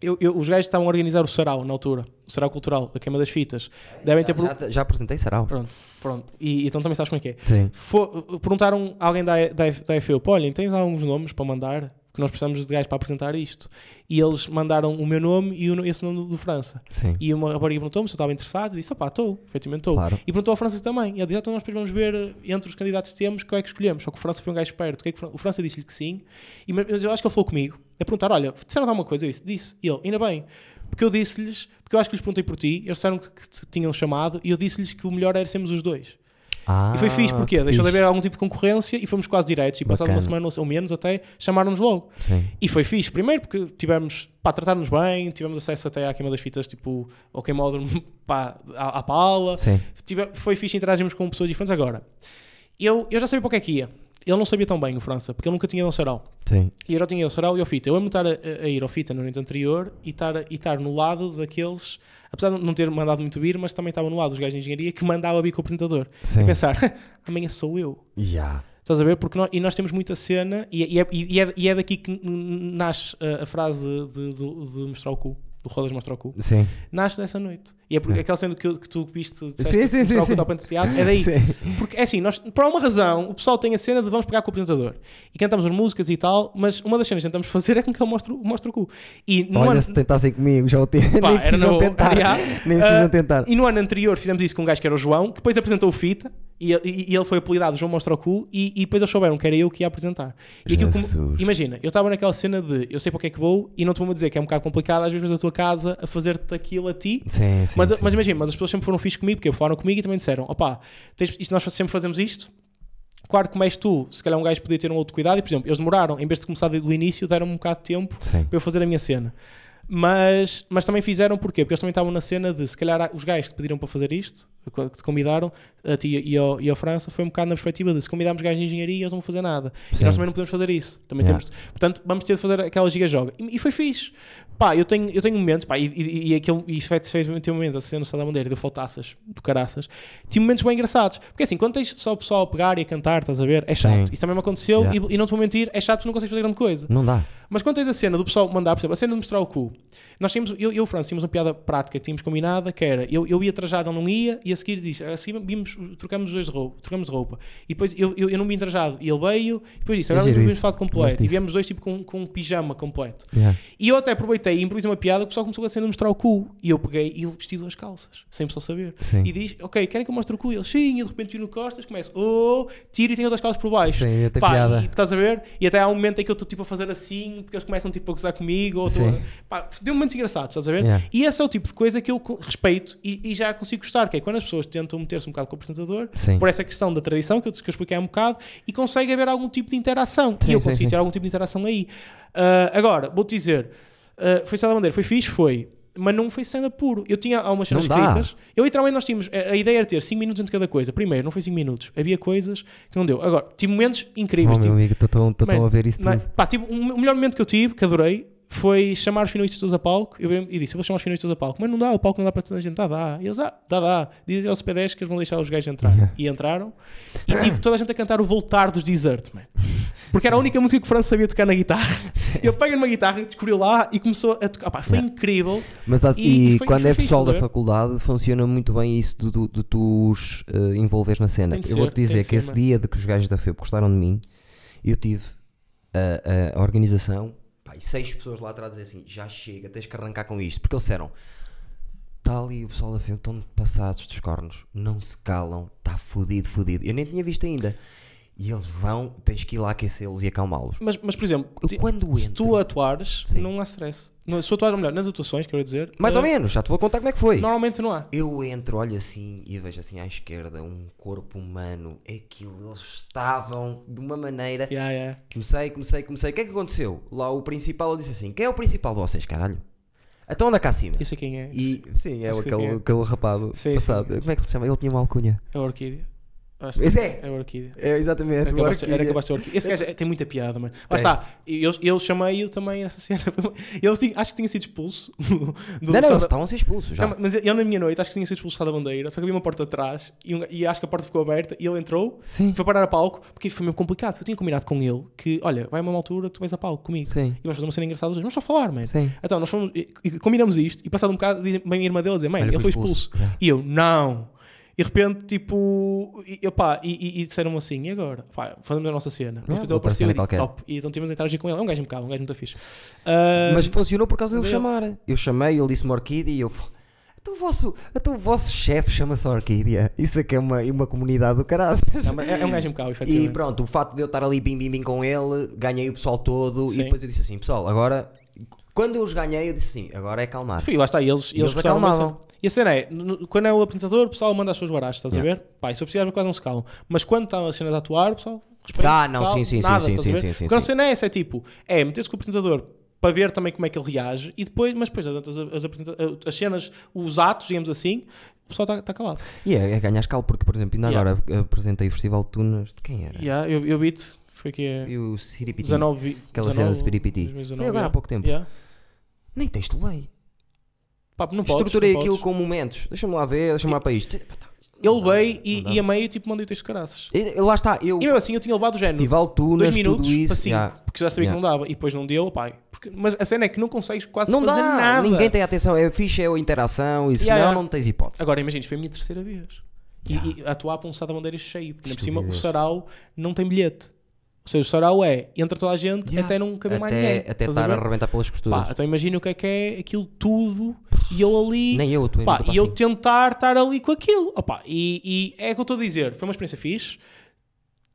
B: Eu, eu- os gajos estavam a organizar o sarau na altura, o sarau cultural, a queima das fitas. Devem ter.
A: Já, já, já apresentei Sarau.
B: Pronto, pronto. E, então também sabes como é que é.
A: Sim.
B: Fo- perguntaram a alguém da, da, da olhem, tens alguns nomes para mandar? Que nós precisamos de gajos para apresentar isto. E eles mandaram o meu nome e o, esse nome do, França.
A: Sim.
B: E uma rapariga perguntou-me se eu estava interessado. E disse: opá, estou, efetivamente estou.
A: Claro.
B: E perguntou ao França também. E ele disse: então nós depois vamos ver eh, entre os candidatos que temos qual é que escolhemos. Só que o França foi um gajo esperto. O, é que o Fran- o França disse-lhe que sim. E, mas eu acho que ele falou comigo. A perguntar: olha, disseram alguma coisa? Eu disse: disse. E ele: ainda bem. Porque eu disse-lhes, porque eu acho que lhes perguntei por ti. Eles disseram que, que te tinham chamado. E eu disse-lhes que o melhor era sermos os dois.
A: Ah,
B: E foi fixe, porque deixou de haver algum tipo de concorrência e fomos quase diretos. E passado uma
A: Bacana.
B: semana ou menos até, chamaram-nos logo.
A: Sim.
B: E foi fixe, primeiro porque tivemos, pá, tratar-nos bem, tivemos acesso até à queima das fitas, tipo, ao queimódromo, <laughs> pá, à, à.
A: Sim.
B: Tive- foi fixe interagirmos com pessoas diferentes. Agora, eu, eu já sabia para o que é que ia. Ele não sabia tão bem o França, porque ele nunca tinha ido ao sarau.
A: Sim.
B: E eu já tinha ido ao sarau e ao fita. Eu amo estar a, a ir ao fita no noite anterior e estar, e estar no lado daqueles, apesar de não ter mandado muito vir, mas também estava no lado dos gajos de engenharia que mandava vir com o apresentador.
A: Sim.
B: E pensar, amanhã sou eu.
A: Já.
B: Estás a ver? Porque nós, e nós temos muita cena e, é- e é, e, é, e é daqui que nasce a, a frase de, de, de mostrar o cu, do Rodas mostrar o cu.
A: Sim.
B: Nasce dessa noite. E é porque
A: É.
B: aquela cena que, que tu viste, disseste,
A: Sim, sim, sim, sim.
B: ao teatro, é daí.
A: Sim.
B: Porque é assim, nós, por alguma razão, o pessoal tem a cena de vamos pegar com o apresentador e cantamos as músicas e tal, mas uma das cenas que tentamos fazer é com que ele mostre, o- mostre o cu. E no
A: Olha,
B: ano,
A: se tentassem comigo, já o. <laughs>
B: Pá,
A: Nem precisam tentar. Nem precisam
B: Ah,
A: tentar.
B: e no ano anterior fizemos isso com um gajo que era o João, que depois apresentou o Fita e, e- e ele foi apelidado João Mostra o Cu e, e depois eles souberam que era eu que ia apresentar. E aquilo como- imagina, eu estava naquela cena de eu sei para o que é que vou e não te vou dizer que é um bocado complicado às vezes da tua casa a fazer-te aquilo a ti.
A: Sim, sim.
B: Mas,
A: sim.
B: mas imagina, mas as pessoas sempre foram fixes comigo, porque falaram comigo e também disseram: opá, tens, isto nós sempre fazemos isto. Claro que como és tu, se calhar um gajo podia ter um outro cuidado, e por exemplo, eles demoraram, em vez de começar do início, deram-me um bocado de tempo
A: Sim.
B: para eu fazer a minha cena. Mas, mas também fizeram porquê? Porque eles também estavam na cena de se calhar os gajos que te pediram para fazer isto, que te convidaram, a ti e ao, e ao França, foi um bocado na perspectiva de se convidarmos gajos de engenharia, eles não vão fazer nada. E
A: Sim.
B: nós também não podemos fazer isso. Também
A: Yeah.
B: temos, portanto, vamos ter de fazer aquela giga-joga. E, e foi fixe. Pá, eu tenho, eu tenho momentos, pá, e, e, e aquele, e fez, fez um momento, a cena no Sá da Bandeira, deu faltaças do caraças. Tive momentos bem engraçados. Porque assim, quando tens só o pessoal a pegar e a cantar, estás a ver, é chato.
A: Sim.
B: Isso também me aconteceu
A: Yeah.
B: e, e não te vou mentir, é chato porque não consegues fazer grande coisa.
A: Não dá.
B: Mas quando tens a cena do pessoal mandar, por exemplo, a cena de mostrar o cu, nós tínhamos, eu, e o França tínhamos uma piada prática que tínhamos combinada, que era, eu, eu ia trajado, ele não ia, e a seguir diz, a seguir vimos, trocamos os dois de roupa, trocamos de roupa. E depois eu, eu, eu não vim trajado, e ele veio, e depois disse,
A: É
B: agora
A: giro
B: vimos fato completo. E viemos dois tipo com, com um pijama completo.
A: Yeah.
B: E eu até aproveitei e improvisei uma piada, que o pessoal começou a cena de mostrar o cu. E eu peguei e eu vesti duas calças, sem pessoal saber.
A: Sim.
B: E diz, ok, querem que eu mostre o cu? E eles, sim, e de repente vi no costas, começa, oh, tiro e tenho outras calças por baixo.
A: Sim, até
B: Pá,
A: piada.
B: E, estás a ver? E até há um momento em que eu estou tipo a fazer assim, porque eles começam tipo a gozar comigo, ou a-
A: Sim.
B: pá, deu momentos engraçados, estás a ver?
A: Yeah.
B: E esse é o tipo de coisa que eu respeito e, e já consigo gostar, que é quando as pessoas tentam meter-se um bocado com o apresentador,
A: Sim.
B: por essa questão da tradição que eu, que eu expliquei há um bocado, e consegue haver algum tipo de interação.
A: Sim,
B: e eu consigo ter algum tipo de interação aí. Ah, agora, vou-te dizer, ah, foi Sá da Bandeira, foi fixe, foi. Mas não foi stand-up puro. Eu tinha algumas cenas escritas. Eu literalmente nós tínhamos. A, a ideia era ter 5 minutos entre cada coisa. Primeiro, não foi 5 minutos. Havia coisas que não deu. Agora, tive momentos incríveis.
A: Oh,
B: tive-
A: meu amigo, estou a ver isso
B: é?
A: tudo.
B: Pá, tive, um- o melhor momento que eu tive, que adorei, foi chamar os finalistas todos a palco. Eu e disse: Eu vou chamar os finalistas todos a palco. Mas não dá, o palco não dá para toda a gente. Dá, dá. E eles, ah, dá, dá. Dizem aos CP10 que eles vão deixar os gajos entrar. E entraram. E tive toda a gente a cantar o Voltar dos Desert, man. Porque era a única música que o França sabia tocar na guitarra. Eu peguei numa guitarra, descobriu lá e começou a tocar. Pá, foi
A: Yeah.
B: incrível.
A: Mas
B: E-
A: e,
B: e foi-
A: quando
B: foi
A: é pessoal da faculdade, funciona muito bem isso de, de, de tu os eh, envolveres na cena. Eu vou-te dizer que
B: ser,
A: esse dia de que os gajos da FEUP gostaram de mim, eu tive a, a organização pá, e seis pessoas lá atrás a dizer assim: já chega, tens que arrancar com isto. Porque eles disseram: está ali o pessoal da FEUP, estão passados dos cornos, não se calam, está fodido, fodido. Eu nem tinha visto ainda. E eles vão, tens que ir lá aquecê-los e acalmá-los.
B: Mas, mas, por exemplo,
A: Eu quando
B: se
A: entro-
B: tu atuares,
A: Sim.
B: não há stress. Não, Se tu atuares, melhor, nas atuações, quero dizer,
A: Mais
B: eh,
A: ou menos, já te vou contar como é que foi.
B: normalmente não há.
A: Eu entro, olho assim e vejo assim à esquerda um corpo humano. Aquilo, eles estavam de uma maneira.
B: Yeah, yeah.
A: Comecei, comecei, comecei. O que é que aconteceu? Lá o principal disse assim: Quem é o principal de vocês, caralho? Então anda cá acima.
B: Eu sei quem é.
A: E sim, é
B: que
A: aquele,
B: é.
A: aquele rapado
B: Sim,
A: passado.
B: sim.
A: Como é que ele se chama? Ele tinha uma alcunha.
B: É a Orquídea. Acho
A: Pois é.
B: É a Orquídea.
A: É exatamente.
B: Era
A: o
B: capaz, era capaz de ser Orquídea. Esse gajo é- tem muita piada, mano. Lá está. Eu, eu chamei-o também nessa cena. <laughs> Eu tinha- acho que tinha sido expulso <laughs> do, do
A: Não, não, eles estavam a ser expulsos já.
B: Não, mas eu na minha noite acho que tinha sido expulso da bandeira, só que havia uma porta atrás e, um- e acho que a porta ficou aberta e ele entrou,
A: Sim.
B: foi parar a palco, porque foi mesmo complicado, porque eu tinha combinado com ele que, olha, vai a uma altura que tu vais a palco comigo
A: Sim.
B: e vamos fazer uma cena engraçada os dois, vamos só falar, man.
A: Sim.
B: Então, nós fomos, e, e combinamos isto e passado um bocado, diz- vem a minha irmã dele a dizer, mãe, ele
A: foi
B: expulso.
A: expulso. Já.
B: E eu, não. E de repente, tipo, e, opá, e, e, e disseram assim, e agora? Pá, fazemos a nossa cena. Mas depois ele apareceu e disse,
A: qualquer.
B: top. E então tivemos a interagir com ele. É um gajo impecável, um gajo muito fixe. Ah,
A: Mas funcionou por causa de
B: eu-
A: chamar. Eu chamei, ele disse-me Orquídea e eu. Então o vosso, então o vosso chefe chama-se Orquídea. Isso é que é uma, uma comunidade do caralho.
B: é, é um gajo impecável,
A: E
B: efetivamente.
A: pronto, o facto de eu estar ali bim bim bim com ele, ganhei o pessoal todo
B: Sim.
A: e depois eu disse assim, pessoal, agora quando eu os ganhei, eu disse assim, agora é calmar.
B: Fui, lá está, eles, eles,
A: eles acalmavam.
B: cena. E a cena é, no- quando é o apresentador, o pessoal manda as suas baratas, estás
A: Yeah.
B: a ver? Pá, se eu precisar, quase não se calam. Mas quando estão as cenas a atuar, o pessoal respeita.
A: Ah, não, sim, sim, sim,
B: nada,
A: sim, sim, sim, sim,
B: Quando a
A: sim.
B: cena é essa, é tipo, é meter-se com o apresentador para ver também como é que ele reage e depois, mas depois as, as, as cenas, os atos, digamos assim, o pessoal está calado.
A: E é, é ganhar escala, porque por exemplo, ainda
B: Yeah.
A: agora apresentei o Festival de Tunas, de quem era?
B: Yeah, eu, eu vi-te, foi que é
A: E o Siripiti.
B: 19,
A: Aquela cena de Spiripiti.
B: 2019,
A: Foi agora há
B: yeah.
A: pouco tempo. Nem texto lei.
B: Pá, não podes,
A: Estruturei
B: não
A: aquilo
B: podes.
A: com momentos. Deixa-me lá ver, deixa-me lá para isto.
B: Ele veio
A: não
B: e,
A: dá.
B: e a meio tipo mandei o texto de caraças.
A: E- Lá está, eu.
B: E mesmo assim eu tinha levado o género.
A: Festival Tunas,
B: dois minutos
A: tudo isso.
B: cinco,
A: yeah.
B: porque já sabia que não dava e depois não deu, pai. Porque, mas a cena é que não consegues quase
A: Não
B: fazer
A: dá,
B: nada.
A: ninguém tem atenção. É fixe, é a interação senão
B: Yeah, yeah.
A: não tens hipótese.
B: Agora imagina, isto foi a minha terceira vez. E, e atuar para um Sá da Bandeira cheio, porque ainda por cima o
A: Estupidez.
B: sarau não tem bilhete. Ou seja, o sarau é, entra toda a gente
A: Yeah.
B: até não caber mais ninguém.
A: Até,
B: a
A: estar a
B: ver?
A: arrebentar pelas costuras.
B: Pá, então imagina o que é que é aquilo tudo e eu ali.
A: Nem eu, tu ainda
B: Pá, e eu
A: assim.
B: tentar estar ali com aquilo. Opa, e, e é o que eu estou a dizer. Foi uma experiência fixe.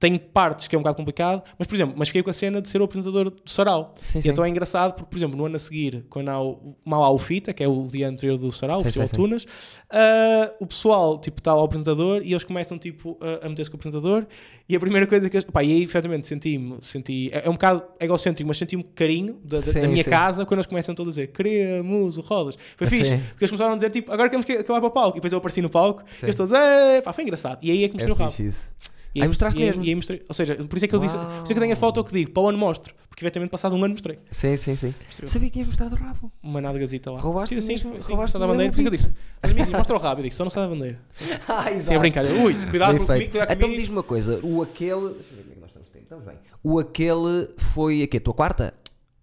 B: Tem partes que é um bocado complicado, mas por exemplo, mas fiquei com a cena de ser o apresentador do Sarau.
A: Sim,
B: E
A: sim.
B: então é engraçado porque, por exemplo, no ano a seguir, quando há o, mal há o FITA, que é o dia anterior do Sarau, o
A: Sim,
B: Festival
A: sim,
B: de Tunas, ah, o pessoal tipo está ao apresentador e eles começam tipo a, a meter-se com o apresentador e a primeira coisa que eles, pá, e aí efetivamente senti-me, senti, é, é um bocado egocêntrico, mas senti um carinho da, da- da minha casa quando eles começam todos a dizer queremos o Rodas. Foi fixe, porque eles começaram a dizer tipo agora queremos que acabar para o palco e depois eu apareci no palco e eles todos, "Eh", pá, foi engraçado. E aí é que o
A: É
B: rabo.
A: fixe isso.
B: E
A: Aí mostraste
B: e
A: mesmo.
B: E aí mostrei, ou seja, por isso é que eu disse, por isso é que eu tenho a foto que digo, para o ano mostro, porque efetivamente passado um ano mostrei.
A: Sim, sim, sim.
B: Mostrei o
A: Sabia que tinhas mostrado o rabo.
B: uma nádegazita lá.
A: Roubaste
B: Sim, assim,
A: mesmo-
B: sim,
A: roubaste
B: da bandeira.
A: o
B: Por isso que eu disse, mas me mostra o rabo. Eu disse, só não sai da bandeira. <laughs>
A: Ah,
B: Sim, a brincar. Ui, cuidado com- comigo, cuidado
A: Então
B: comigo.
A: diz-me uma coisa, o aquele. Deixa eu ver como é que nós estamos. Estamos bem. O aquele foi aqui, a tua quarta?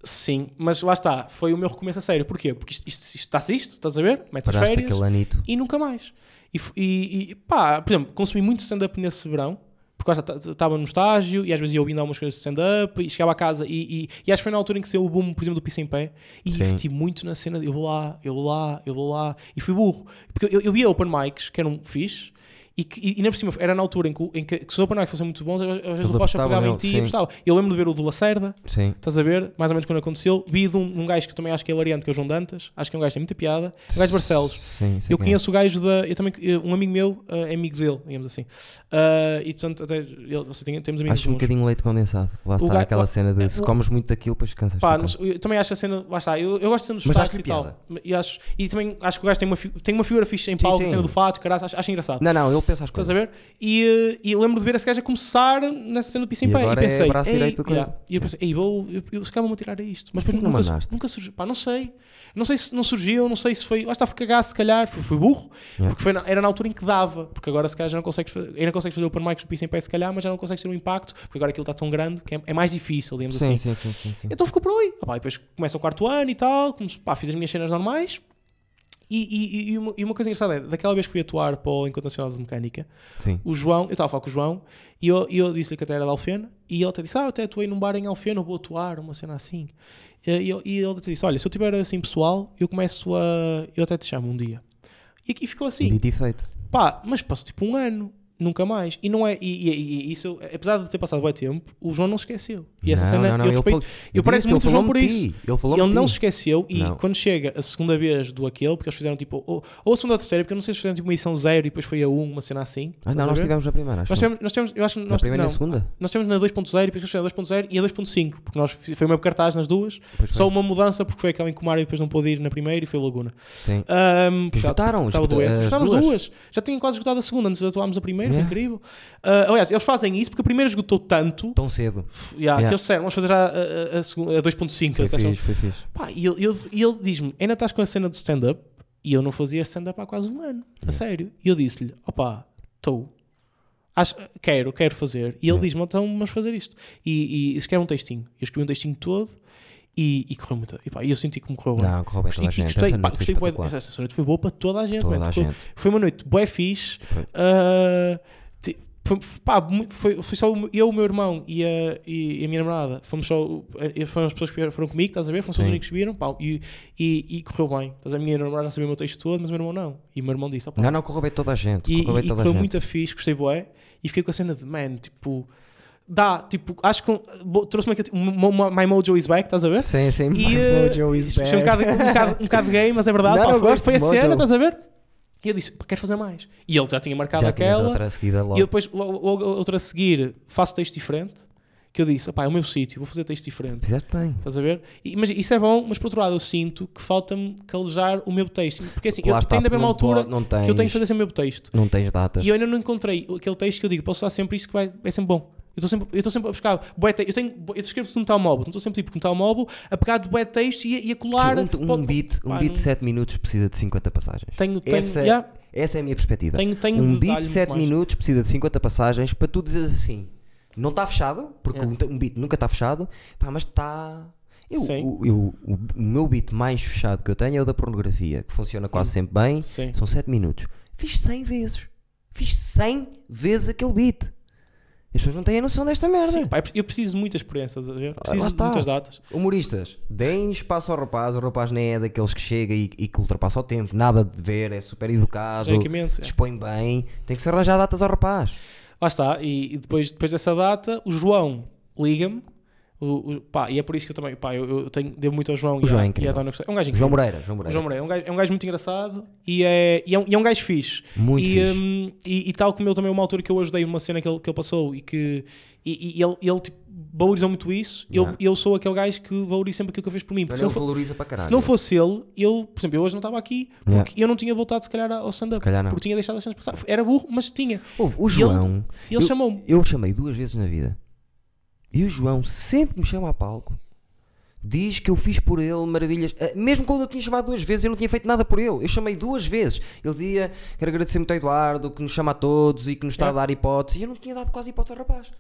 B: Sim, mas lá está, foi o meu recomeço a sério. Porquê? Porque isto, isto, isto está-se isto, estás a ver? Metes as
A: Paraste
B: férias
A: aquele anito.
B: e nunca mais. E, e, e, pá, por exemplo, consumi muito stand-up nesse verão, porque estava no estágio e às vezes ia ouvindo algumas coisas de stand-up e chegava a casa e, e, e acho que foi na altura em que saiu o boom, por exemplo, do Pisa em Pé e
A: Sim.
B: investi muito na cena de eu vou lá, eu vou lá, eu vou lá e fui burro. Porque eu, eu via open mics que eram fixe e que e, ainda por cima era na altura em que, o- em que, que se os open mics fossem muito bons, às vezes
A: Eles
B: o
A: apostavam
B: pegava em ti e
A: sim.
B: apostava. Eu lembro de ver o do Lacerda,
A: Sim.
B: Estás a ver? Mais ou menos quando aconteceu. Vi de um, um gajo que eu também acho que é hilariante, que é o João Dantas. Acho que é um gajo que tem muita piada. Um gajo de Barcelos.
A: Sim,
B: Eu
A: quem é.
B: conheço o gajo da. Eu também, eu- um amigo meu eh, é amigo dele, digamos assim. Ah, e portanto, até, ele, tem, temos amigos
A: Acho um bocadinho leite condensado. Lá está
B: ga-
A: aquela
B: o-
A: cena de se
B: o-
A: comes muito daquilo, depois cansas.
B: Pá, não eu também acho a cena. Lá está, eu, eu gosto de cena dos
A: acho
B: e tal. E, acho, e também acho que o gajo tem uma, tem uma figura fixe em palco, a cena do fato, caralho, acho, engraçado.
A: Não, não, pensa as
B: Estás
A: coisas.
B: a ver? E, eh, e eu lembro de ver esse gajo a começar nessa cena do piso em
A: E
B: pé. E
A: é
B: pensei,
A: braço
B: "Ei",
A: direito do
B: yeah. E eu pensei, ei, vou, eu, eu, se calhar vou-me tirar a isto. Mas depois nunca, nunca surgiu. Pá, não sei. Não sei se não surgiu, não sei se foi. Lá está, fui cagar, se calhar. Fui, fui burro.
A: Yeah.
B: Porque foi na- era na altura em que dava. Porque agora, se calhar, já não consegues fazer. Ainda consegues fazer o open mic no piso em pé, se calhar, mas já não consegues ter um impacto. Porque agora aquilo está tão grande que é, é mais difícil, digamos
A: Sim,
B: assim.
A: sim, sim, sim, sim.
B: Então ficou por ali. Ah, pá, e depois começa o quarto ano e tal, comece- pá, fiz as minhas cenas normais. E, e- e uma, e uma coisa engraçada é, daquela vez que fui atuar para o Encontro Nacional de Mecânica,
A: Sim.
B: o João, eu estava a falar com o João, e eu, eu disse-lhe que até era de Alfena, e ele até disse, ah, eu até atuei num bar em Alfena, vou atuar, uma cena assim. E, eu- e ele até disse, olha, se eu tiver assim pessoal, eu começo a... eu até te chamo um dia. E aqui ficou assim.
A: Dito e feito.
B: Pá, mas passou tipo um ano. Nunca mais. E não é, e, e- e isso, apesar de ter passado bem tempo, o João não se esqueceu. E essa
A: Não,
B: cena,
A: não, não,
B: eu, respeito,
A: falou-
B: eu pareço
A: disse,
B: muito o João por isso.
A: ele falou-me
B: Ele não se esqueceu e quando chega a segunda vez do aquele, porque eles fizeram tipo, ou, ou a segunda ou a terceira, porque eu não sei se fizeram tipo uma edição zero e depois foi a 1, uma cena assim.
A: Ah, não,
B: a
A: nós tivemos na primeira, acho.
B: Nós tivemos, nós tivemos, eu acho que
A: Na
B: nós,
A: primeira e segunda?
B: nós tivemos na 2.0 e depois fizeram a 2.0 e a 2.5, porque nós foi o mesmo cartaz nas duas,
A: Pois
B: só
A: foi.
B: uma mudança porque foi aquela em Comar e depois não pôde ir na primeira e foi a Laguna.
A: Sim.
B: Um,
A: Que esgotaram,
B: estava
A: esgota-
B: doente.
A: as
B: Esgotaram as
A: duas.
B: duas. Já tinham quase esgotado a segunda antes de atuarmos a primeira,
A: Yeah.
B: foi incrível. Uh, aliás, eles fazem isso porque a primeira esgotou tanto
A: Tão cedo.
B: yeah,
A: Yeah.
B: que eles disseram, vamos fazer já a, a, a, a 2.5.
A: Foi fixe, foi fixe.
B: Pá, e ele, ele, ele diz-me: ainda estás com a cena do stand-up? E eu não fazia stand-up há quase um ano, a sério. E eu disse-lhe: opá, estou. Acho, quero, quero fazer. E ele diz-me: então vamos fazer isto. E, e escreve um textinho. Eu escrevi um textinho todo e, e correu muito. E, pá, e eu senti que me correu bem.
A: Não, correu bem toda a
B: E- e
A: gente.
B: gostei,
A: Essa
B: pá,
A: noite foi
B: gostei essa noite foi boa para toda a gente.
A: Toda a
B: Foi-
A: gente.
B: Foi uma noite bué fixe.
A: Foi.
B: Ti- foi, pá, foi, foi só eu, o meu irmão e a, e a minha namorada. Fomos só. eh, Foram as pessoas que foram comigo, estás a ver? Foram só os únicos que viram. Pá, e, e, e correu bem. Estás a? A minha namorada já sabia o meu texto todo, mas o meu irmão não. E o meu irmão disse: opá,
A: Não, não, correu bem toda a gente.
B: e,
A: Correu
B: e
A: toda a
B: correu
A: gente.
B: muito a fixe, gostei bué. E fiquei com a cena de, man, tipo. Dá, tipo, acho que trouxe-me aqui, uma, uma, My Mojo is back, estás a ver?
A: Sim, sim. My
B: eh,
A: mojo is
B: foi um bocado, um, bocado, um bocado gay, mas é verdade.
A: Não,
B: foi, foi a
A: de
B: cena, estás a ver? E eu disse, quero fazer mais. E ele já tinha marcado
A: Já
B: aquela.
A: outra seguida logo.
B: E depois, logo, outra a seguir, faço texto diferente. Que eu disse, pá, é o meu sítio, vou fazer texto diferente.
A: Fizeste bem.
B: Estás a ver? E, mas isso é bom, mas por outro lado eu sinto que falta-me calejar o meu texto. Porque assim,
A: Lá
B: eu
A: está,
B: tenho da mesma altura
A: não tens,
B: que eu tenho que fazer sempre o meu texto.
A: Não tens datas.
B: E eu ainda não encontrei aquele texto que eu digo, posso usar sempre isso que vai, é sempre bom. Eu estou sempre, eu estou sempre a buscar bué eu tenho eu escrevo tudo no telemóvel, não estou sempre tipo com o telemóvel a pegar de bué texto e, a- e a colar.
A: Sim, um, um
B: Pá,
A: beat, um
B: pá,
A: beat de 7 minutos precisa de 50 passagens.
B: Tenho, tenho,
A: Essa,
B: yeah,
A: essa é a minha perspectiva.
B: tenho, tenho
A: um beat de
B: muito
A: 7
B: mais.
A: minutos precisa de 50 passagens para tu dizeres assim. Não está fechado, porque
B: Yeah.
A: um, um beat nunca está fechado, pá, mas está. Eu,
B: Sim.
A: o, eu- o, o meu beat mais fechado que eu tenho é o da pornografia, que funciona quase sempre bem.
B: Sim.
A: São 7 minutos. Fiz 100 vezes. Fiz 100 vezes aquele beat. As pessoas não têm a noção desta merda.
B: Sim, pá, eu preciso de muita experiência, estás a ver? Preciso de muitas datas.
A: Humoristas, deem espaço ao rapaz. O rapaz nem é daqueles que chega e, e que ultrapassa o tempo. Nada de ver, é super educado,
B: é.
A: dispõe bem. Tem que se arranjar datas ao rapaz.
B: Lá está, e, e depois, depois dessa data, o João liga-me. O, o- pá, e é por isso que eu também, pá, eu, eu tenho, devo muito ao João
A: O
B: e,
A: João é
B: e à. Dona. É um gajo
A: João. Moreira, João Moreira.
B: João Moreira é um gajo, é um gajo muito engraçado e é, e é, um, e é um gajo fixe.
A: Muito
B: e,
A: fixe.
B: hum, e, e tal como ele também, uma altura que eu ajudei uma cena que ele, que ele passou e que e, e ele, ele tipo, valorizou muito isso. Eu,
A: Yeah.
B: eu sou aquele gajo que valoriza sempre aquilo que ele fez por mim. Porque
A: Mas
B: se não,
A: ele valoriza para caralho.
B: se não fosse ele, eu, por exemplo, eu hoje não estava aqui porque
A: Yeah.
B: eu não tinha voltado se calhar ao stand-up. Porque tinha deixado as cenas passar. Era burro, mas tinha.
A: Houve, o
B: ele-
A: João,
B: E ele
A: Eu-
B: chamou-me.
A: eu o chamei duas vezes na vida. E o João sempre me chama a palco. Diz que eu fiz por ele maravilhas. Ah, Mesmo quando eu tinha chamado duas vezes, eu não tinha feito nada por ele. Eu chamei duas vezes. Ele dizia: Quero agradecer muito ao Eduardo, que nos chama a todos e que nos está
B: É.
A: a dar hipótese. E eu não tinha dado quase hipótese ao rapaz.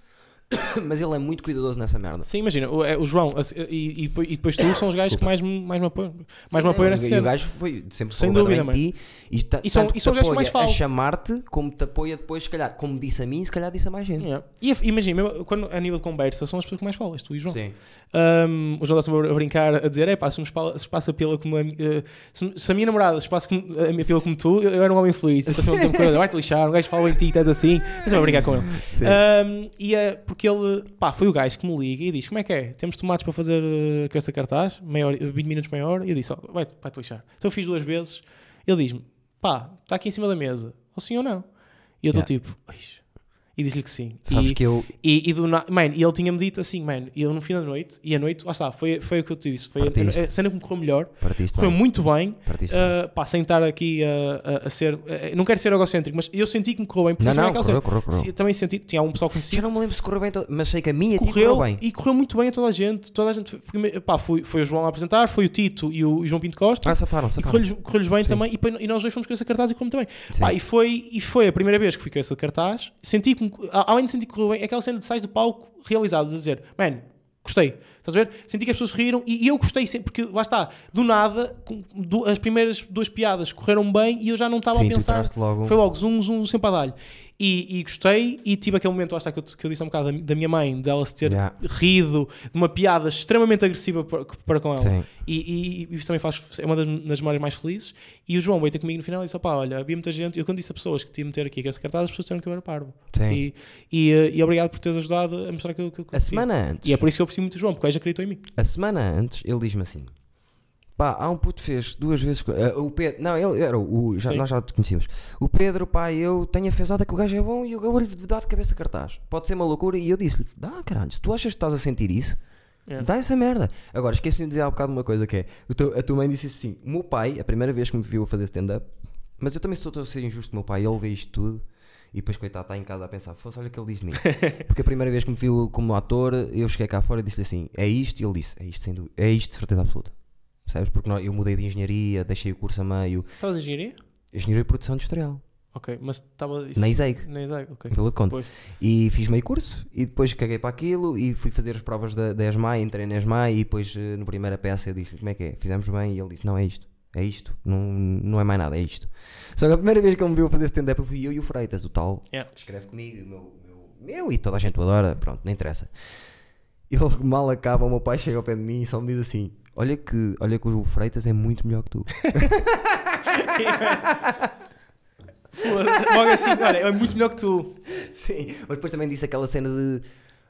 A: <coughs> Mas ele é muito cuidadoso nessa merda.
B: Sim, imagina, o, é, o João a- e, e, depois- e depois tu são os gajos que mais, me- mais me apoiam, mais me apoiam
A: Sim,
B: nessa
A: e
B: cena.
A: o gajo foi sempre
B: Sem dúvida,
A: de ti e, ta-
B: E são- e são os gajos que mais
A: apoia a
B: falam.
A: chamar-te como te apoia depois, se calhar, como disse a mim, se calhar disse a mais gente.
B: Yeah. E imagina, quando, a nível de conversa, são as pessoas que mais falam, tu e o João.
A: Sim.
B: Um, o João está sempre a brincar, a dizer: é pá, se, se passa pila como a, eh, se, se a minha namorada se passa a minha pila como tu, eu, era um homem feliz. <laughs> Vai-te lixar, um gajo fala em ti, estás assim. Sempre a brincar com ele. Um, e é porque ele, pá, foi o gajo que me liga e diz: Como é que é? Temos tomates para fazer uh, com essa cartaz, meia hora, 20 minutos, meia hora. E eu disse: oh, vai- Vai-te lixar. Então eu fiz duas vezes. Ele diz-me: Pá, está aqui em cima da mesa, ou sim ou não? E eu estou
A: Yeah.
B: tipo. E disse-lhe que sim.
A: Sabes
B: e,
A: que eu.
B: e, e do na... man, e ele tinha-me dito assim, man, e eu no fim da noite, e a noite, lá está, foi, foi o que eu te disse, foi a, a cena que me correu melhor,
A: Partiste
B: correu
A: bem.
B: muito bem,
A: Partiste bem.
B: uh, pá, sem estar aqui a, a, a ser, a- não quero ser egocêntrico, mas eu senti que me correu bem, porque
A: Não,
B: também
A: não, correu,
B: cena-
A: correu, correu.
B: também senti, tinha um pessoal conhecido,
A: não me lembro se correu bem, mas sei que a minha
B: correu,
A: correu bem.
B: e correu muito bem a toda a gente, toda a gente, pá, foi, foi o João a apresentar, foi o Tito e o, e João Pinto Costa,
A: Ah, safaram, safaram.
B: correu-lhes correu-lhes bem
A: Sim.
B: também, e, e nós dois fomos com essa cartaz e correu muito bem.
A: Sim.
B: Pá, e, foi, e foi a primeira vez que fui com essa cartaz. Senti que, a- além de sentir que correu bem, aquela cena de sais do palco realizados a dizer, man, gostei. Estás a ver? Senti que as pessoas riram e, e eu gostei sempre, porque lá está, do nada, com- du- as primeiras duas piadas correram bem e eu já não estava a pensar.
A: logo.
B: Foi logo, zoom, zoom, sempre a dar-lhe. E, e gostei, e tive aquele momento, lá está, que eu, que eu disse há um bocado da, da minha mãe, dela se ter
A: Yeah.
B: rido de uma piada extremamente agressiva para, para com ela.
A: Sim.
B: E, e- isso também faz, é uma das, das memórias mais felizes. E o João veio ter comigo no final e disse: opá, olha, havia muita gente. Eu quando disse a pessoas que tinha meter aqui que esse cartaz, as pessoas disseram que eu era parvo.
A: Sim.
B: E, e, e obrigado por teres ajudado a mostrar que eu, que eu
A: A semana antes,
B: E é por isso que eu aprecio muito o João, porque o gajo acreditou em mim.
A: a semana antes, ele diz-me assim: pá, há um puto fez duas vezes. eh, o Pedro, não, ele era o. já-
B: Sim.
A: nós já te conhecíamos. O Pedro, pá, eu tenho a fezada que o gajo é bom e eu vou-lhe dar de cabeça cartaz. Pode ser uma loucura. E eu disse-lhe: dá, caralho, se tu achas que estás a sentir isso,
B: É.
A: dá essa merda. Agora, esqueci-me de dizer há bocado uma coisa que é: teu- a tua mãe disse assim: o meu pai, a primeira vez que me viu a fazer stand-up, mas eu também estou a ser injusto com o meu pai, ele vê isto tudo. E depois, coitado, está em casa a pensar: fosse, olha o que ele diz de mim. <laughs> Porque a primeira vez que me viu como ator, eu cheguei cá fora e disse-lhe assim: é isto? E ele disse: é isto, sem dúvida, é isto, de certeza absoluta. Percebes? Porque nó- eu mudei de engenharia, deixei o curso a meio,
B: Estavas em engenharia?
A: engenharia de produção industrial,
B: Ok, mas estava. isso-
A: na ISEG,
B: Na ISEG, ok.
A: em Vila de Conde.
B: Pois.
A: E fiz meio curso e depois caguei para aquilo e fui fazer as provas da, da ESMAI, entrei na ESMAI e depois eh, na primeira peça eu disse como é que é? Fizemos bem e ele disse não é isto, é isto, não, não é mais nada, é isto. Só que a primeira vez que ele me viu fazer stand-up fui eu e o Freitas, o tal
B: Yeah.
A: que escreve comigo, meu, meu, meu e toda a gente o adora, pronto, não interessa. Ele mal acaba, o meu pai chega ao pé de mim e só me diz assim: Olha que, olha que o Freitas é muito melhor que tu. <laughs>
B: Logo assim, olha, é muito melhor que tu.
A: Sim, mas depois também disse aquela cena de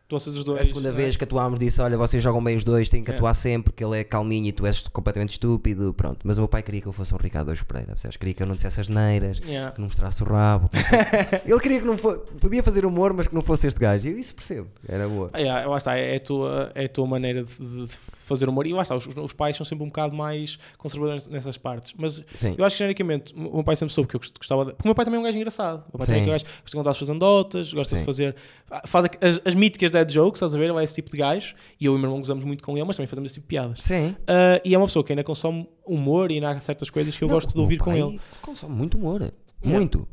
B: Os dois.
A: a segunda
B: é?
A: vez que atuámos disse: Olha, vocês jogam bem os dois, têm que
B: É.
A: atuar sempre, porque ele é calminho e tu és completamente estúpido. Pronto, mas o meu pai queria que eu fosse um Ricardo Ojo Pereira, percebes? Queria que eu não dissesse as neiras, que não mostrasse o rabo. que <laughs> ele queria que não fosse, podia fazer humor, mas que não fosse este gajo. E eu isso percebo, era boa.
B: Ah, yeah, lá está, é a tua, é a tua maneira de, de- fazer humor. E lá está, os, os pais são sempre um bocado mais conservadores nessas partes. Mas
A: Sim,
B: eu acho que genericamente o meu pai sempre soube que eu gost- gostava de. Porque o meu pai também é um gajo engraçado. O meu pai também é
A: Sim.
B: um gajo que gosta de contar as suas anedotas, gosta
A: Sim.
B: de fazer. Faz as, as míticas dead jokes, estás a ver? Ele é esse tipo de gajo. E eu e o meu irmão gozamos muito com ele, mas também fazemos esse tipo de piadas.
A: sim.
B: Ah, e é uma pessoa que ainda consome humor e ainda há certas coisas que eu
A: Não,
B: gosto de ouvir com ele.
A: Consome muito humor. Muito.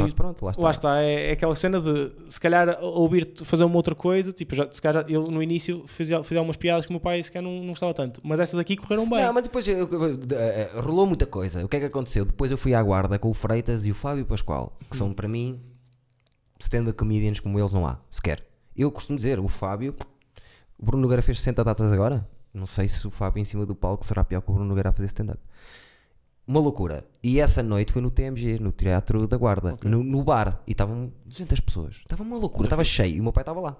A: Mas pronto, lá está.
B: Lá está, é, é aquela cena de se calhar ouvir-te fazer uma outra coisa, tipo, já, se calhar eu no início fazia, fazia algumas piadas que o meu pai se calhar não, não gostava tanto, mas essas aqui correram bem.
A: Não, mas depois eu- eu- eu- eh, rolou muita coisa. O que é que aconteceu? Depois eu fui à guarda com o Freitas e o Fábio Pascoal, que são para mim stand-up comedians como eles não há, sequer. Eu costumo dizer, o Fábio, o Bruno Nogueira fez 60 datas agora. Não sei se o Fábio em cima do palco será pior que o Bruno Nogueira a fazer stand-up. Uma loucura. E essa noite foi no TMG, no Teatro da Guarda,
B: Ok.
A: no, no bar. E estavam 200 pessoas. Estava uma loucura, estava cheio. E o meu pai estava lá.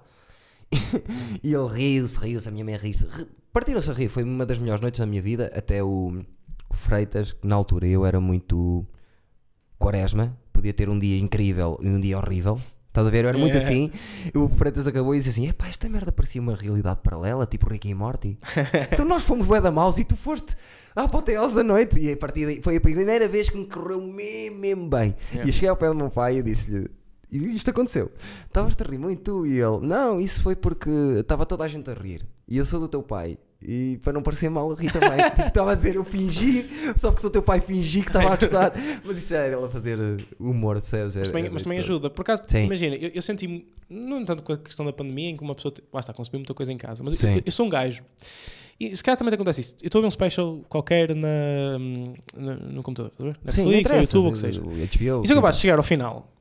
A: <laughs> e ele riu-se, riu-se, a minha mãe riu-se. Ri- Partiram-se a rir. Foi uma das melhores noites da minha vida. Até o, o Freitas, que na altura eu era muito quaresma. Podia ter um dia incrível e um dia horrível. Estás a ver? Eu era muito
B: É.
A: assim. O Freitas acabou e disse assim: Epá, esta merda parecia uma realidade paralela, tipo Rick e Morty. <laughs> então nós fomos bué da mouse e tu foste à apoteose da noite. E a partir daí foi a primeira vez que me correu mesmo, mesmo bem.
B: Yeah.
A: E eu cheguei ao pé do meu pai e disse-lhe: E isto aconteceu. Estavas-te a rir muito. E ele: Não, isso foi porque estava toda a gente a rir. E eu sou do teu pai. E para não parecer mal, eu ri também. Tipo, estava a dizer, eu fingi, só porque sou teu pai, fingi que estava a gostar. <laughs> Mas isso já era ele a fazer uh, humor, percebes?
B: Mas
A: Era-
B: também,
A: era
B: mas também ajuda. Por acaso,
A: Sim.
B: imagina, eu, eu senti, não tanto com a questão da pandemia, em que uma pessoa, lá está, consumiu muita coisa em casa, mas eu, eu sou um gajo. E se calhar também te acontece isso. Eu estou a ver um special qualquer na, na- no computador, estás a ver?
A: Sim,
B: Netflix ou YouTube, ou o que seja.
A: HBO.
B: E sou
A: sim.
B: capaz de chegar ao final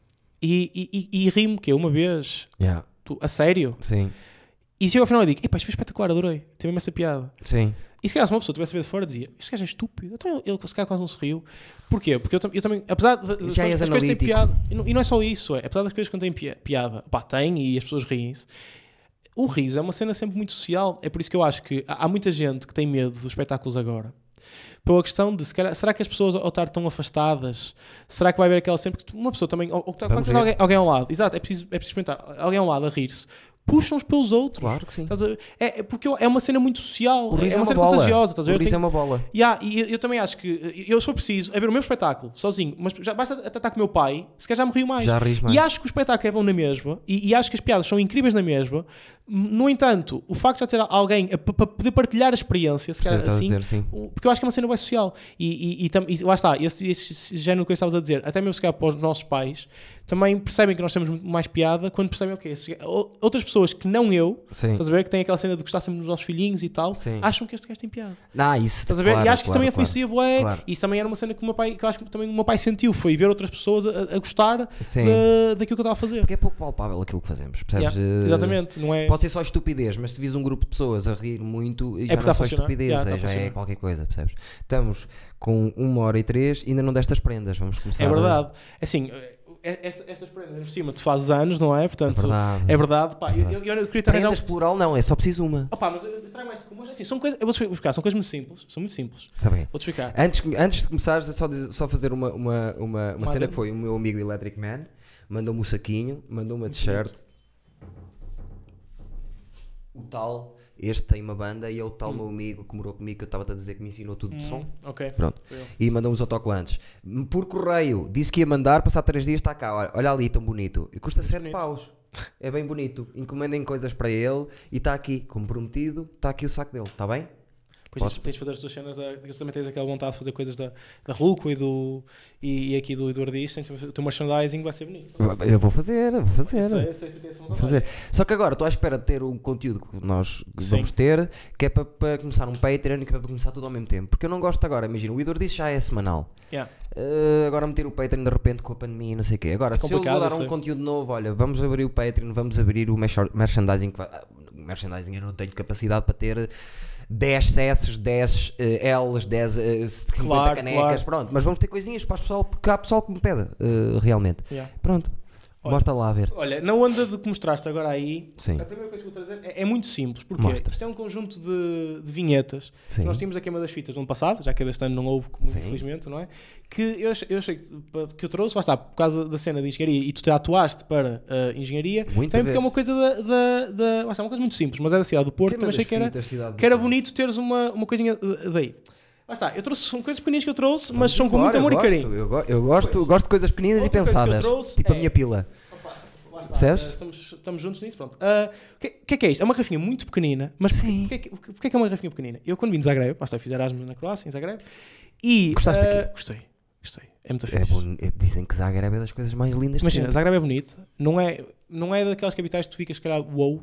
B: e, e, e, e ri-me que uma vez,
A: Yeah,
B: tu, a sério,
A: Sim,
B: e chego ao final e digo, epá, isto foi espetacular, adorei, teve imensa piada.
A: sim.
B: E se calhar se uma pessoa estivesse a ver de fora dizia, este gajo é estúpido, então ele, se calhar quase não se riu. Porquê? Porque eu, tam- eu também, apesar de, das
A: Já
B: coisas- das coisas
A: analítico.
B: piada, e não, e não é só isso, é, apesar das coisas que não têm pi- piada, pá, tem e as pessoas riem-se, o riso é uma cena sempre muito social, é por isso que eu acho que há, há muita gente que tem medo dos espetáculos agora. Pela questão de, se calhar, será que as pessoas ao estar tão afastadas, será que vai haver aquela sempre que uma pessoa também, ou, ou que está
A: Vamos
B: falando
A: ver.
B: alguém, alguém ao lado, exato, é preciso, é preciso experimentar, alguém ao lado a rir-se, puxam uns pelos outros.
A: Claro que sim.
B: É, é porque é uma cena muito social,
A: O riso
B: é uma, cena
A: bola.
B: contagiosa, estás a
A: O
B: ver?
A: Riso
B: tenho-
A: é uma bola.
B: Yeah, e eu, eu também acho que eu, for preciso, é ver o meu espetáculo sozinho, mas já basta estar com o meu pai, se calhar já me rio mais.
A: Já ris mais.
B: E acho que o espetáculo é bom na mesma, e, e acho que as piadas são incríveis na mesma, No entanto, o facto de já ter alguém para poder partilhar a experiência, se calhar assim,
A: dizer, sim.
B: porque eu acho que é uma cena bem social. E, e, e, tam- e lá está, esse, esse género que eu estavas a dizer, até mesmo se calhar para os nossos pais, também percebem que nós temos muito mais piada quando percebem, ok, se- o- outras pessoas que não eu,
A: Sim.
B: estás a ver, que têm aquela cena de gostar sempre dos nossos filhinhos e tal,
A: Sim.
B: acham que este gajo tem piada.
A: Ah, isso,
B: Estás a ver?
A: claro,
B: e acho que isso
A: claro,
B: também influencia
A: claro.
B: e isso também era uma cena que o meu pai, que eu acho que também o meu pai sentiu, foi ver outras pessoas a, a gostar da- daquilo que eu estava a fazer.
A: Porque é pouco palpável aquilo que fazemos, percebes?
B: Yeah,
A: Eh,
B: Exatamente, não é?
A: Pode ser só estupidez, mas se vis um grupo de pessoas a rir muito, já
B: porque
A: não é só estupidez,
B: Yeah,
A: é- já é
B: funcionar.
A: qualquer coisa, percebes? Estamos com uma hora e três e ainda não destas prendas, vamos começar.
B: É
A: a-
B: verdade. Assim, eh, esta- estas prendas por cima, tu fazes anos, não é?
A: É
B: Portanto,
A: verdade.
B: é verdade. Pá, eu, eu, eu queria
A: Prendas plural não, é só preciso uma.
B: Opa, mas eu, trago mais. Mas assim, são coisas. Eu vou-te explicar, são coisas muito simples. São muito simples.
A: Sabem?
B: Vou-te explicar.
A: Antes, antes de começares, é só, dizer- só fazer uma, uma, uma, uma
B: Uma
A: cena que foi o meu amigo Electric Man, mandou-me o saquinho, mandou-me a t-shirt. O tal, este tem uma banda e é o tal meu amigo que morou comigo que eu estava a dizer que me ensinou tudo de som.
B: Hum, ok.
A: Pronto. E mandou-me os autocolantes. Por correio, disse que ia mandar, passar 3 dias está cá. Olha, olha ali, tão bonito. E custa 7
B: bonito.
A: paus. É bem bonito. Encomendem coisas para ele e está aqui, comprometido, está aqui o saco dele, está bem?
B: Depois
A: Podes-
B: tens, de fazer as tuas cenas. Da, tu também tens aquela vontade de fazer coisas da, da Hulk e, do, e, e aqui do Eduardista. O teu merchandising vai ser bonito.
A: Eu vou fazer, eu vou fazer.
B: Eu sei, eu sei,
A: Vou fazer. Só que agora estou à espera de ter um conteúdo que nós
B: Sim.
A: vamos ter, que é para, para começar um Patreon e que é para começar tudo ao mesmo tempo. Porque eu não gosto agora, imagina, o Idor já é semanal.
B: Yeah.
A: Uh, agora meter o Patreon de repente com a pandemia e não sei o quê. Agora,
B: É
A: se eu vou dar um conteúdo novo, olha, vamos abrir o Patreon, vamos abrir o merch- merchandising. que vai- ah, Merchandising eu não tenho capacidade para ter 10 Cs, 10 eh, Ls, 10 eh, 50
B: Claro,
A: canecas,
B: claro.
A: pronto. Mas vamos ter coisinhas para o pessoal, porque há pessoal que me pede, eh, realmente.
B: Yeah.
A: Pronto,
B: Olha.
A: mostra lá a ver.
B: Olha, na onda de que mostraste agora aí,
A: Sim.
B: a primeira coisa que vou trazer é, é muito simples. Porque
A: Mostra.
B: isto é um conjunto de, de vinhetas
A: Sim.
B: Nós tínhamos a queima das fitas no ano passado, já que este ano não houve, muito infelizmente, não é? Que eu, achei- eu achei que, que eu trouxe, lá está, por causa da cena de engenharia e tu te atuaste para a engenharia,
A: Muita
B: também porque é uma coisa da, da, da- lá está, uma coisa muito simples, mas é da cidade do Porto, também achei que era,
A: do
B: que era bonito teres uma, uma coisinha uh, daí. Lá está, eu trouxe, são coisas pequeninas que eu trouxe, mas são com muito amor e carinho.
A: Eu, go- eu gosto, gosto de coisas pequeninas
B: Outra
A: e
B: que
A: pensadas.
B: trouxe
A: tipo a
B: é-
A: minha pila. Percebes?
B: eh, somos- estamos juntos nisso, pronto. Ah, o que, o que é que é isto? É uma garrafinha muito pequenina, mas
A: Sim.
B: porquê, porquê, que- porquê que é uma garrafinha pequenina? Eu quando vim de Zagreb, eu fiz Erasmus na Croácia, em Zagreb, e...
A: Gostaste
B: ah,
A: daqui?
B: Gostei, gostei. É muito
A: É
B: fixe.
A: bom- é- dizem que Zagreb é das coisas mais lindas
B: Imagina. Zagreb é bonito, não é, não é daquelas capitais que tu ficas, se calhar, wow,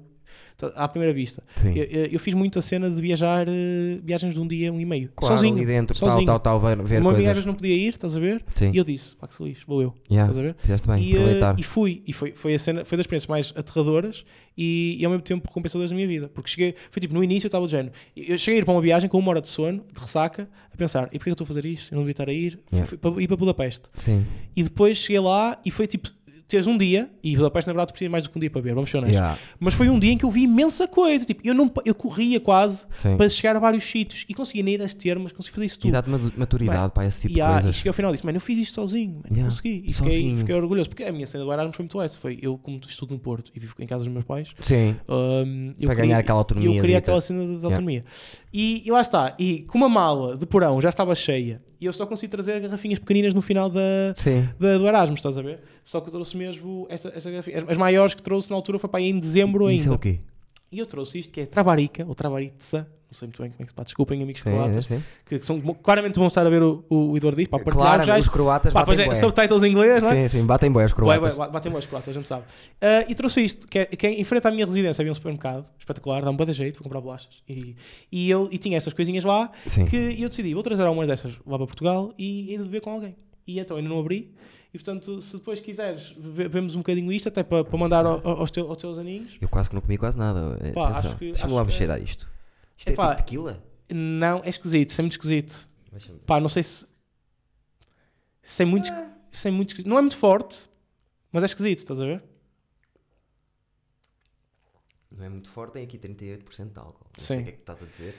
B: à primeira vista. Eu, eu- fiz muito a cena de viajar, eh, viagens de um dia, um e meio,
A: Claro,
B: sozinho.
A: ali dentro,
B: sozinho.
A: tal, tal, tal, ver, ver
B: Uma
A: coisas.
B: vezes não podia ir, estás a ver?
A: Sim.
B: E eu disse, pá, que se lixe, vou eu,
A: Yeah,
B: estás a ver?
A: Fizeste bem,
B: e, eh,
A: aproveitar.
B: e fui, e foi, foi, a cena, foi das experiências mais aterradoras e, e ao mesmo tempo recompensadoras da minha vida. Porque cheguei, foi tipo, no início eu estava do género. Eu cheguei a ir para uma viagem com uma hora de sono, de ressaca, a pensar, e porquê que eu estou a fazer isto? Eu não devia estar a ir. Fui-
A: Yeah.
B: fui para, ir para Budapeste.
A: Sim.
B: E depois cheguei lá e foi tipo, teres um dia, e Budapeste na verdade tu precisas mais do que um dia para ver, vamos ser honestos.
A: Yeah.
B: Mas foi um dia em que eu vi imensa coisa. Tipo, eu, não, eu corria quase
A: Sim.
B: para chegar a vários sítios e conseguia nem ir as termas, conseguia fazer isso
A: E
B: tudo.
A: dá-te matu- maturidade para esse tipo
B: E, há-
A: de
B: e
A: coisas.
B: cheguei ao final e disse, mano, eu fiz isto sozinho,
A: Yeah.
B: consegui. E fiquei, fiquei orgulhoso, porque a minha cena do Erasmus foi muito essa. Foi eu, como estudo no Porto e vivo em casa dos meus pais,
A: Sim.
B: eu
A: Para
B: queria-
A: ganhar aquela autonomia.
B: eu queria aquela cena de, autonomia. E, e lá está. E como a mala de porão já estava cheia, e eu só consegui trazer garrafinhas pequeninas no final da, da- do Erasmus, estás a ver? Só que eu trouxe mesmo esta, esta garrafinha. As, as maiores que trouxe na altura foi para aí em dezembro
A: Isso é
B: ainda.
A: o quê?
B: E eu trouxe isto que é Travarica, ou Travaritza, não sei muito bem como é que se pá, desculpem amigos
A: Sim,
B: croatas,
A: sim.
B: que, que são claramente vão estar a ver o, o Eduardo pá, partilhar
A: Claro,
B: já.
A: os croatas
B: Pá, pois
A: batem
B: é,
A: bué.
B: subtitles em inglês, não é?
A: Sim, sim, batem bué os croatas.
B: vai, batem boas croatas, a gente sabe. Ah, e trouxe isto, que é, que é em frente à minha residência havia um supermercado espetacular, dá um bom jeito para comprar bolachas. E, e, eu, e tinha essas coisinhas lá
A: Sim.
B: que eu decidi, vou trazer algumas destas lá para Portugal e de beber com alguém. E então ainda não abri. E portanto, se depois quiseres, ve- vemos um bocadinho isto, até para, para mandar ao- aos, teus, aos teus aninhos.
A: Eu quase que não comi quase nada. Eh,
B: Pá,
A: atenção.
B: acho que-
A: Deixa-me
B: acho
A: lá
B: que-
A: cheirar isto. Isto é
B: Epá.
A: tipo tequila?
B: Não, é esquisito, isso é muito esquisito. Pá, não sei se. Isso é muito, isso é muito esquisito. Não é muito forte, mas é esquisito, estás a ver?
A: Não é muito forte, tem aqui 38% de álcool. Não
B: Sim.
A: sei o que é que tu estás a dizer.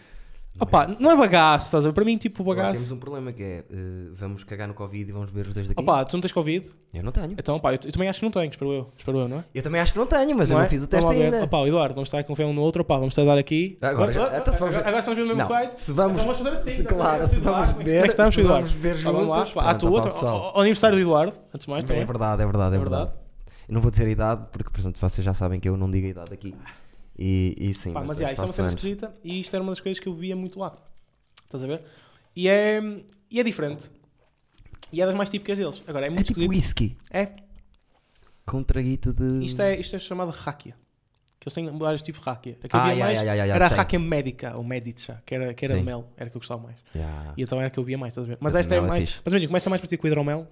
B: Opa, não é bagaço, estás a ver? Para mim, tipo,
A: Agora
B: bagaço.
A: temos um problema que é, eh, vamos cagar no Covid e vamos beber os dois daqui.
B: Opa, tu não tens Covid?
A: Eu não tenho.
B: Então, pá, eu, eu também acho que não tenho, espero eu. Espero eu, não é?
A: Eu também acho que não tenho, mas
B: não
A: eu
B: é?
A: não fiz o teste
B: ver.
A: ainda.
B: Opa, Eduardo, vamos estar a confiar um no outro, opa, vamos estar a dar aqui.
A: Agora já-
B: agora,
A: então se vamos-
B: agora, agora se vamos ver o mesmo quase.
A: se vamos,
B: Então vamos fazer assim.
A: se,
B: ver?
A: claro, se vamos
B: é
A: beber,
B: como é que estamos,
A: se
B: Eduardo?
A: vamos beber
B: Pá, vamos lá.
A: juntos.
B: Pá, À tua outra,
A: pessoal.
B: ao, aniversário do Eduardo, antes de mais, também.
A: É verdade, é verdade, é
B: É
A: verdade. Eu não vou dizer a idade, porque portanto, vocês já sabem que eu não digo a idade aqui. E, e sim,
B: Pá, mas
A: mas
B: isto é uma cena esquisita e isto era uma das coisas que eu via muito lá. Estás a ver? E é, e é diferente. E é das mais típicas deles. Agora, é
A: É
B: muito
A: tipo
B: esquisito.
A: whisky,
B: É,
A: com um traguito de...
B: isto é, isto é chamado ráquia. Que eles têm vários tipos de ráquia. A que eu
A: Ah,
B: via
A: ya,
B: mais
A: ya, ya, ya,
B: era a ráquia médica, ou médica, que era, que era de mel. Era que eu gostava mais. E então era que eu via mais, estás a ver? Mas esta é
A: é
B: mais.
A: fixe.
B: Mas imagina, começa mais parecido com hidromel.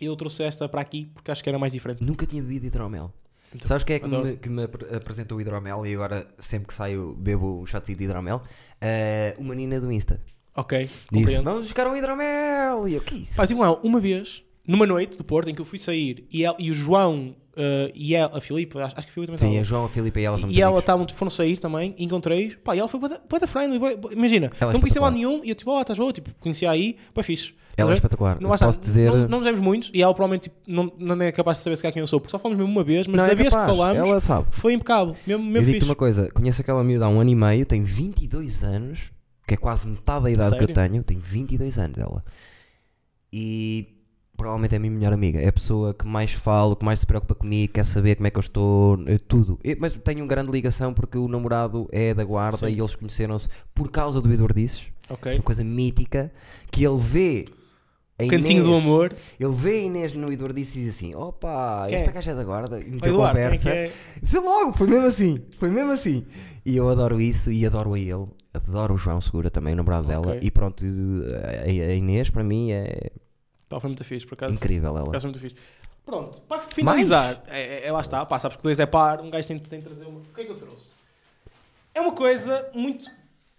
B: E eu trouxe esta para aqui porque acho que era mais diferente.
A: Nunca tinha bebido hidromel.
B: Então,
A: Sabes quem é que me, que me apre- apresentou o hidromel e agora sempre que saio bebo um shotzinho de hidromel? Eh, uma menina do Insta.
B: Ok,
A: Disse,
B: compreendo.
A: vamos buscar um hidromel! E eu, que é isso?
B: Pá, uma vez, numa noite do Porto, em que eu fui sair e, el- e o João eh, e ela, a Filipe, acho, acho que a Filipe também
A: Sim,
B: estava
A: a João, a Filipe e ela são
B: E ela estavam, foram sair também, encontrei, pá, e ela foi da friendly, bué- imagina,
A: Ela é
B: não conhecia lá nenhum, e eu tipo, oh, estás boa, tipo, conhecia aí, pá, fixe.
A: Ela é espetacular.
B: Não,
A: Eu posso dizer...
B: não, não nos vemos muitos, e ela provavelmente tipo, não, não é capaz de saber se calhar quem eu sou, porque só falamos mesmo uma vez, mas
A: Não,
B: da
A: é
B: vez
A: capaz,
B: que falámos,
A: Ela
B: foi impecável, mesmo,
A: Eu
B: mesmo
A: digo-te
B: fixe.
A: uma coisa, conheço aquela miúda há um ano e meio, tem 22 anos, que é quase metade da idade que eu
B: Sério?
A: tenho, tem 22 anos ela. E provavelmente é a minha melhor amiga, é a pessoa que mais falo, que mais se preocupa comigo, quer saber como é que eu estou, eh, tudo. E- mas tenho uma grande ligação porque o namorado é da guarda
B: Sim.
A: e eles conheceram-se por causa do Eduardices,
B: Ok.
A: uma coisa mítica, que ele vê. a
B: Cantinho do
A: Inês-
B: amor.
A: Ele vê a Inês no Eduardices e diz assim: opa,
B: Quem
A: esta
B: é?
A: gaja é da guarda, e meteu
B: Eduardo, é
A: conversa.
B: que é?
A: Disse logo, foi mesmo assim, foi mesmo assim. E eu adoro isso e adoro a ele, adoro o João Segura também, o namorado dela.
B: Ok.
A: E pronto, a a Inês para mim é
B: Pá, foi muito fixe, por acaso.
A: incrível
B: Por
A: ela.
B: acaso foi muito fixe. Pronto, para finalizar, é, é- é- lá está, pá, sabes que dois é par, um gajo tem, tem de trazer uma. O que é que eu trouxe? É uma coisa muito.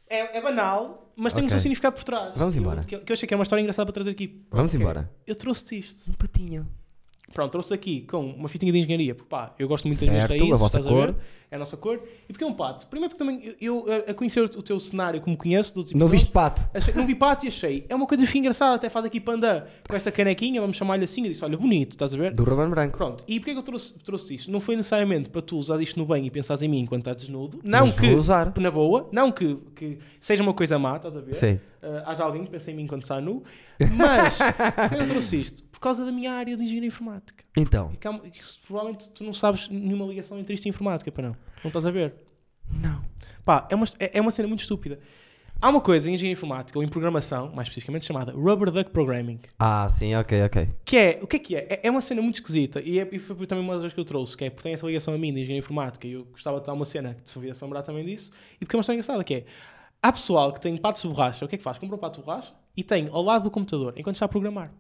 B: É, é banal, mas tem um seu significado por trás.
A: Vamos embora.
B: Que, eu- que eu achei que é uma história engraçada para trazer aqui.
A: Vamos
B: Ok.
A: embora.
B: Eu trouxe-te isto.
A: Um patinho.
B: Pronto, trouxe aqui com uma fitinha de engenharia, porque pá, eu gosto muito das minhas
A: Certo,
B: raízes,
A: a vossa
B: estás a ver?
A: cor.
B: É a nossa cor. E porque é um pato? Primeiro porque também eu, eu, a- a conhecer o teu cenário como conheço, do tipo
A: Não viste pato?
B: Achei- não vi pato e achei. É uma coisa engraçada, até faz aqui para andar com esta canequinha, vamos chamar-lhe assim. Eu disse: Olha, bonito, estás a ver?
A: Do Ruben Branco.
B: Pronto, e porquê que eu trouxe, trouxe isto? Não foi necessariamente para tu usar isto no banho e pensares em mim enquanto estás desnudo. Não
A: Mas
B: que,
A: vou usar.
B: na boa, não que, que seja uma coisa má, estás a ver?
A: Sim.
B: Ah, haja alguém que pense em mim enquanto está nu. Mas, porquê que eu trouxe isto? Por causa da minha área de engenharia informática.
A: Então.
B: E que há- que provavelmente tu não sabes nenhuma ligação entre isto e informática, para não. Não estás a ver?
A: Não.
B: Pá, é uma, é é uma cena muito estúpida. Há uma coisa em engenharia informática, ou em programação, mais especificamente, chamada Rubber Duck Programming.
A: Ah, sim, ok, ok.
B: Que é, o que é que é? É, é uma cena muito esquisita e, é, e foi também uma das coisas que eu trouxe, que é porque tem essa ligação a mim de engenharia informática e eu gostava de dar uma cena que te devia se lembrar também disso e porque é uma história engraçada, que é há pessoal que tem patos de borracha, o que é que faz? Compra um pato de borracha e tem ao lado do computador, enquanto está a programar.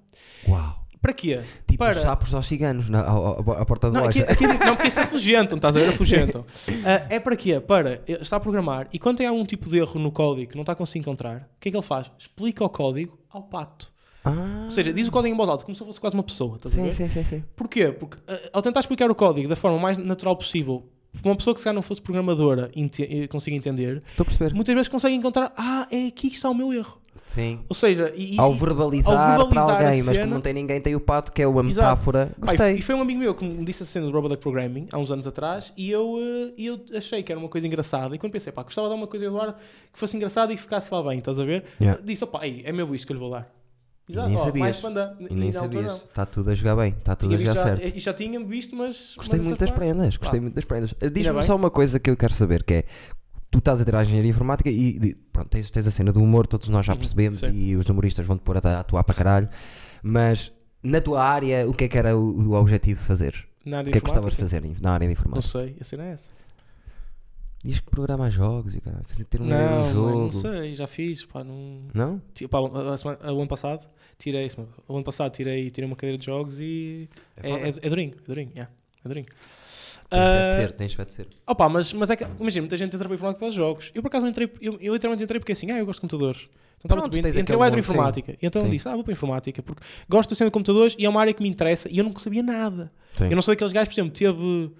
A: Uau.
B: Para quê?
A: Tipo
B: Para...
A: os sapos aos ciganos na, à porta de
B: Não,
A: loja.
B: aqui, aqui, não, porque isso é fugentam, estás a ver? É. <laughs> Ah, é para quê? Para está a programar e quando tem algum tipo de erro no código que não está a conseguir encontrar, o que é que ele faz? Explica o código ao pato.
A: Ah,
B: Ou seja, diz o código em voz alta, como se fosse quase uma pessoa, estás a
A: sim,
B: ver?
A: sim, sim, sim.
B: Porquê? Porque uh, ao tentar explicar o código da forma mais natural possível, uma pessoa que se calhar não fosse programadora ente eh, consiga entender,
A: a
B: muitas vezes consegue encontrar, ah, é aqui que está o meu erro.
A: Sim.
B: Ou seja, e,
A: Ao verbalizar,
B: ao verbalizar
A: para alguém, mas como não tem ninguém, tem o pato, que é uma
B: Exato.
A: metáfora. Gostei.
B: e foi um amigo meu que me disse a cena do Robot Programming há uns anos atrás e eu, uh, e eu achei que era uma coisa engraçada. E quando pensei, pá, gostava de dar uma coisa ao Eduardo que fosse engraçada e que ficasse lá bem, estás a ver?
A: Yeah.
B: Disse, opá, é meu isto que eu lhe vou dar.
A: E nem
B: ó,
A: sabias. E nem sabias. Está tudo a jogar bem, está tudo
B: Tinha
A: a
B: visto
A: jogar
B: já,
A: certo.
B: e já tinha visto, mas.
A: Gostei muito das prendas, gostei
B: Pá.
A: muito das prendas. Diz-me só uma coisa que eu quero saber, que é, tu estás a tirar a engenharia informática e de- pronto, tens, tens a cena do humor, todos nós já
B: Uhum,
A: percebemos
B: sim.
A: e os humoristas vão-te pôr a, a atuar para caralho, mas na tua área, o que é que era o, o objetivo de fazer?
B: Na área
A: O que é que gostavas de fazer na área de
B: Não
A: informática?
B: sei, a cena é essa.
A: Diz que programar jogos e cara, fazer ter um
B: Não,
A: jogo.
B: não sei, já fiz, pá, não...
A: Não?
B: Pá, a semana- o ano passado tirei, o ano passado tirei, tirei uma cadeira de jogos e é,
A: foda.
B: é, é durinho, é durinho, yeah, é durinho.
A: Tens fé de ser, tens de ser.
B: Opa, mas, mas é que, imagina, muita gente entra para informática para os jogos. Eu por acaso não entrei, eu, eu literalmente entrei porque assim, ah, eu gosto de computadores. Então estava tudo bem. Entrei lá para
A: mundo, sim.
B: informática. E então
A: Sim.
B: disse, ah, vou para informática, porque gosto da cena de computadores e é uma área que me interessa e eu não sabia nada.
A: Sim.
B: Eu não sou daqueles gajos, por exemplo, teve.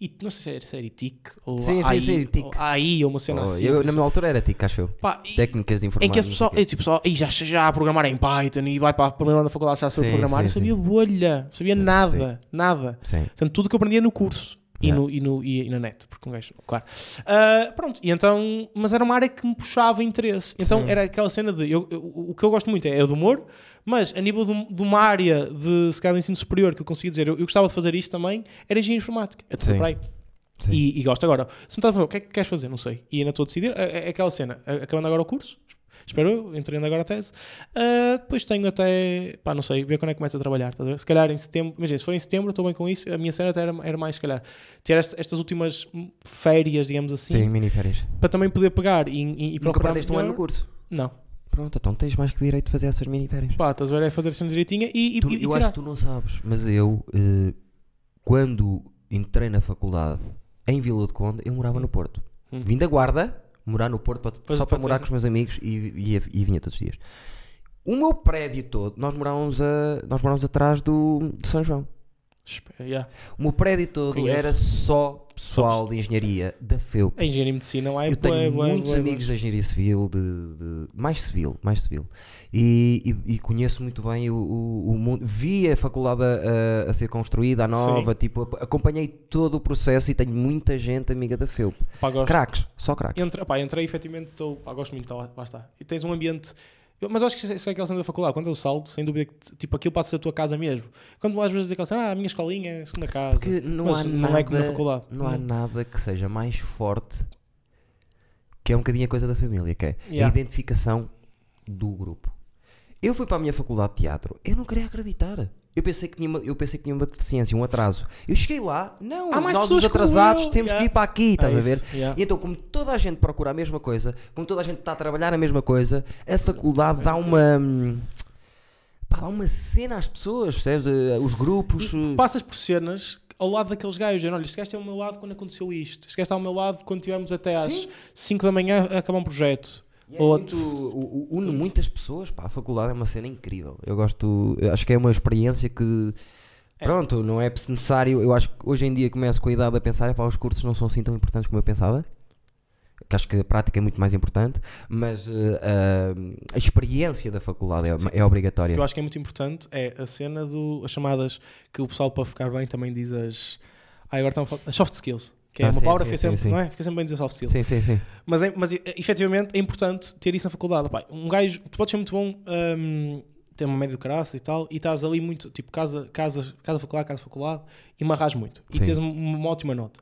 B: E, não sei se era, se era ITIC ou
A: Sim, sim,
B: AI,
A: sim, TIC.
B: ou AI ou uma cena
A: Oh,
B: assim.
A: eu, na minha altura era TIC, acho eu.
B: Pá, e-
A: Técnicas de
B: em
A: informática.
B: que
A: não
B: pessoal,
A: sei o
B: é, tipo, pessoal, "Ei, já, já a programar em Python e vai para a primeira na faculdade já
A: Sim,
B: programar.
A: sim,
B: eu sabia bolha, sabia
A: Sim.
B: nada, nada.
A: quê. Sim.
B: Portanto, tudo que eu aprendia no curso e,
A: Yeah.
B: no, e, no, e, e na net, porque um gajo, claro. Ah, pronto, e então, mas era uma área que me puxava interesse. Então
A: Sim.
B: era aquela cena de. Eu, eu- o que eu gosto muito é, é do humor, mas a nível de, de uma área de se calhar de ensino superior que eu conseguia dizer, eu, eu gostava de fazer isto também, era engenharia informática. É tudo
A: Sim.
B: para. E, gosto. Agora, se me estás a falar, o que é que queres fazer? Não sei. E ainda estou a decidir. É, é aquela cena. Acabando agora o curso, espero eu, entrando agora a tese. ah, depois tenho até, pá, não sei, ver quando é que começo a trabalhar. estás a ver? Se calhar em setembro, imagina, se for em setembro, estou bem com isso. A minha cena até era, era mais, se calhar, ter est- estas últimas férias, digamos assim,
A: Sim, miniférias.
B: para também poder pegar e, e, e
A: Nunca
B: procurar.
A: perdeste um ano no curso.
B: Não.
A: Pronto, então tens mais que direito de fazer essas miniférias.
B: Pá, estás a ver? É fazer a cena direitinha e, e,
A: Tu-
B: e,
A: eu acho que tu não sabes, mas eu, eh, quando entrei na faculdade em Vila de Conde, eu morava no Porto.
B: Hum.
A: Vim da Guarda, morar no Porto, para-
B: Pois,
A: só para morar
B: ser.
A: com os meus amigos e, ia- e vinha todos os dias. O meu prédio todo, nós morávamos, a, nós morávamos atrás do, do São João.
B: Yeah.
A: O meu prédio todo
B: Conheço.
A: era só pessoal de engenharia da FEUP.
B: A engenharia em medicina lá é
A: Eu tenho muitos amigos da engenharia civil, de, de- mais civil, mais civil. E, e- e conheço muito bem o, o, o mundo. Vi a faculdade a, a- ser construída, a nova, tipo, acompanhei todo o processo e tenho muita gente amiga da FEUP.
B: bué. Pá, gosto.
A: Craques, só craques.
B: Entra, pá, entrei efetivamente, estou, pá, gosto muito, tá, lá, lá está. E tens um ambiente. Eu- mas eu acho que isso é aquela cena da faculdade, quando eu salto, sem dúvida que tipo, aquilo passa a tua casa mesmo. Quando às vezes aquela cena, ah, a minha escolinha, é a segunda casa.
A: Porque não
B: mas
A: há
B: não
A: nada,
B: é como na faculdade.
A: Não há
B: Não.
A: nada que seja mais forte que é um bocadinho a coisa da família, que é a
B: Yeah.
A: identificação do grupo. Eu fui para a minha faculdade de teatro, eu não queria acreditar. Eu pensei que tinha uma, eu pensei que tinha uma deficiência, um atraso. Eu cheguei lá, não,
B: Há mais
A: nós
B: pessoas
A: os
B: como
A: atrasados
B: eu.
A: temos
B: Yeah.
A: que ir para aqui, estás
B: É
A: a ver?
B: isso, yeah.
A: E então, como toda a gente procura a mesma coisa, como toda a gente está a trabalhar a mesma coisa, a faculdade dá uma. hum, pá, dá uma cena às pessoas, percebes? Eh, Os grupos.
B: E tu passas por cenas ao lado daqueles gajos, dizendo, olha, este gajo está ao meu lado quando aconteceu isto, este gajo está ao meu lado quando tivemos até às
A: Sim.
B: 5 da manhã a acabar um projeto.
A: É
B: Ou
A: muito- une muitas pessoas, pá, a faculdade é uma cena incrível. Eu gosto, eu acho que é uma experiência que,
B: É.
A: pronto, não é necessário. Eu acho que hoje em dia começo com a idade a pensar, pá, os cursos não são assim tão importantes como eu pensava. Que acho que a prática é muito mais importante, mas eh, a, a experiência da faculdade é, é obrigatória.
B: O que eu acho que é muito importante é a cena do as chamadas que o pessoal para ficar bem também diz as. Ah, agora estão a falar. As soft skills. Que é
A: Ah,
B: uma
A: sim,
B: palavra
A: sim,
B: que
A: sim,
B: sempre,
A: sim.
B: não é? Fica sempre bem dizer soft skills.
A: Sim, sim, sim.
B: Mas, é, mas efetivamente é importante ter isso na faculdade. Pá, um gajo, tu podes ser muito bom, hum, ter uma média de graça e tal, e estás ali muito, tipo, casa, casa, casa faculdade, casa faculdade, e marras muito. E
A: Sim.
B: tens uma, ótima nota.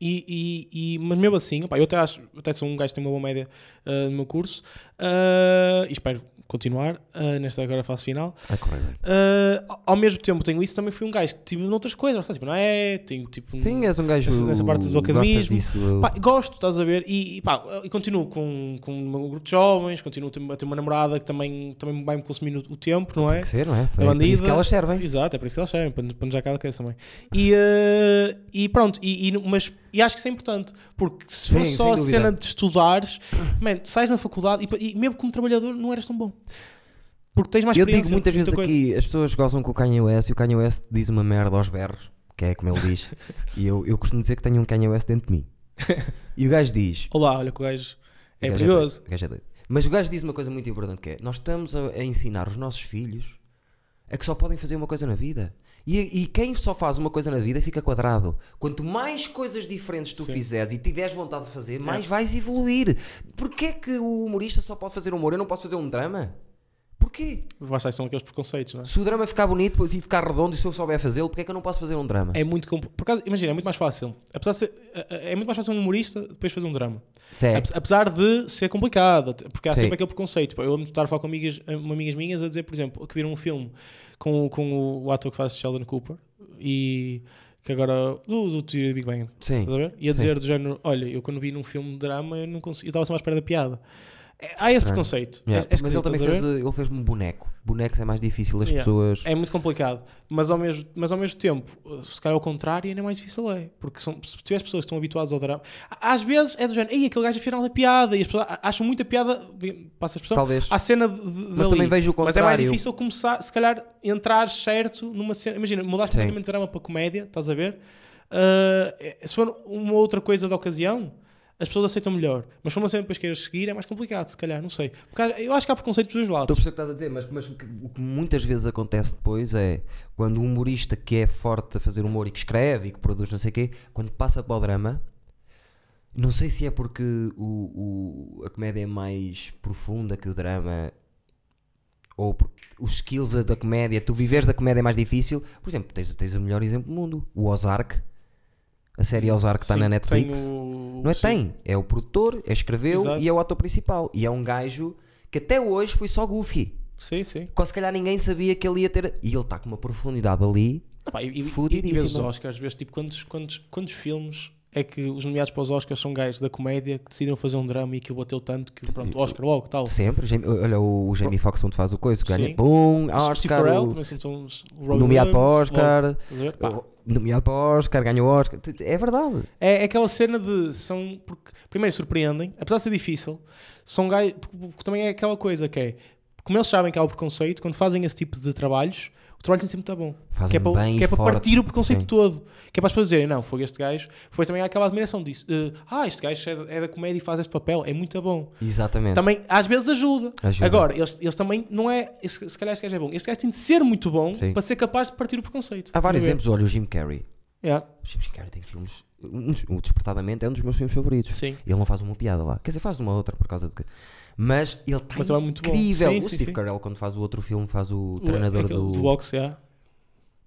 B: E, e, e- mas mesmo assim, pá, eu até acho, até sou um gajo que tem uma boa média ah, no meu curso, ah, e espero continuar ah, nesta agora fase final.
A: Vai correr bem.
B: Ah, ao mesmo tempo tenho isso, também fui um gajo que tive noutras coisas, está, tipo, não é? Tenho tipo. um-
A: Sim, és um gajo.
B: essa- essa parte do academismo.
A: disso,
B: Pá, gosto, estás a ver? E, e, pá, e continuo com, com o meu grupo de jovens, continuo a ter, uma namorada que também, também vai-me consumir o, tempo, não é?
A: Tem que ser, não é? Foi é para isso
B: bandida.
A: que elas servem.
B: Exato, é para isso que elas servem, para, para nos dar aquela cabeça também. E, eh, e pronto, e, e, mas, e acho que isso é importante, porque se for
A: Sim,
B: só a
A: dúvida.
B: cena de estudares, man, sais na faculdade e, e mesmo como trabalhador não eras tão bom. Porque tens mais
A: Eu digo muitas vezes
B: coisa.
A: aqui, as pessoas gozam com o Kanye West e o Kanye West diz uma merda aos berros, que é como ele diz. <laughs> e eu, eu costumo dizer que tenho um Kanye West dentro de mim. E o gajo diz.
B: Olá, olha que o gajo
A: o
B: é
A: gajo
B: perigoso.
A: doido, o gajo é doido. Mas o gajo diz uma coisa muito importante que é: nós estamos a, a ensinar os nossos filhos a que só podem fazer uma coisa na vida. E, e quem só faz uma coisa na vida fica quadrado. Quanto mais coisas diferentes tu
B: Sim.
A: fizeres e tiveres vontade de fazer, mais vais evoluir. Porquê é que o humorista só pode fazer humor? Eu não posso fazer um drama? Porquê?
B: Está, são aqueles preconceitos, não é?
A: Se o drama ficar bonito e ficar redondo e se eu souber fazê-lo, porque é que eu não posso fazer um drama?
B: É muito compl- Por acaso, imagina, é muito mais fácil. Apesar de ser, é é muito mais fácil um humorista depois fazer um drama.
A: É.
B: Ape- Apesar de ser complicado, porque há
A: Sim.
B: sempre aquele preconceito. Pá, Eu de estar a falar com amigas, amigas minhas a dizer, por exemplo, que viram um filme com, com o, o ator que faz Sheldon Cooper e que agora. do, do Teoria do Big Bang.
A: Sim.
B: Estás a ver? E a dizer do género: Olha, eu quando vi num filme de drama, eu não consegui, eu estava só à espera da piada. É, há esse preconceito.
A: Yeah.
B: É, é
A: Mas ele também fez, ele fez um boneco. Bonecos é mais difícil as
B: Yeah.
A: pessoas.
B: É muito complicado, mas ao mesmo, mas ao mesmo tempo, se calhar ao contrário, ainda mais difícil é. Porque são, se tiveres pessoas que estão habituadas ao drama, às vezes é do género, ei, aquele gajo afinal da piada, e as pessoas acham muita piada, passa a expressão,
A: Talvez.
B: à cena de, de-
A: Mas
B: dali.
A: também vejo o
B: Mas é mais
A: contrário.
B: difícil começar, se calhar, entrar certo numa cena. Imagina, mudaste completamente de drama para comédia, estás a ver? Ah, se for uma outra coisa da ocasião, as pessoas aceitam melhor. Mas se for uma cena que depois queiras seguir, é mais complicado, se calhar, não sei. Porque eu acho que há preconceitos dos dois
A: Estou a
B: lados.
A: perceber o que estás a dizer, mas, mas o, que, muitas vezes acontece depois é quando um humorista que é forte a fazer humor e que escreve e que produz não sei o quê, quando passa para o drama, não sei se é porque o, o- a comédia é mais profunda que o drama ou porque os skills da comédia, tu viveres da comédia é mais difícil. Por exemplo, tens, tens o melhor exemplo do mundo, o Ozark. A série Ozark que está na Netflix.
B: o-
A: Não é
B: sim.
A: tem, é o produtor, é escreveu
B: Exato.
A: e é o ator principal. E é um gajo que até hoje foi só goofy.
B: Sim, sim.
A: Quase se calhar ninguém sabia que ele ia ter. E ele está com uma profundidade ali.
B: Ah, pá, e, e, e, e os Oscars, vês tipo quantos, quantos, quantos filmes é que os nomeados para os Oscars são gajos da comédia que decidiram fazer um drama e aquilo bateu tanto que pronto, Oscar logo, tal.
A: Sempre. Olha, o, o Jamie Foxx onde faz o coisa, ganha.
B: Sim.
A: Pum,
B: O Steve
A: Oscar.
B: Carell
A: o-
B: também são, os- o
A: nomeado para o Oscar.
B: logo,
A: o- Nomeado para o Oscar, ganha o Oscar. É verdade.
B: É, é aquela cena de são porque primeiro surpreendem, apesar de ser difícil, são gajos, porque, porque também é aquela coisa que é como eles sabem que há o preconceito, quando fazem esse tipo de trabalhos, o trabalho tem sempre muito bom.
A: Fazem
B: que é para, que é para
A: forte.
B: partir o preconceito
A: Sim.
B: todo. Que é para as pessoas dizerem, não, foi este gajo. Depois também há aquela admiração disso. eh, ah, este gajo é, da- é da comédia e faz este papel, é muito bom.
A: Exatamente.
B: Também, às vezes, ajuda.
A: Ajuda.
B: Agora, eles, eles também, não é. Se calhar este gajo é bom. Este gajo tem de ser muito bom
A: Sim.
B: para ser capaz de partir o preconceito.
A: Há vários exemplos. Olha, o Jim Carrey.
B: Yeah,
A: O Jim Carrey tem filmes. um O Despertadamente é um dos meus filmes favoritos.
B: Sim.
A: Ele não faz uma piada lá. Quer dizer, faz uma outra por causa de que. Mas ele está
B: Mas ele é
A: incrível.
B: Sim,
A: o
B: sim,
A: Steve
B: sim.
A: Carell, quando faz o outro filme, faz o
B: O-
A: treinador do.
B: do boxe, yeah.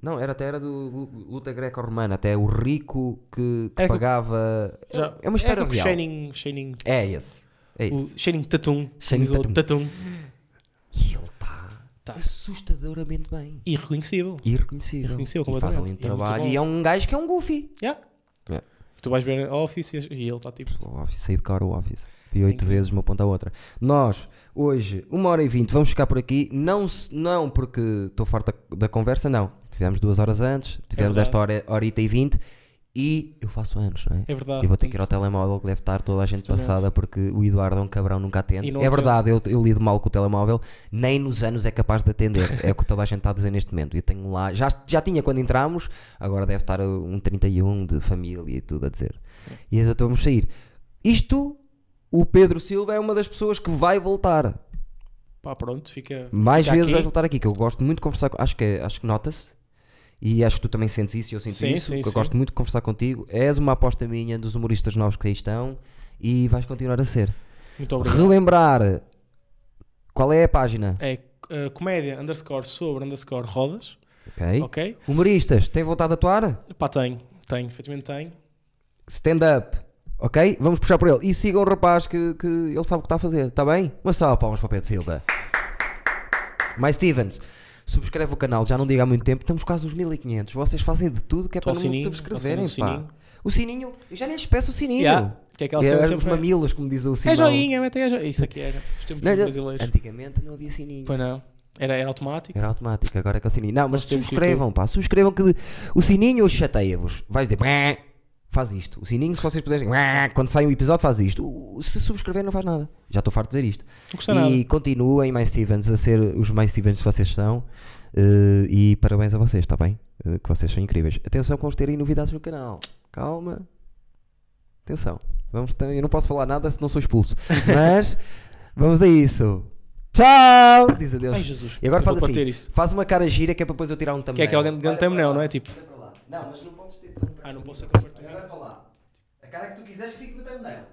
A: Não, era até era do lu- luta greco-romana. Até o rico que, que
B: com-
A: pagava.
B: Já-
A: é uma história
B: é
A: real.
B: Shining, Shining,
A: É esse. É esse.
B: o Shining Tatum.
A: Shining Tatum.
B: Tatum.
A: E ele está
B: Tá.
A: assustadoramente bem.
B: Irreconhecível.
A: Irreconhecível.
B: Irreconhecível
A: e faz ali um
B: é
A: trabalho.
B: bom.
A: E é um gajo que é um goofy.
B: Yeah.
A: É.
B: Tu vais ver Office e e ele está tipo.
A: O Office, saí de cara o Office. Vi oito vezes uma ponta à outra. Nós, hoje, uma hora e vinte, vamos ficar por aqui. Não, não porque estou farto da, conversa, não. Tivemos duas horas antes, tivemos
B: verdade.
A: esta hora, horita e vinte. E eu faço anos, não é?
B: É verdade.
A: E vou ter que ir ao telemóvel que deve estar toda a gente
B: Exatamente.
A: passada porque o Eduardo é um cabrão, nunca atende.
B: E
A: É verdade, eu, eu lido mal com o telemóvel, nem nos anos é capaz de atender. é o que toda a gente está a dizer neste momento. Eu tenho lá, já, já tinha quando entramos, agora deve estar um 31 de família e tudo a dizer. E então vamos sair. Isto, o Pedro Silva é uma das pessoas que vai voltar.
B: Pá, pronto, fica.
A: Mais
B: fica
A: vezes
B: aqui.
A: vais voltar aqui, que eu gosto muito de conversar com. Acho que, acho que nota-se. E acho que tu também sentes isso e eu sinto
B: Sim,
A: isso.
B: sim,
A: que eu gosto muito de conversar contigo. És uma aposta minha dos humoristas novos que aí estão e vais continuar a ser.
B: Muito obrigado.
A: Relembrar qual é a página.
B: É uh, comédia underscore sobre underscore rodas.
A: Ok.
B: Ok?
A: Humoristas, têm vontade de atuar?
B: Pá, tenho. Tenho, efetivamente tenho.
A: Stand-up. Ok? Vamos puxar por ele. E sigam o rapaz que, que ele sabe o que está a fazer. Está bem? Uma salva palmas para o Pedro Silva. Mais Stevens. Subscreve o canal, já não digo há muito tempo, estamos quase nos 1500. Vocês fazem de tudo que é
B: Toca
A: para não
B: sininho,
A: subscreverem, pá.
B: sininho.
A: O sininho, eu já nem lhes peço o sininho.
B: Yeah, que é aquela
A: É, os
B: sempre.
A: mamilos, como diz o Simão.
B: É joinha, metem a joinha. Isso aqui era. Os tempos
A: Não,
B: brasileiros.
A: Antigamente não havia sininho.
B: Pois não. Era, era automático.
A: Era automático, agora é com o sininho. Não, mas subscrevam, pá. Subscrevam que o sininho chateia-vos. Vais dizer, faz isto. O sininho, se vocês puderem, quando sai um episódio, faz isto. Se subscrever, não faz nada. Já estou farto de dizer isto.
B: Custa nada.
A: E continuem, mais Stevens, a ser os mais Stevens que vocês são. Eh, e parabéns a vocês, está bem? Eh, que vocês são incríveis. Atenção, que vamos ter aí novidades no canal. Calma. Atenção. Vamos ter, eu não posso falar nada se não sou expulso. <laughs> Mas vamos a isso. Tchau! Diz adeus.
B: Ai Jesus.
A: E agora faz assim. Faz uma cara gira que é para depois eu tirar um
B: Que
A: thumbnail.
B: é aquele grande, thumbnail, não é? Tipo.
A: Não, mas não podes ter
B: Ah, não posso ser tão perto
A: Agora para lá. A cara que tu quiseres que fique no thumbnail.